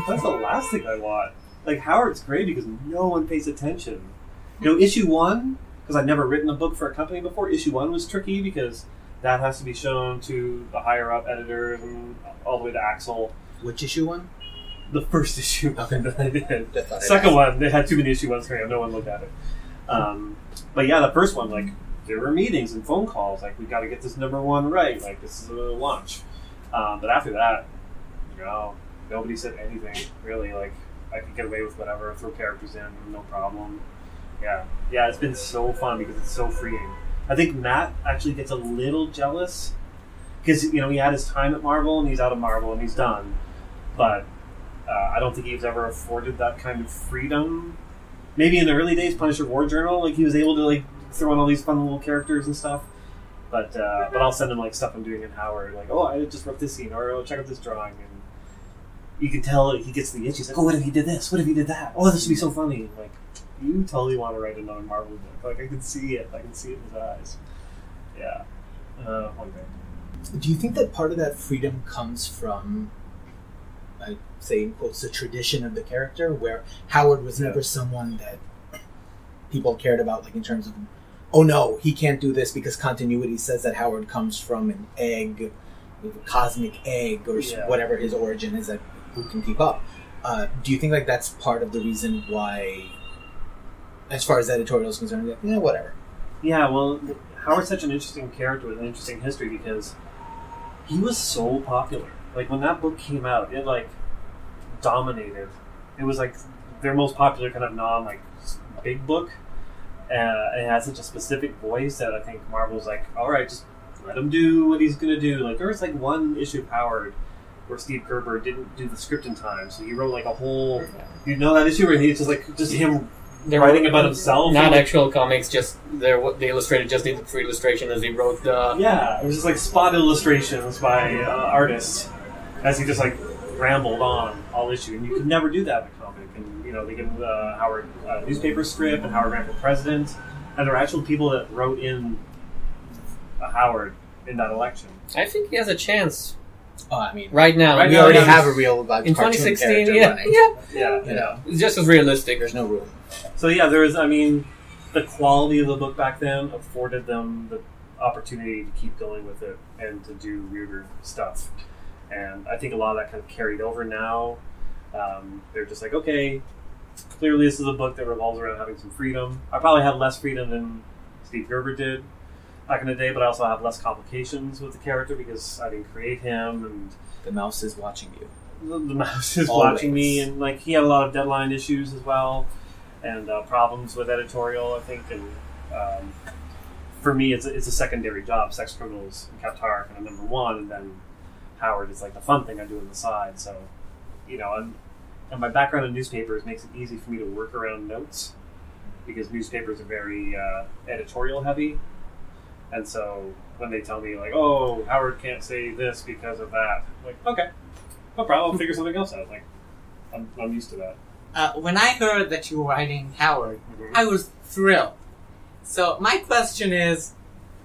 That's the last thing I want. Like Howard's great because no one pays attention. You know, issue one because I'd never written a book for a company before. Issue one was tricky because that has to be shown to the higher up editors and all the way to Axel. Which issue one? The first issue Okay. that I did. Second one, they had too many issue ones coming out. No one looked at it. Um, but yeah, the first one, like, there were meetings and phone calls. Like, we got to get this number one right. Like, this is a launch. Um, but after that, no, nobody said anything really. Like, I could get away with whatever, throw characters in, no problem. Yeah, yeah, it's been so fun because it's so freeing. I think Matt actually gets a little jealous because you know he had his time at Marvel and he's out of Marvel and he's done, but uh, I don't think he was ever afforded that kind of freedom. Maybe in the early days, Punisher War Journal, like he was able to like throw in all these fun little characters and stuff. But uh, but I'll send him like stuff I'm doing in Howard, like oh I just wrote this scene or oh check out this drawing, and you can tell he gets the itch. He's like oh what if he did this? What if he did that? Oh this would be so funny. Like you totally want to write another Marvel book. Like I can see it. I can see it in his eyes. Yeah. Uh, one day. Do you think that part of that freedom comes from, I say in quotes, the tradition of the character, where Howard was never someone that people cared about, like in terms of, oh no, he can't do this because continuity says that Howard comes from an egg, a cosmic egg, or Yeah. whatever his origin is that who can keep up. Uh, do you think like that's part of the reason why, as far as editorial is concerned, like, yeah, whatever. Yeah, well, Howard's such an interesting character with an interesting history because he was so popular. Like when that book came out, it like dominated. It was like their most popular kind of non like big book. Uh, it had such a specific voice that I think Marvel's like, all right, just let him do what he's gonna do. Like there was like one issue of Howard where Steve Gerber didn't do the script in time, so he wrote like a whole. You know that issue where he's just like just him They're writing about himself. Not actual comics, just they're what the illustrator just did the free illustration as he wrote the. Yeah, it was just like spot illustrations by uh, artists as he just like rambled on all issue, and you could never do that in a comic. And you know, they give uh, Howard uh, newspaper strip, and Howard ran for president, and there are actual people that wrote in uh, Howard in that election. I think he has a chance Oh, I mean, right now. Right we now, already have a real like, in cartoon 2016. character Yeah, running. yeah, Yeah, You know, it's just as realistic. there's no room. So yeah, there was. I mean, the quality of the book back then afforded them the opportunity to keep going with it and to do weirder stuff. And I think a lot of that kind of carried over now. Um, they're just like, okay, clearly this is a book that revolves around having some freedom. I probably had less freedom than Steve Gerber did back in the day, but I also have less complications with the character because I didn't create him and The mouse is watching you. the, the mouse is Always. watching me, and like he had a lot of deadline issues as well, and uh, problems with editorial. I think, and um, for me, it's a, it's a secondary job. Sex Criminals and Kaptara kind of number one, and then Howard is like the fun thing I do on the side. So, you know, and, and my background in newspapers makes it easy for me to work around notes because newspapers are very uh, editorial heavy, and so when they tell me like, "Oh, Howard can't say this because of that," I'm like, okay, no problem. I'll figure something else out. Like, I'm, I'm used to that. Uh, when I heard that you were writing Howard, Mhm. I was thrilled. So my question is,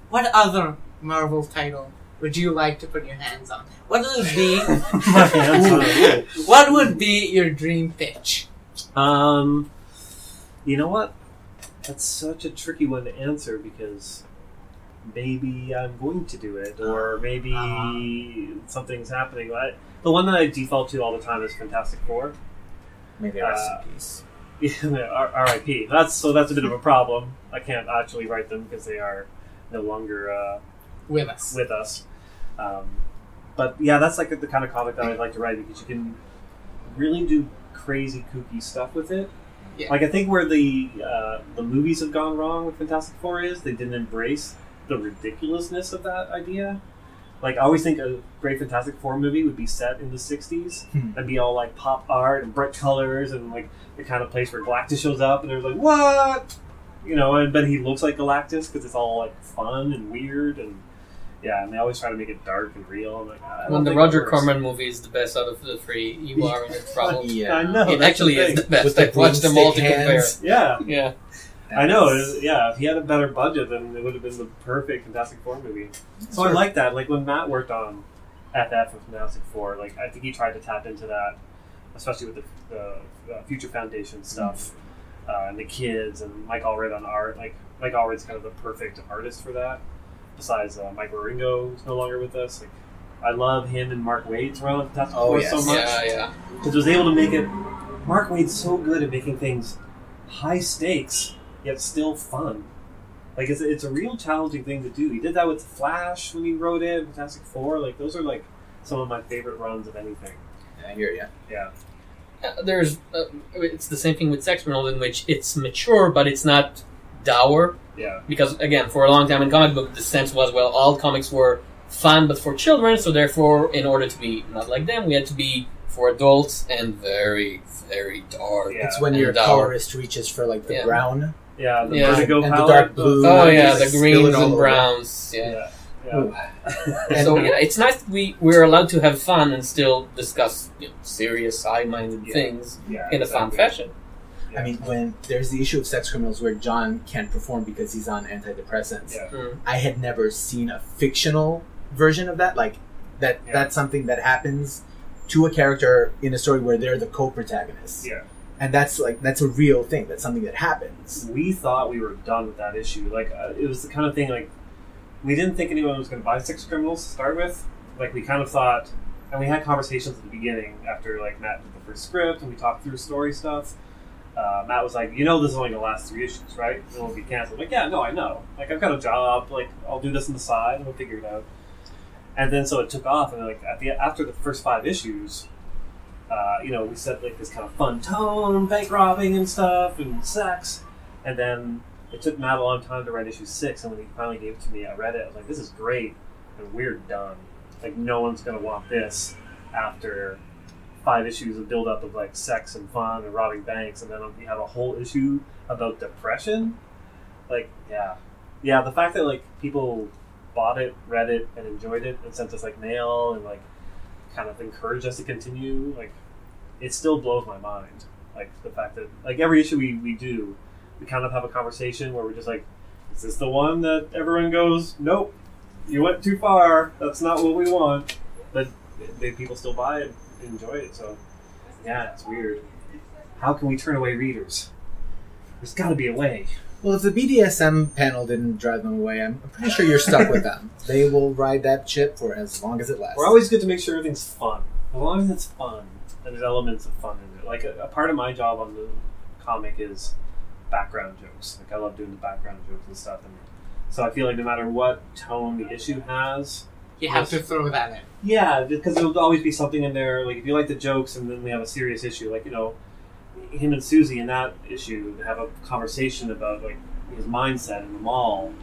what other Marvel title would you like to put your hands on? What would be My hands on it. what would be your dream pitch? Um, you know what? That's such a tricky one to answer because maybe I'm going to do it, or maybe Uh-huh. something's happening. I, the one that I default to all the time is Fantastic Four. Maybe rest Uh, in peace. Yeah, R- R.I.P. That's so. That's a bit of a problem. I can't actually write them because they are no longer uh, With us. with us. Um, but yeah, that's like the kind of comic that I'd like to write because you can really do crazy, kooky stuff with it. Yeah. Like I think where the uh, the movies have gone wrong with Fantastic Four is they didn't embrace the ridiculousness of that idea. Like I always think a great Fantastic Four movie would be set in the '60s Hmm. and be all like pop art and bright colors and like the kind of place where Galactus shows up and they're like, "What?" You know, and but he looks like Galactus because it's all like fun and weird and yeah, and they always try to make it dark and real. I'm like, I When the Roger. Corman movie is the best out of the three, you are in trouble. Yeah. I know It actually the is the best. With the I've watched them all to broomstick compare. Yeah, Yeah. I know. It was, yeah, if he had a better budget, then it would have been the perfect Fantastic Four movie. So I like that. Like when Matt worked on FF with Fantastic Four, like I think he tried to tap into that, especially with the, the uh, Future Foundation stuff uh, and the kids and Mike Allred on art. Like Mike Allred's kind of the perfect artist for that. Besides uh, Mike Wieringo, who's no longer with us. Like I love him and Mark Waid's run on Fantastic Oh, Four yes. so much Yeah, yeah. because was able to make it. Mark Waid's so good at making things high stakes yet still fun. Like it's it's a real challenging thing to do. He did that with Flash when he wrote it, Fantastic Four. Like those are like some of my favorite runs of anything. I hear you. Yeah, Uh, There's, uh, it's the same thing with Sex Criminals in which it's mature, but it's not dour. yeah, because again, for a long time in comic book, the sense was well, all comics were fun but for children, so therefore, in order to be not like them, we had to be for adults and very, very dark. Yeah. It's when and your dour. colorist reaches for like the Yeah. brown. Yeah. The Yeah. Vertigo And the dark blue. Oh yeah, the greens and browns. Yeah. Yeah, yeah. So yeah, it's nice that we we're allowed to have fun and still discuss you know, serious, high-minded Yeah. things yeah, in a fun exactly. fashion. I mean, when there's the issue of sex criminals where John can't perform because he's on antidepressants, Yeah. Mm. I had never seen a fictional version of that. Like that, Yeah. that's something that happens to a character in a story where they're the co-protagonist, Yeah. And that's like that's a real thing. That's something that happens. we thought we were done with that issue. Like uh, it was the kind of thing like we didn't think anyone was going to buy Sex Criminals to start with. Like we kind of thought, and we had conversations at the beginning after like Matt did the first script and we talked through story stuff. Uh, Matt was like, "You know, this is only to last three issues, right? It won't be canceled." Like, yeah, no, I know. Like, I've got a job. Like, I'll do this on the side and we'll figure it out. And then so it took off, and like at the after the first five issues, uh, you know, we set like this kind of fun tone, bank robbing and stuff, and sex. And then it took Matt a long time to write issue six, and when he finally gave it to me, I read it. I was like, "This is great," and we're done. Like, no one's gonna want this after five issues of build up of like sex and fun and robbing banks, and then we have a whole issue about depression. Like, yeah, yeah. The fact that like people bought it, read it, and enjoyed it, and sent us like mail and like kind of encouraged us to continue, like it still blows my mind. Like the fact that like every issue we, we do, we kind of have a conversation where we're just like, is this the one that everyone goes, nope, you went too far. That's not what we want. But they, people still buy it, and enjoy it. So yeah, it's weird. How can we turn away readers? There's got to be a way. Well, if the BDSM panel didn't drive them away, I'm I'm pretty sure you're stuck with them. They will ride that chip for as long as it lasts. We're always good to make sure everything's fun. As long as it's fun, and there's elements of fun in it. Like a, a part of my job on the comic is background jokes. Like I love doing the background jokes and stuff. And so I feel like no matter what tone the issue has, You have to throw that in. yeah, because there will always be something in there. Like if you like the jokes, and then we have a serious issue, like you know, him and Susie in that issue have a conversation about like his mindset in the mall.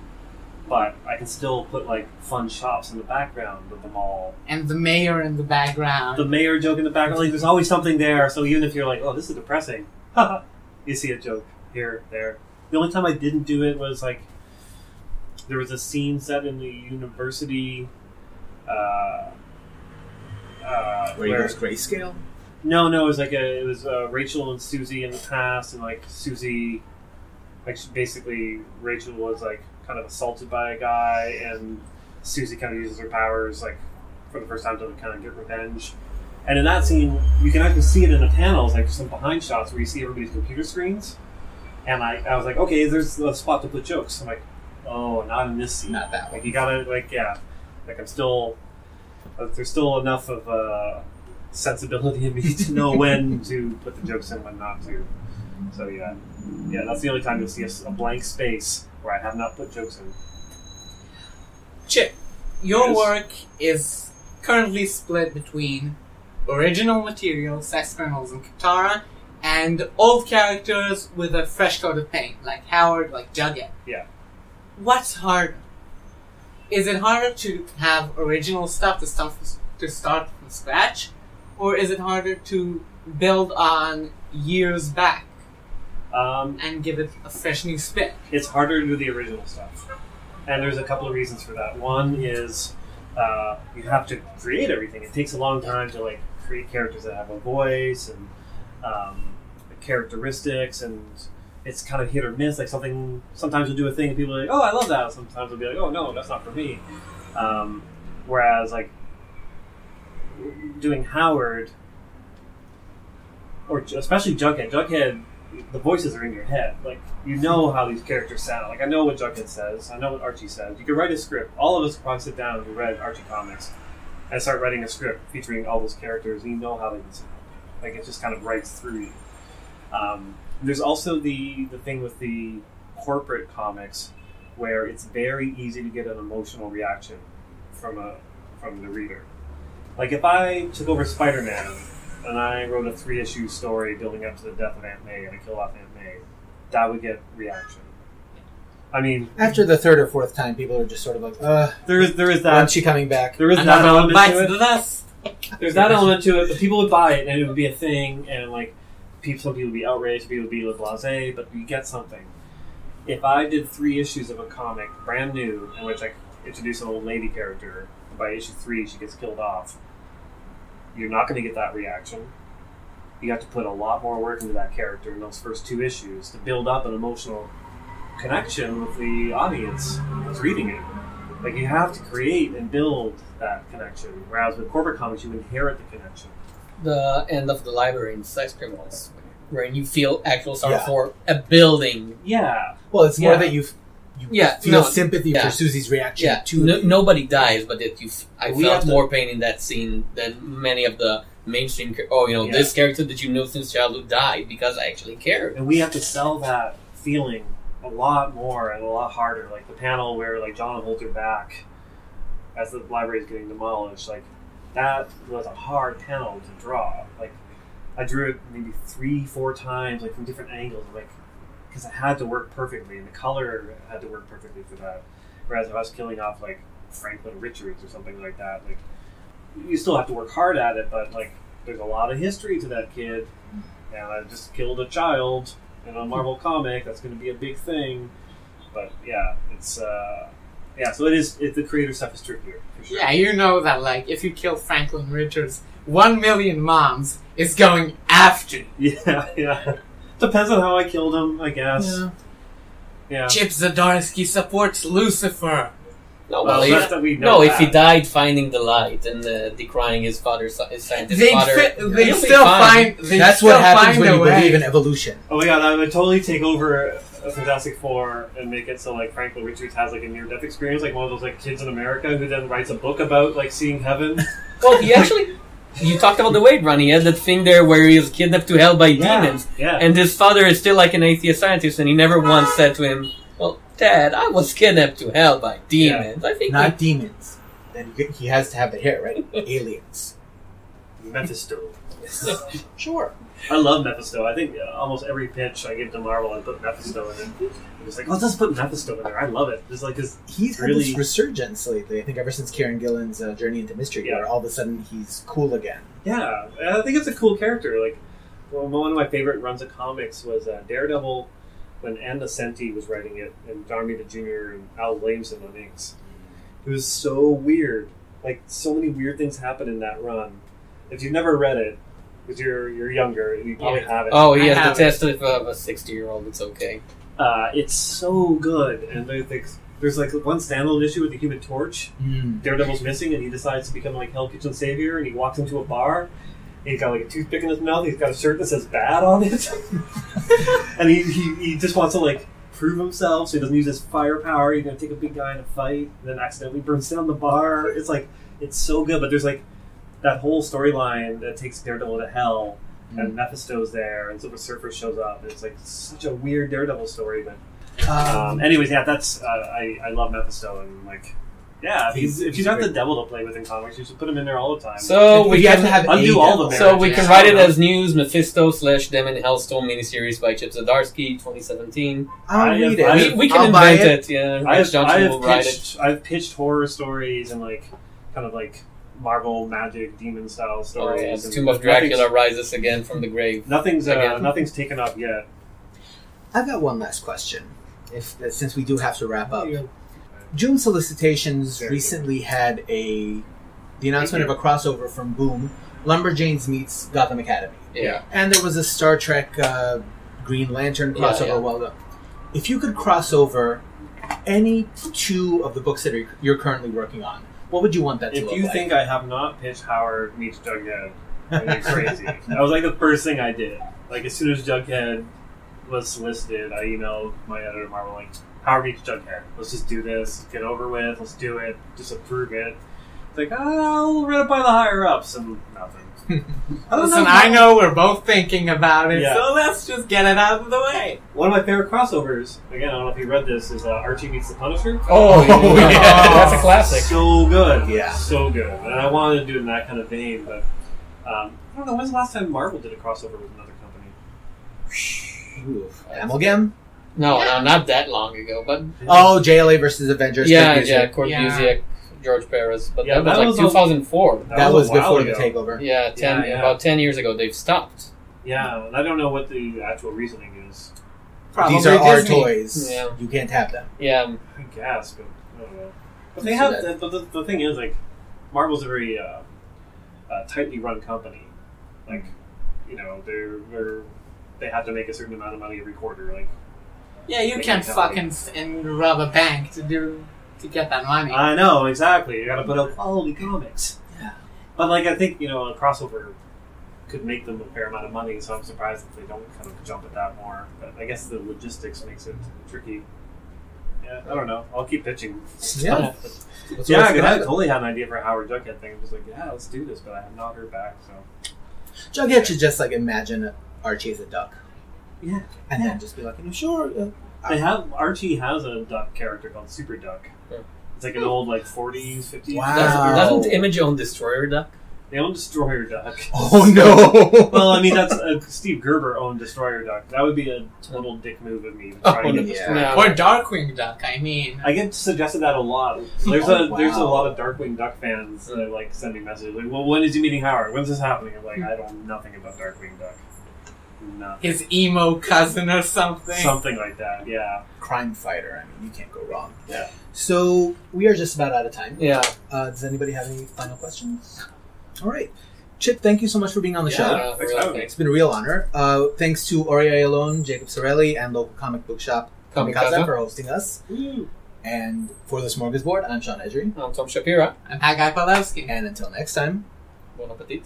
But I can still put like fun shops in the background of the mall And the mayor in the background. the mayor joke in the background. Like, there's always something there. So even if you're like, "Oh, this is depressing," you see a joke here, there. The only time I didn't do it was like there was a scene set in the university. Uh, uh, Where he where- goes grayscale. no, no, it was like a, it was uh, Rachel and Susie in the past, and like Susie, like basically Rachel was like kind of assaulted by a guy, and Susie kind of uses her powers like for the first time to kind of get revenge. And in that scene, you can actually see it in the panels, like some behind shots where you see everybody's computer screens. And I, I was like, okay, there's a spot to put jokes. I'm like, oh, not in this scene. Not that one. Like you gotta like yeah, like I'm still uh, there's still enough of uh, sensibility in me to know when to put the jokes in, when not to. So yeah, yeah, that's the only time you'll see a blank space where I have not put jokes in. Chip, your Yes. work is currently split between original material, Sex Criminals and Kaptara, and old characters with a fresh coat of paint, like Howard, like Jughead. Yeah. What's harder? Is it harder to have original stuff to start to start from scratch, or is it harder to build on years back Um, and give it a fresh new spin? it's harder to do the original stuff. And there's a couple of reasons for that. One is uh, you have to create everything. It takes a long time to like create characters that have a voice and um, characteristics and it's kind of hit or miss. Like something, sometimes you'll do a thing and people are like, "Oh, I love that." Sometimes they'll be like, "Oh, no, that's not for me." Um, whereas like doing Howard or especially Jughead, Jughead, the voices are in your head. Like you know how these characters sound. Like I know what Jughead says. I know what Archie says. You could write a script. All of us could probably sit down and read Archie comics and start writing a script featuring all those characters. And you know how they would sound. Like it just kind of writes through you. Um, there's also the the thing with the corporate comics where it's very easy to get an emotional reaction from a from the reader. Like if I took over Spider-Man and I wrote a three issue story building up to the death of Aunt May and I kill off Aunt May, that would get reaction. I mean, After the third or fourth time, people are just sort of like, uh, there is there is when's that she coming back? there is that Another one element bites to it. the dust. There's that element to it, but people would buy it and it would be a thing, and like people, some people would be outraged, people would be blasé, but you get something. If I did three issues of a comic, brand new, in which I introduce an old lady character, and by issue three she gets killed off, you're not going to get that reaction. You have to put a lot more work into that character in those first two issues to build up an emotional connection with the audience that's reading it. Like you have to create and build that connection. Whereas with corporate comics, you inherit the connection. The end of the library in Sex Criminals, where you feel actual sorrow Yeah. for a building. Yeah, Well, it's more that you you Yeah, feel no, sympathy yeah. for Susie's reaction Yeah, to no, nobody dies, but that you. f- I We felt have to- more pain in that scene than many of the mainstream. char- Oh, you know, Yeah. this character that you know since childhood died because I actually cared. and we have to sell that feeling a lot more and a lot harder. Like the panel where like John holds her back as the library is getting demolished. Like that was a hard panel to draw. Like I drew it maybe three, four times, like from different angles, like because it had to work perfectly, and the color had to work perfectly for that. Whereas if I was killing off like Franklin Richards or something like that, like you still have to work hard at it, but like there's a lot of history to that kid, and I just killed a child in a Marvel comic. That's going to be a big thing. But yeah, it's uh, yeah. So it is. It, the creator stuff is trickier for sure. Yeah, you know that, like, if you kill Franklin Richards, one million moms is going after you. Yeah, yeah. Depends on how I killed him, I guess. Yeah. Yeah. Chip Zdarsky supports Lucifer. No, Well, well, if, that we know no, if he died finding the light and uh, decrying his father's his scientist They'd, father, fi- they'd still fine. find. They'd That's still what happens find when you way. believe in evolution. Oh my god, I would totally take over a Fantastic Four and make it so like Franklin Richards has like a near death experience, like one of those like kids in America who then writes a book about like seeing heaven. Well, he actually. You talked about the Waid run. He had that thing there where he was kidnapped to hell by Yeah, demons, yeah. and his father is still like an atheist scientist, and he never once said to him, "Well, Dad, I was kidnapped to hell by demons." I think Not demons. Then he- he has to have the hair, right? Aliens. Mephisto. Sure. I love Mephisto. I think uh, almost every pitch I give to Marvel, I put Mephisto in it. Just like, oh, let's just put Mephisto in there. I love it. Just like his He's had Really- this resurgence lately. I think ever since Kieron Gillen's uh, Journey into Mystery, Yeah. where all of a sudden he's cool again. Yeah, I think it's a cool character. Like, well, one of my favorite runs of comics was uh, Daredevil when Ann Nocenti was writing it, and John Romita Jr. and Al Williamson on inks. It was so weird. Like, so many weird things happen in that run. If you've never read it, because you're you're younger, and you probably Yeah. have it. Oh, he I has have the it. test of a sixty-year-old. It's okay. Uh, it's so good, and there's like, there's like one standalone issue with the Human Torch. Mm. Daredevil's missing, and he decides to become like Hell Kitchen Savior, and he walks into a bar. and He's got like a toothpick in his mouth. He's got a shirt that says "bad" on it, and he, he he just wants to like prove himself, so he doesn't use his firepower. He's gonna take a big guy in a fight, and then accidentally burns down the bar. It's like it's so good, but there's like that whole storyline that takes Daredevil to hell, and Mephisto's there, and Silver Surfer shows up. And it's like such a weird Daredevil story, but um, anyways, yeah, that's uh, I I love Mephisto and like yeah, if, he's, if you got the devil to play with in comics, you should put him in there all the time. So If we you have can to have undo a all devil. the So we can write it as news Mephisto slash Daimon Hellstrom miniseries by Chip Zdarsky, 2017. I'll I read have- it. I We, have- we can I'll invent it. it. Yeah, I have, I have write it. pitched I've pitched horror stories and like kind of like Marvel magic demon style Oh, stories. yeah, and Tomb of Dracula rises again from the grave. Nothing's uh, nothing's taken up yet. I've got one last question. If since we do have to wrap up, June Solicitations Very recently had a the announcement of a crossover from Boom, Lumberjanes meets Gotham Academy, Yeah. and there was a Star Trek uh, Green Lantern Yeah, crossover. yeah. Well done. If you could cross over any two of the books that are, you're currently working on, what would you want that to If you like? think I have not pitched Howard meets Jughead, you're crazy. that was like the first thing I did. Like as soon as Jughead was solicited, I emailed my editor Marvel like, Howard meets Jughead. Let's just do this. Get over with. Let's do it. Just approve it. It's like, oh, I'll run it by the higher ups and nothing. I don't Listen, know. I know we're both thinking about it, Yeah. so let's just get it out of the way. One of my favorite crossovers, again, I don't know if you read this, is uh, Archie meets the Punisher. Oh, yeah. that's a classic. So good. Yeah. So good. And I wanted to do it in that kind of vein, but um, I don't know. When's the last time Marvel did a crossover with another company? Ooh, Amalgam? No, no, not that long ago, but Oh, JLA versus Avengers. yeah, Kurt yeah, Busiek. Kurt Yeah. Busiek, George Perez, but Yeah, that was that like was a- 2004. That, was, a while before ago. the takeover. Yeah, ten Yeah, yeah. about ten years ago they've stopped. Yeah, and I don't know what the actual reasoning is. Probably These are our toys. Yeah. You can't have them. Yeah, I guess, but I don't know. But they So have. that- but the, the thing is, like, Marvel's a very uh, uh, tightly run company. Like, you know, they're they're they have to make a certain amount of money every quarter. Like, Yeah, you can't fucking s- and rob a bank to do to get that money. I know exactly. You got to put out quality comics. Yeah. But like, I think you know, a crossover could make them a fair amount of money. So I'm surprised that they don't kind of jump at that more. But I guess the logistics makes it tricky. Yeah, I don't know. I'll keep pitching. Yeah. stuff. What's yeah, what's I totally had an idea for a Howard Jughead thing. I was like, yeah, let's do this, but I have not heard back. So Jughead should just like imagine Archie as a duck, yeah, and then just be like, "You know, sure?" Uh, they have Archie has a duck character called Super Duck. Yeah. It's like an old like 40s, 50s. Wow. doesn't, doesn't Image own Destroyer Duck? They own Destroyer Duck. oh no! well, I mean, that's uh, Steve Gerber owned Destroyer Duck. That would be a total dick move of me to try Oh, to get yeah. Destroyer. Or Darkwing Duck, I mean. I get suggested that a lot. There's Oh, a there's a lot of Darkwing Duck fans that like send me messages like, "Well, when is he meeting Howard? When's this happening?" I'm like, I don't know nothing about Darkwing Duck. Nothing. His emo cousin or something. Something like that. Yeah. Crime fighter. I mean, you can't go wrong. Yeah. So we are just about out of time. Yeah, Uh, does anybody have any final questions? All right. Chip, thank you so much for being on the Yeah. show. thanks real for. It's been a real honor. Uh, thanks to Ori Alone, Jacob Sorelli, and local comic book shop Kamikaze Kamikaze. for hosting us. And for the Smorgasbord, I'm Sean Edry. I'm Tom Shapira. And that guy Pawlowski. And until next time, Bon appetit.